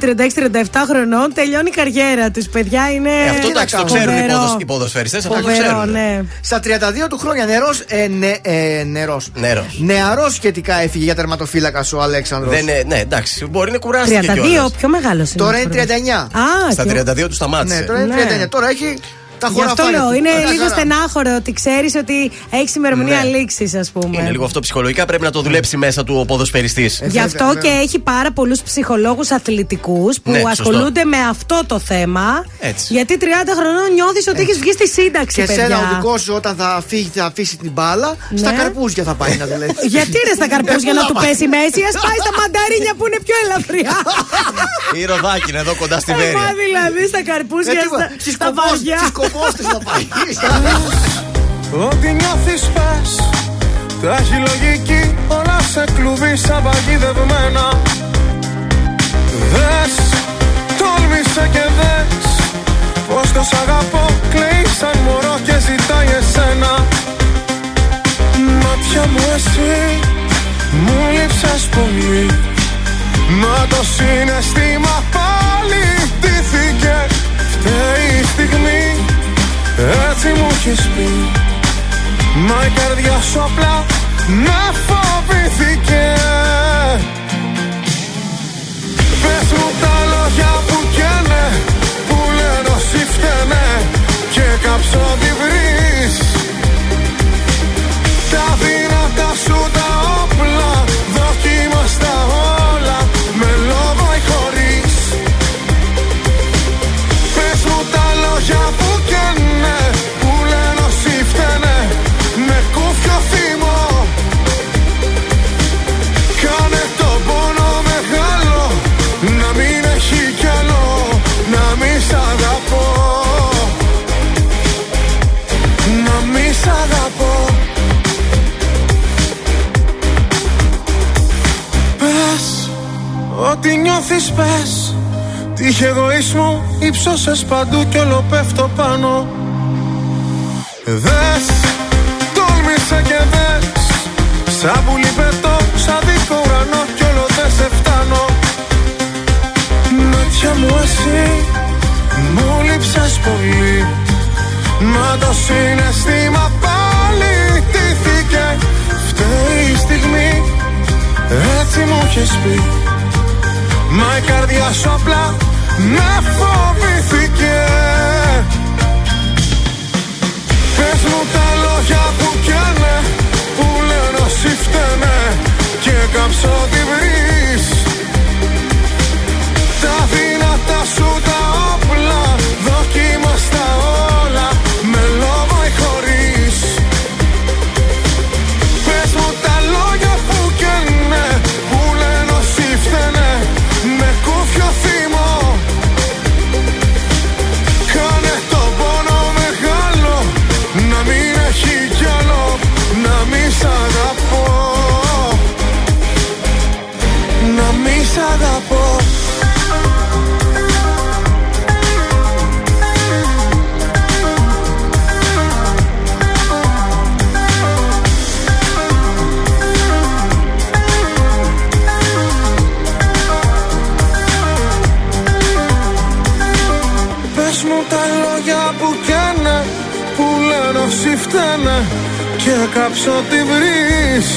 36, 37 χρονών τελειώνει η καριέρα τους. Παιδιά είναι. Ε, αυτό εντάξει, το ξέρουν οι, φοβερό. ποδοσ- οι ποδοσφαιριστές. Αυτό το Φοβερό, ξέρουν. ναι. Στα 32 του χρόνια νερός, ε, ναι, ε, νερός. Νερός. Νεαρός σχετικά έφυγε για τερματοφύλακας ο Αλέξανδρος. Δεν είναι, ναι, εντάξει, μπορεί να κουράστηκε 32, κιόλας. πιο μεγάλος είναι. Τώρα ο είναι Φρόντος. 39. Α, Στα και- 32 του σταμάτησε. Ναι, τώρα είναι Ναι. 39. Τώρα έχει τα Γι' αυτό χωραφάρια λέω, του. είναι Ωραία, λίγο χαρά. στενάχωρο ότι ξέρεις ότι έχεις ημερομηνία Ναι. λήξης, ας πούμε. Είναι λίγο αυτό ψυχολογικά, πρέπει να το δουλέψει μέσα του ο ποδοσφαιριστής. Ε, Γι' αυτό και έχει πάρα πολλούς ψυχολόγους αθλητικούς που Ναι, σωστό. ασχολούνται με αυτό το θέμα. Έτσι. Γιατί 30 χρονών νιώθεις ότι έχεις βγει στη σύνταξη, Και παιδιά. σένα ο δικός σου όταν θα φύγει, θα αφήσει την μπάλα, στα Ναι. καρπούζια θα πάει να δουλεύει. Γιατί είναι στα καρπούζια να του πέσει η μέση, ας πάει στα μανταρίνια που είναι πιο ελαφριά. Η Ροδάκινα εδώ κοντά στη Εγώ Βέρεια. δηλαδή στα καρπούζια, Ε, τι στα, μα- στις στα κομπός- βαριά. Στις κομπόστες θα πάει. Ό,τι νιώθεις πες Τα έχει λογική Όλα σε κλουβί σαν παγιδευμένα. Δες Τόλμησε και δες Πως το σ' αγαπώ Κλαίει σαν μωρό και ζητάει εσένα. Μάτια μου εσύ Μου λείψες πολύ. Μα το συναισθήμα πάλι ντύθηκε Φταίει η στιγμή έτσι μου έχεις πει. Μα η καρδιά σου απλά με φοβήθηκε Τύχε εγωίσμου ύψωσες παντού κι όλο πέφτω πάνω. Δες, τόλμησε και δες Σαν πουλί πετώ, σαν δικό ουρανό κι όλο δεν σε φτάνω. Μάτια μου εσύ, μου λείψες πολύ. Μα το συναισθήμα πάλι τύθηκε Φταίει η στιγμή, έτσι μου έχεις πει. Μα η καρδιά σου απλά με φοβήθηκε. Πες μου τα λόγια που καίνε Που λένε όσοι φταίνε Και κάψω ό,τι βρεις Τα δυνατά σου τα όπλα Δοκίμαστα όλα κάψω τη βρεις.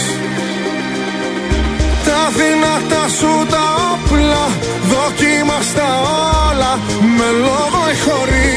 Τα δυνατά σου τα όπλα Δοκίμαστα όλα Με λόγο ή χωρίς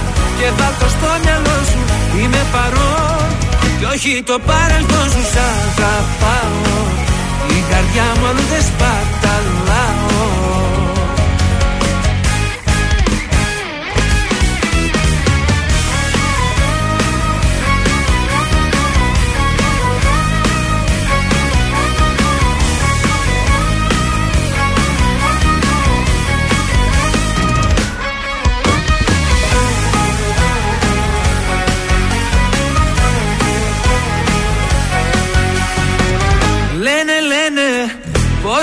και βάλ' το στο μυαλό σου. Είμαι παρόν και όχι το παρελθόν σου. Σ' αγαπάω. Η καρδιά μου αλλού δεν σπαταλάω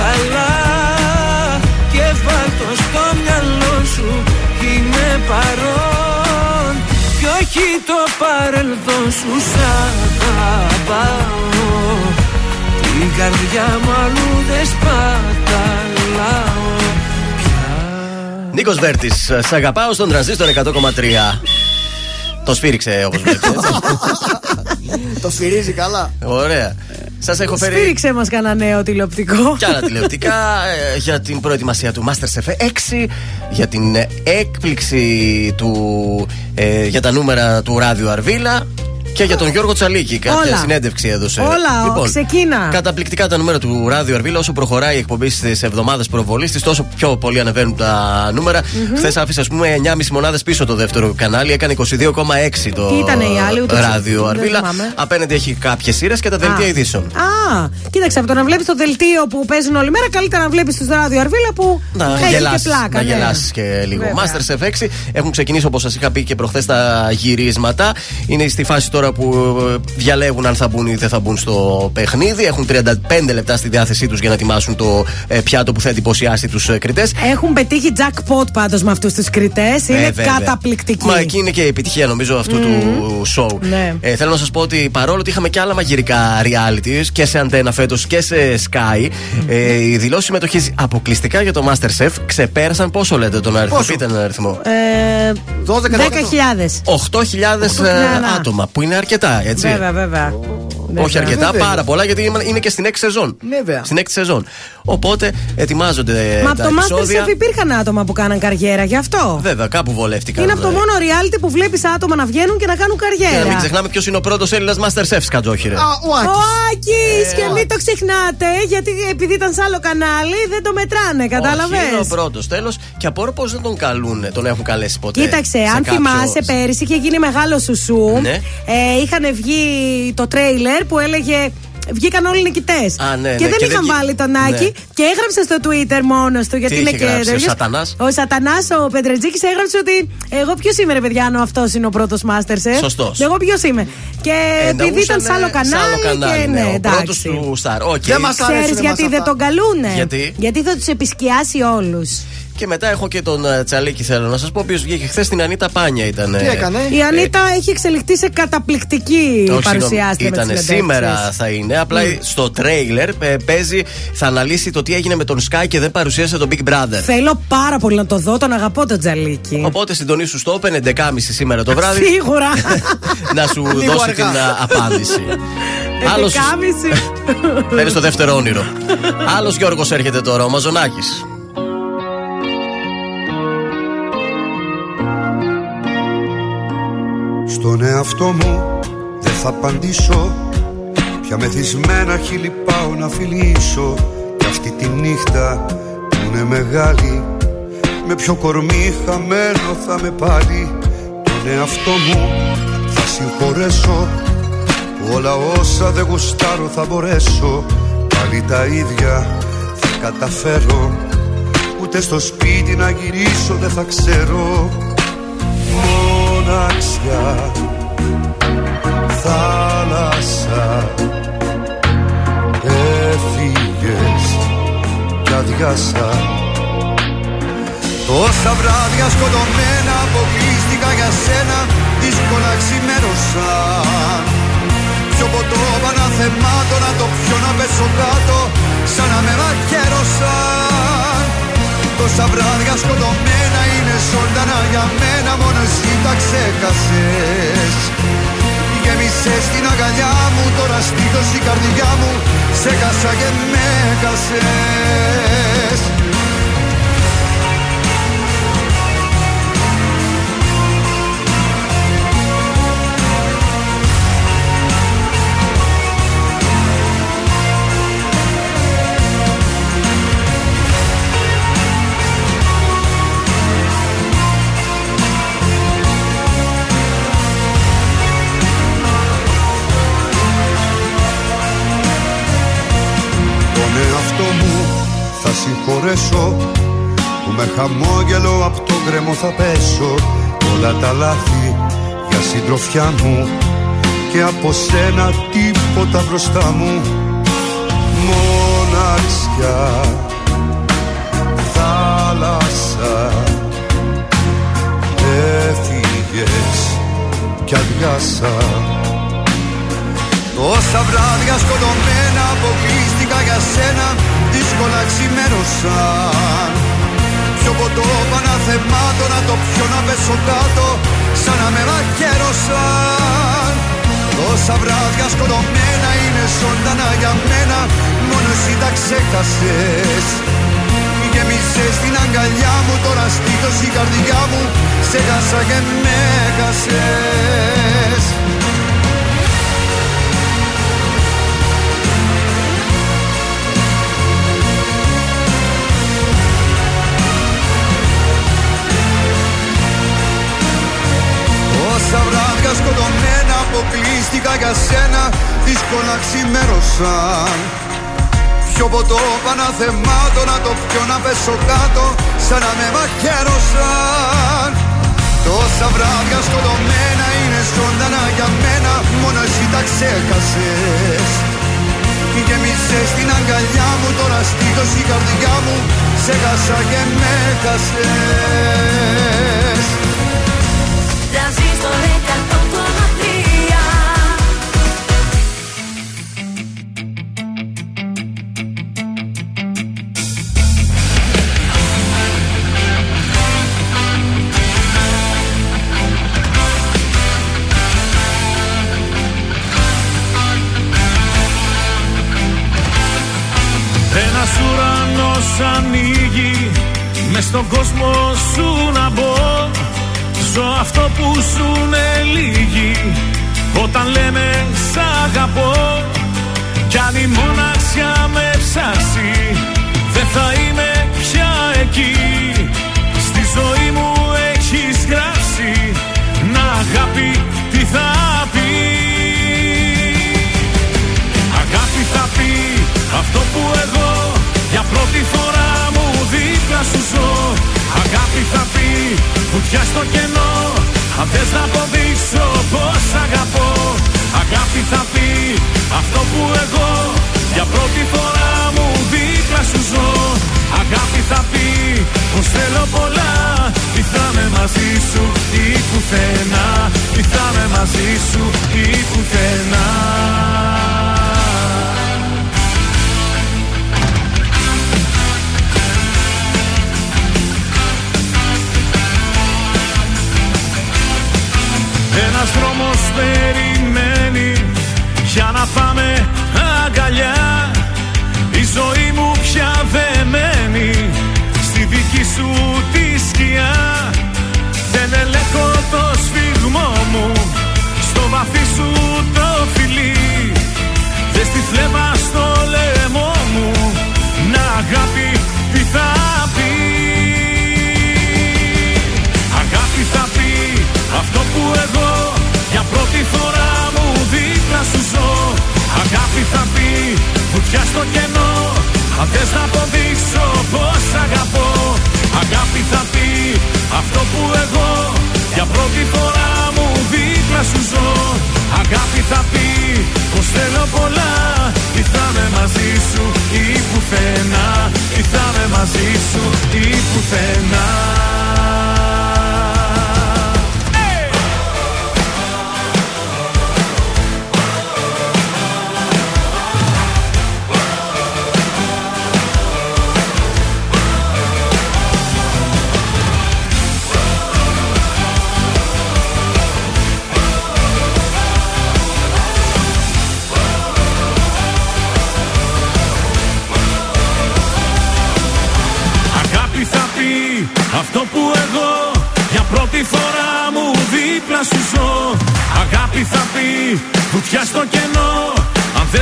καλά Και βάλ' το στο μυαλό σου Είμαι παρόν. Κι όχι το παρελθόν σου Σ' αγαπάω. Την καρδιά μου αλλού δεν σπαταλάω. Νίκος Βέρτης, σ' αγαπάω στον τραζίστορ 100,3. Το σφύριξε όπω βλέπετε. έτσι. Το σφυρίζει καλά. Ωραία. Σας έχω φέρει Σφύριξε μας κανένα νέο τηλεοπτικό. και άλλα τηλεοπτικά ε, για την προετοιμασία του Masterchef 6, για την ε, έκπληξη του, ε, για τα νούμερα του Ράδιο Αρβίλα και για τον Γιώργο Τσαλίκη. Κάποια Όλα. συνέντευξη έδωσε. Όλα, ξεκίνα. Καταπληκτικά τα νούμερα του Ράδιο Αρβίλα. Όσο προχωράει η εκπομπή στις εβδομάδες προβολής της, τόσο πιο πολύ ανεβαίνουν τα νούμερα. Μμμ. Χθες άφησες, ας πούμε, 9,5 μονάδες πίσω το δεύτερο κανάλι. Έκανε 22,6 το Τι ήτανε οι άλλοι, ούτε Ράδιο δεν Αρβίλα. θυμάμαι. Απέναντι έχει κάποιες σειρέ και τα δελτία Α. ειδήσεων. Α, κοίταξε, από το να βλέπεις το δελτίο που παίζουν όλη μέρα, καλύτερα να βλέπεις το ράδιο Αρβίλα που Να έχει γελάσεις, και πλάκα. να ναι. γελάσεις και λίγο. Βέβαια. Masterchef 6 έχουν ξεκινήσει όπως σας είχα πει και προχθές τα γυρίσματα. Είναι στη φάση τώρα που ε, διαλέγουν αν θα μπουν ή δεν θα μπουν στο παιχνίδι. Έχουν 35 λεπτά στη διάθεσή τους για να ετοιμάσουν το ε, πιάτο που θα εντυπωσιάσει τους ε, κριτές. Έχουν πετύχει jackpot πάντως με αυτούς τους κριτές. Είναι καταπληκτικοί. Μα εκεί είναι και η επιτυχία νομίζω αυτού του show. Ναι. Ε, θέλω να σας πω ότι παρόλο ότι είχαμε και άλλα μαγειρικά realities και σε αντένα φέτος και σε Sky, ε, οι δηλώσεις συμμετοχής αποκλειστικά για το Masterchef ξεπέρασαν πόσο λέτε τον αριθμό. Πόσο; Πείτε έναν αριθμό. Ε, 12%. 10.000. 8.000 ε, άτομα που είναι αρκετά, έτσι. Βέβαια, βέβαια. Όχι Βέβαια. αρκετά, Βέβαια. πάρα πολλά γιατί είναι- είναι και στην έκτη σεζόν. Βέβαια. Στην έκτη σεζόν. Οπότε ετοιμάζονται Μα από τα το επεισόδια. Masterchef υπήρχαν άτομα που κάναν καριέρα γι' αυτό. Βέβαια, κάπου βολεύτηκαν. Είναι από το ε. μόνο reality που βλέπεις άτομα να βγαίνουν και να κάνουν Και να μην καριέρα. ξεχνάμε ποιος είναι ο πρώτος Έλληνας Masterchef, Σκατζόχυρε. Α, ο Ο Άκης. Άκης! Ε, και ο μην το ξεχνάτε, γιατί επειδή ήταν σε άλλο κανάλι δεν το μετράνε, κατάλαβες; Όχι, είναι ο πρώτος τέλος. Και απορώ πώς δεν τον καλούν, τον έχουν καλέσει ποτέ. Κοίταξε, σε αν κάποιο- θυμάσαι, πέρυσι είχε γίνει μεγάλο σουσού. Ναι. Ε, είχαν βγει το τρέιλερ που έλεγε. Βγήκαν όλοι νικητές. Α, ναι, και ναι, δεν και είχαν δεν- βάλει τον ναι. Άκη και έγραψε στο Twitter μόνος του. Γιατί Τι είναι είχε και γράψει, ο τέτοιος. Σατανάς; Ο Σατανάς, ο Πεντρετζίκη έγραψε ότι εγώ ποιος είμαι, ρε παιδιά, αν αυτός είναι ο πρώτος Masterchef. Σωστός. Εγώ ποιος είμαι; Και Ε, επειδή ήταν σε άλλο κανάλι. και ναι, ο πρώτος εντάξει. του Σταρ. Οκ. Δεν μας αρέσουνε Ξέρεις μας γιατί αυτά. δεν τον καλούνε; Γιατί; θα τους επισκιάσει όλους. Και μετά έχω και τον ε, Τσαλίκη, θέλω να σας πω, ο οποίος βγήκε χθες στην Ανίτα Πάνια. Ήταν, Τι έκανε; Η Ανίτα έχει εξελιχθεί σε καταπληκτική παρουσιάστρια. Ήταν σήμερα θα είναι. Απλά στο τρέιλερ ε, παίζει, θα αναλύσει το τι έγινε με τον ΣΚΑΪ και δεν παρουσίασε τον Big Brother. Θέλω πάρα πολύ να το δω, τον αγαπώ τον Τζαλίκη. Οπότε συντονίσου στο Open 11.30 σήμερα το βράδυ Σίγουρα. να σου Λίγο δώσει αργά. την α, απάντηση. Άλλος 11.30. Θέλει το δεύτερο όνειρο. Άλλος Γιώργος έρχεται τώρα, ο Μαζονάκης. Στον εαυτό μου δεν θα απαντήσω. Πια μεθυσμένα χείλη πάω να φιλήσω. Κι αυτή τη νύχτα που είναι μεγάλη Με ποιο κορμί χαμένο θα με πάλι Τον εαυτό μου θα συγχωρέσω Που όλα όσα δεν γουστάρω θα μπορέσω. Πάλι τα ίδια θα καταφέρω Ούτε στο σπίτι να γυρίσω δεν θα ξέρω μοναξιά. Θάλασσα έφυγες κι αδειάσα. Τόσα βράδια σκοτωμένα αποκλείστηκα για σένα δύσκολα ξημέρωσαν Πιο ποτό παναθεμάτω να το πιω να πέσω κάτω σαν να με μαχαίρωσαν Τόσα βράδια σκοτωμένα είναι ζωντανά για μένα Μόνο εσύ τα ξέχασες. Γέμισες την αγκαλιά μου Τώρα στήθος η καρδιά μου Σε κάσα και με κασες θα συγχωρέσω Που με χαμόγελο από το γκρεμό θα πέσω. Όλα τα λάθη για συντροφιά μου Και από σένα τίποτα μπροστά μου. Μοναξιά Θάλασσα Έφυγες κι αδειάσα Τόσα βράδια σκοτωμένα αποκλείστηκα για σένα Δύσκολα ξημέρωσαν Πιο ποτό παναθεμάτο να το πιω να πέσω κάτω σαν να με μαχαίρωσαν Τόσα βράδια σκοτωμένα είναι ζωντανά για μένα Μόνο εσύ τα ξέχασες. Γέμισες στην αγκαλιά μου τώρα στήθος η καρδιά μου Σε χάσα και με χάσες Τόσα βράδια σκοτωμένα αποκλείστηκα για σένα Δύσκολα ξημέρωσαν Πιο ποτό παναθεμάτο να το πιω να πέσω κάτω Σαν να με μαχαίρωσαν. Τόσα βράδια σκοτωμένα είναι ζωντανά για μένα Μόνο εσύ τα ξέχασες. Γέμισες στην αγκαλιά μου τώρα στήθος η καρδιά μου Σε χάσα και με χάσες ανοίγει μες στον κόσμο σου να μπω. Ζω αυτό που ζουν λίγοι όταν λέμε σ' αγαπώ κι αν η μοναξιά με ψάξει δεν θα είμαι πια εκεί. Στη ζωή μου έχεις γράψει να αγάπη τι θα πει. Αγάπη θα πει αυτό που εγώ για πρώτη φορά μου δίπλα σου ζω. Αγάπη θα πει βουτιά στο κενό. Αν θες να αποδείξω πως αγαπώ Αγάπη θα πει αυτό που εγώ για πρώτη φορά μου δίπλα σου ζω. Αγάπη θα πει πως θέλω πολλά Τι θα με μαζί σου ή πουθενά. Τι θα με μαζί σου ή πουθενά Ένας δρόμος περιμένει για να πάμε αγκαλιά. Η ζωή μου πια δεμένη στη δική σου τη σκιά. Δεν ελέγχω το σφιγμό μου στο βαθύ σου το φιλί. Δες τη φλέμα στο λαιμό μου να αγάπη τι θα πει. Αγάπη θα πει αυτό που εγώ σου ζω. Αγάπη θα πει βουτιά στο κενό. Αν θες να αποδείξω πως αγαπώ Αγάπη θα πει αυτό που εγώ για πρώτη φορά μου δίπλα σου ζω. Αγάπη θα πει πως θέλω πολλά Τι θα με μαζί σου ή πουθενά. Τι θα με μαζί σου ή πουθενά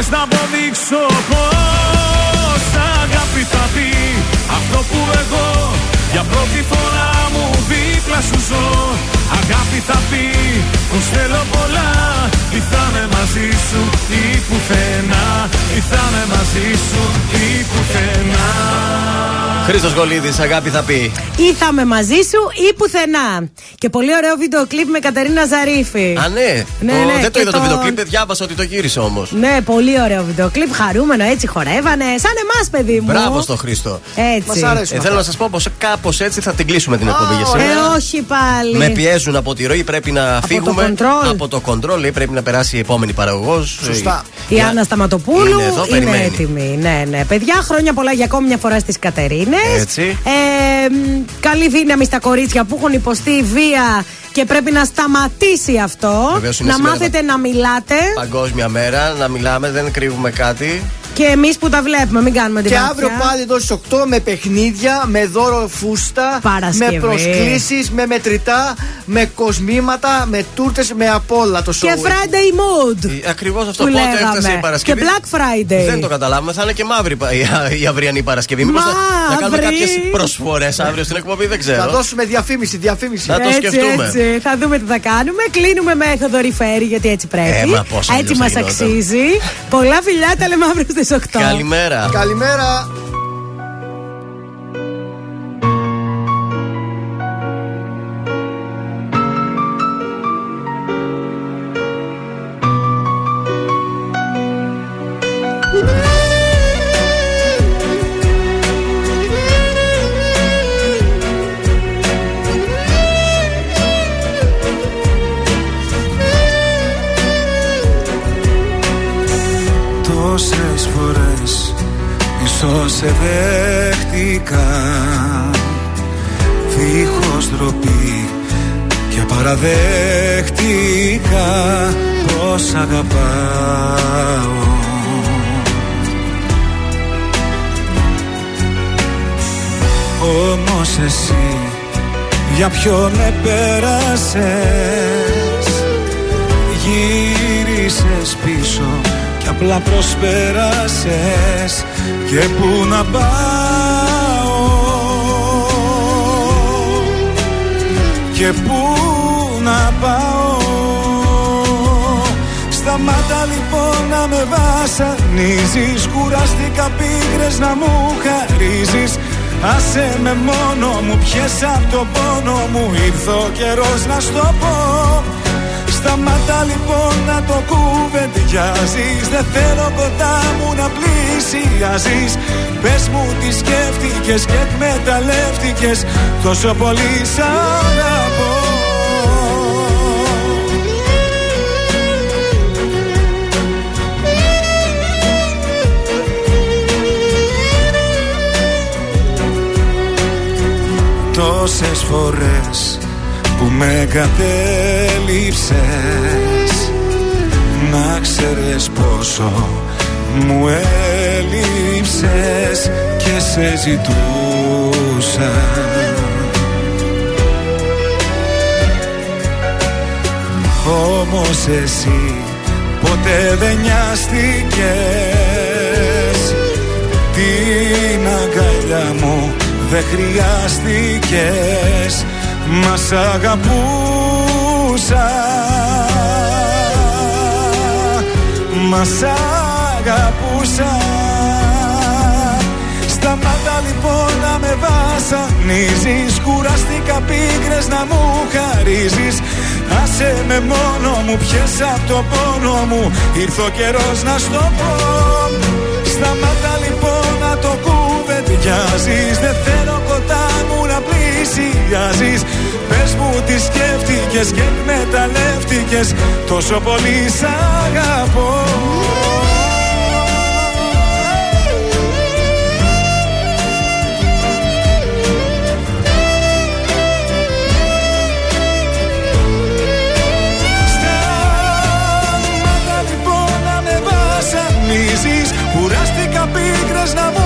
αν θες να αποδείξω πως Αγάπη θα πει αυτό που εγώ για πρώτη φορά μου δίπλα σου ζω Αγάπη θα πει πως θέλω πολλά Τι θα με μαζί σου ή πουθενά Τι θα με μαζί σου ή πουθενά Χρήστος Γολίδης, αγάπη θα πει. Ή θα είμαι μαζί σου ή πουθενά. Και πολύ ωραίο βίντεο κλιπ με Κατερίνα Ζαρίφη. Α, ναι. Ναι, Το- ναι, δεν το και είδα το το- βίντεο κλιπ, διάβασα ότι το γύρισε όμως. Ναι, πολύ ωραίο βίντεο κλιπ. Χαρούμενο, έτσι χορεύανε. Σαν εμάς, παιδί μου. Μπράβο στο Χρήστο. Έτσι. Ε, θέλω να σας πω πως κάπως έτσι θα την κλείσουμε την εκπομπή για σήμερα. Ε, όχι πάλι. Με πιέζουν από τη ροή, πρέπει να φύγουμε. κοντρόλ. Από το κοντρόλ, λέει, πρέπει να περάσει η επόμενη παραγωγός. Σωστά. Η Άννα Σταματοπούλου Είναι εδώ, είναι περιμένει. έτοιμη. Ναι, ναι. Παιδιά, χρόνια πολλά για ακόμη μια φορά στις Κατερίνες. ευθύνε. Έτσι. Ε, μ, καλή δύναμη στα κορίτσια που έχουν υποστεί βία και πρέπει να σταματήσει αυτό. Βεβαίως είναι να σήμερα μάθετε να μιλάτε. Παγκόσμια μέρα, να μιλάμε, δεν κρύβουμε κάτι. Και εμείς που τα βλέπουμε, μην κάνουμε την Και μάτια. αύριο πάλι εδώ στις 8 με παιχνίδια, με δώρο φούστα, Παρασκευή. με προσκλήσεις, με μετρητά, με κοσμήματα, με τούρτες, με απ' όλα το show. Και Friday Mood. Ακριβώς αυτό. Που Πότε λέγαμε. έφτασε η Παρασκευή; Και Black Friday. Δεν το καταλάβουμε, θα είναι και μαύρη πα- η, η αυριανή Παρασκευή. Μήπως θα- να κάνουμε Μαύρη. κάποιες προσφορές αύριο στην εκπομπή, δεν ξέρω. Θα δώσουμε διαφήμιση, διαφήμιση. Να το έτσι, σκεφτούμε. έτσι. Θα δούμε τι θα κάνουμε. Κλείνουμε με δωρηφέρι γιατί έτσι πρέπει. Ε, μα πώς αλλιώς έτσι θα μας γινόταν. αξίζει. Πολλά φιλιά, τα λέμε αύριο στι 8. Καλημέρα. Καλημέρα. Ποιον με πέρασες Γύρισες πίσω και απλά προσπέρασες. Και πού να πάω Και πού να πάω. Σταμάτα λοιπόν να με βασανίζεις Κουράστηκα πίγρες να μου χαρίζεις Άσε με μόνο μου, πιες απ' το πόνο μου. Ήρθε ο καιρός να στο πω. Σταμάτα λοιπόν να το κουβεντιάζεις Δεν θέλω κοντά μου να πλησιάζεις. Πες μου τι σκέφτηκες και εκμεταλλεύτηκες. Τόσο πολύ σ' Τόσες φορές που με κατέληψες Να ξέρεις πόσο μου έλειψες και σε ζητούσα. Όμως εσύ ποτέ δεν νοιάστηκες. Την αγκαλιά μου δεν χρειάστηκες Μας σ' αγαπούσα Μας σ' αγαπούσα Σταμάτα λοιπόν να με βασανίζεις. Κουράστηκα πίκρες να μου χαρίζεις. Άσε με μόνο μου, πιες απ' το πόνο μου. Ήρθε ο καιρός να στο πω. Σταμάτα λοιπόν να το κουβεντιάζεις Δεν θέλω κοντά μου να πλησιάζεις. Πες μου τι σκέφτηκες και εκμεταλλεύτηκες Τόσο πολύ σ' αγαπώ. Σταμάτα λοιπόν να με βασανίζεις Κουράστηκα πίκρες να μου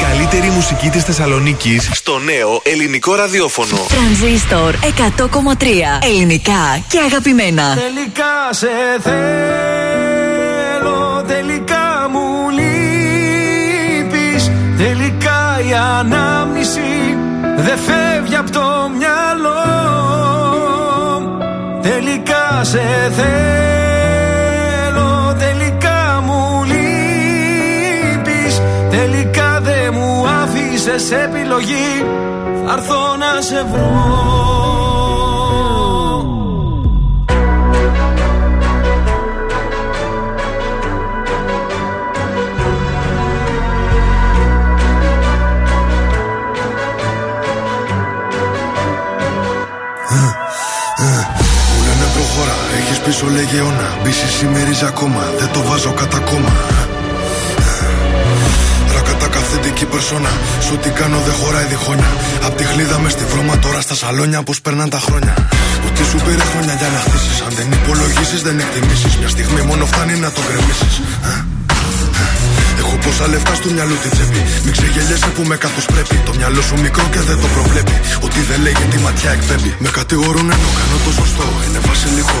καλύτερη μουσική της Θεσσαλονίκης στο νέο ελληνικό ραδιόφωνο. Τρανζίστορ 100,3 ελληνικά και αγαπημένα. Τελικά σε θέλω, τελικά μου λείπεις Τελικά η ανάμνηση δεν φεύγει από το μυαλό Τελικά σε θέλω, επιλογή θα έρθω να σε βρω. Πίσω λέγε αιώνα, μπεις εσύ ακόμα, δεν το βάζω κατά κόμμα. Ρακατά καθεντική περσόνα. Σου τι κάνω δεν χωράει διχόνια. Απ' τη χλίδα μες στη βρώμα τώρα στα σαλόνια πώς περνάνε τα χρόνια. Ότι σου πήρε χρόνια για να χτίσεις. Αν δεν υπολογίσεις, δεν εκτιμήσεις. Μια στιγμή μόνο φτάνει να το γκρεμίσεις. Έχω πόσα λεφτά στο μυαλό τη τσέπη. Μην ξεγελιέσαι που με καθώ πρέπει. Το μυαλό σου μικρό και δεν το προβλέπει. Ότι δεν λέγει τη ματιά εκπέμπει. Με κατηγορούν ενώ κάνω το σωστό. Είναι βασιλικό.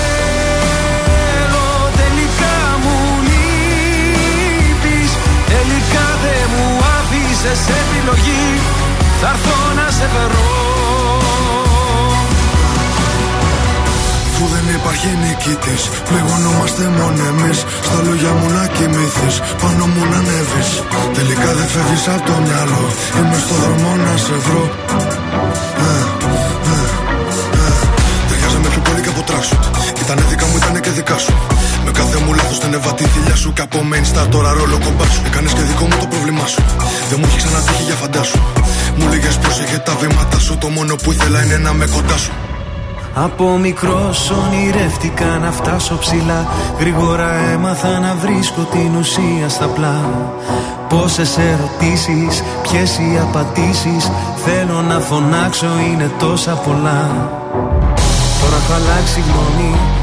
άφησες επιλογή Θα έρθω να σε βρω Αφού δεν υπάρχει νικητής, πληγωνόμαστε μόνο εμείς. Στα λόγια μου να κοιμηθείς, πάνω μου να ανέβεις. Τελικά δεν φεύγεις από το μυαλό. Είμαι στο δρόμο να σε βρω. Ε, ε, ε. Ταιριάζαμε πιο πολύ και από τράξουτ. Ήτανε δικά μου, ήτανε και δικά σου. Με κάθε μου λάθος την εβατή θηλιά σου. Και από main star τώρα ρόλο κομπά σου. Έκανες και δικό μου το πρόβλημά σου. Δεν μου έχει ξανατύχει για φαντάσου. Μου λέγες πρόσεχε τα βήματα σου. Το μόνο που ήθελα είναι να με κοντά σου. Από μικρός ονειρεύτηκα να φτάσω ψηλά Γρήγορα έμαθα να βρίσκω την ουσία στα πλά Πόσες ερωτήσεις, ποιες οι απαντήσεις Θέλω να φωνάξω είναι τόσα πολλά Τώρα έχω αλλάξει γνώμη,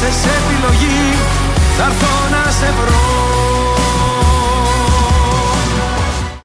Τελικά δεν μου άφησες επιλογή. Θα έρθω να σε βρω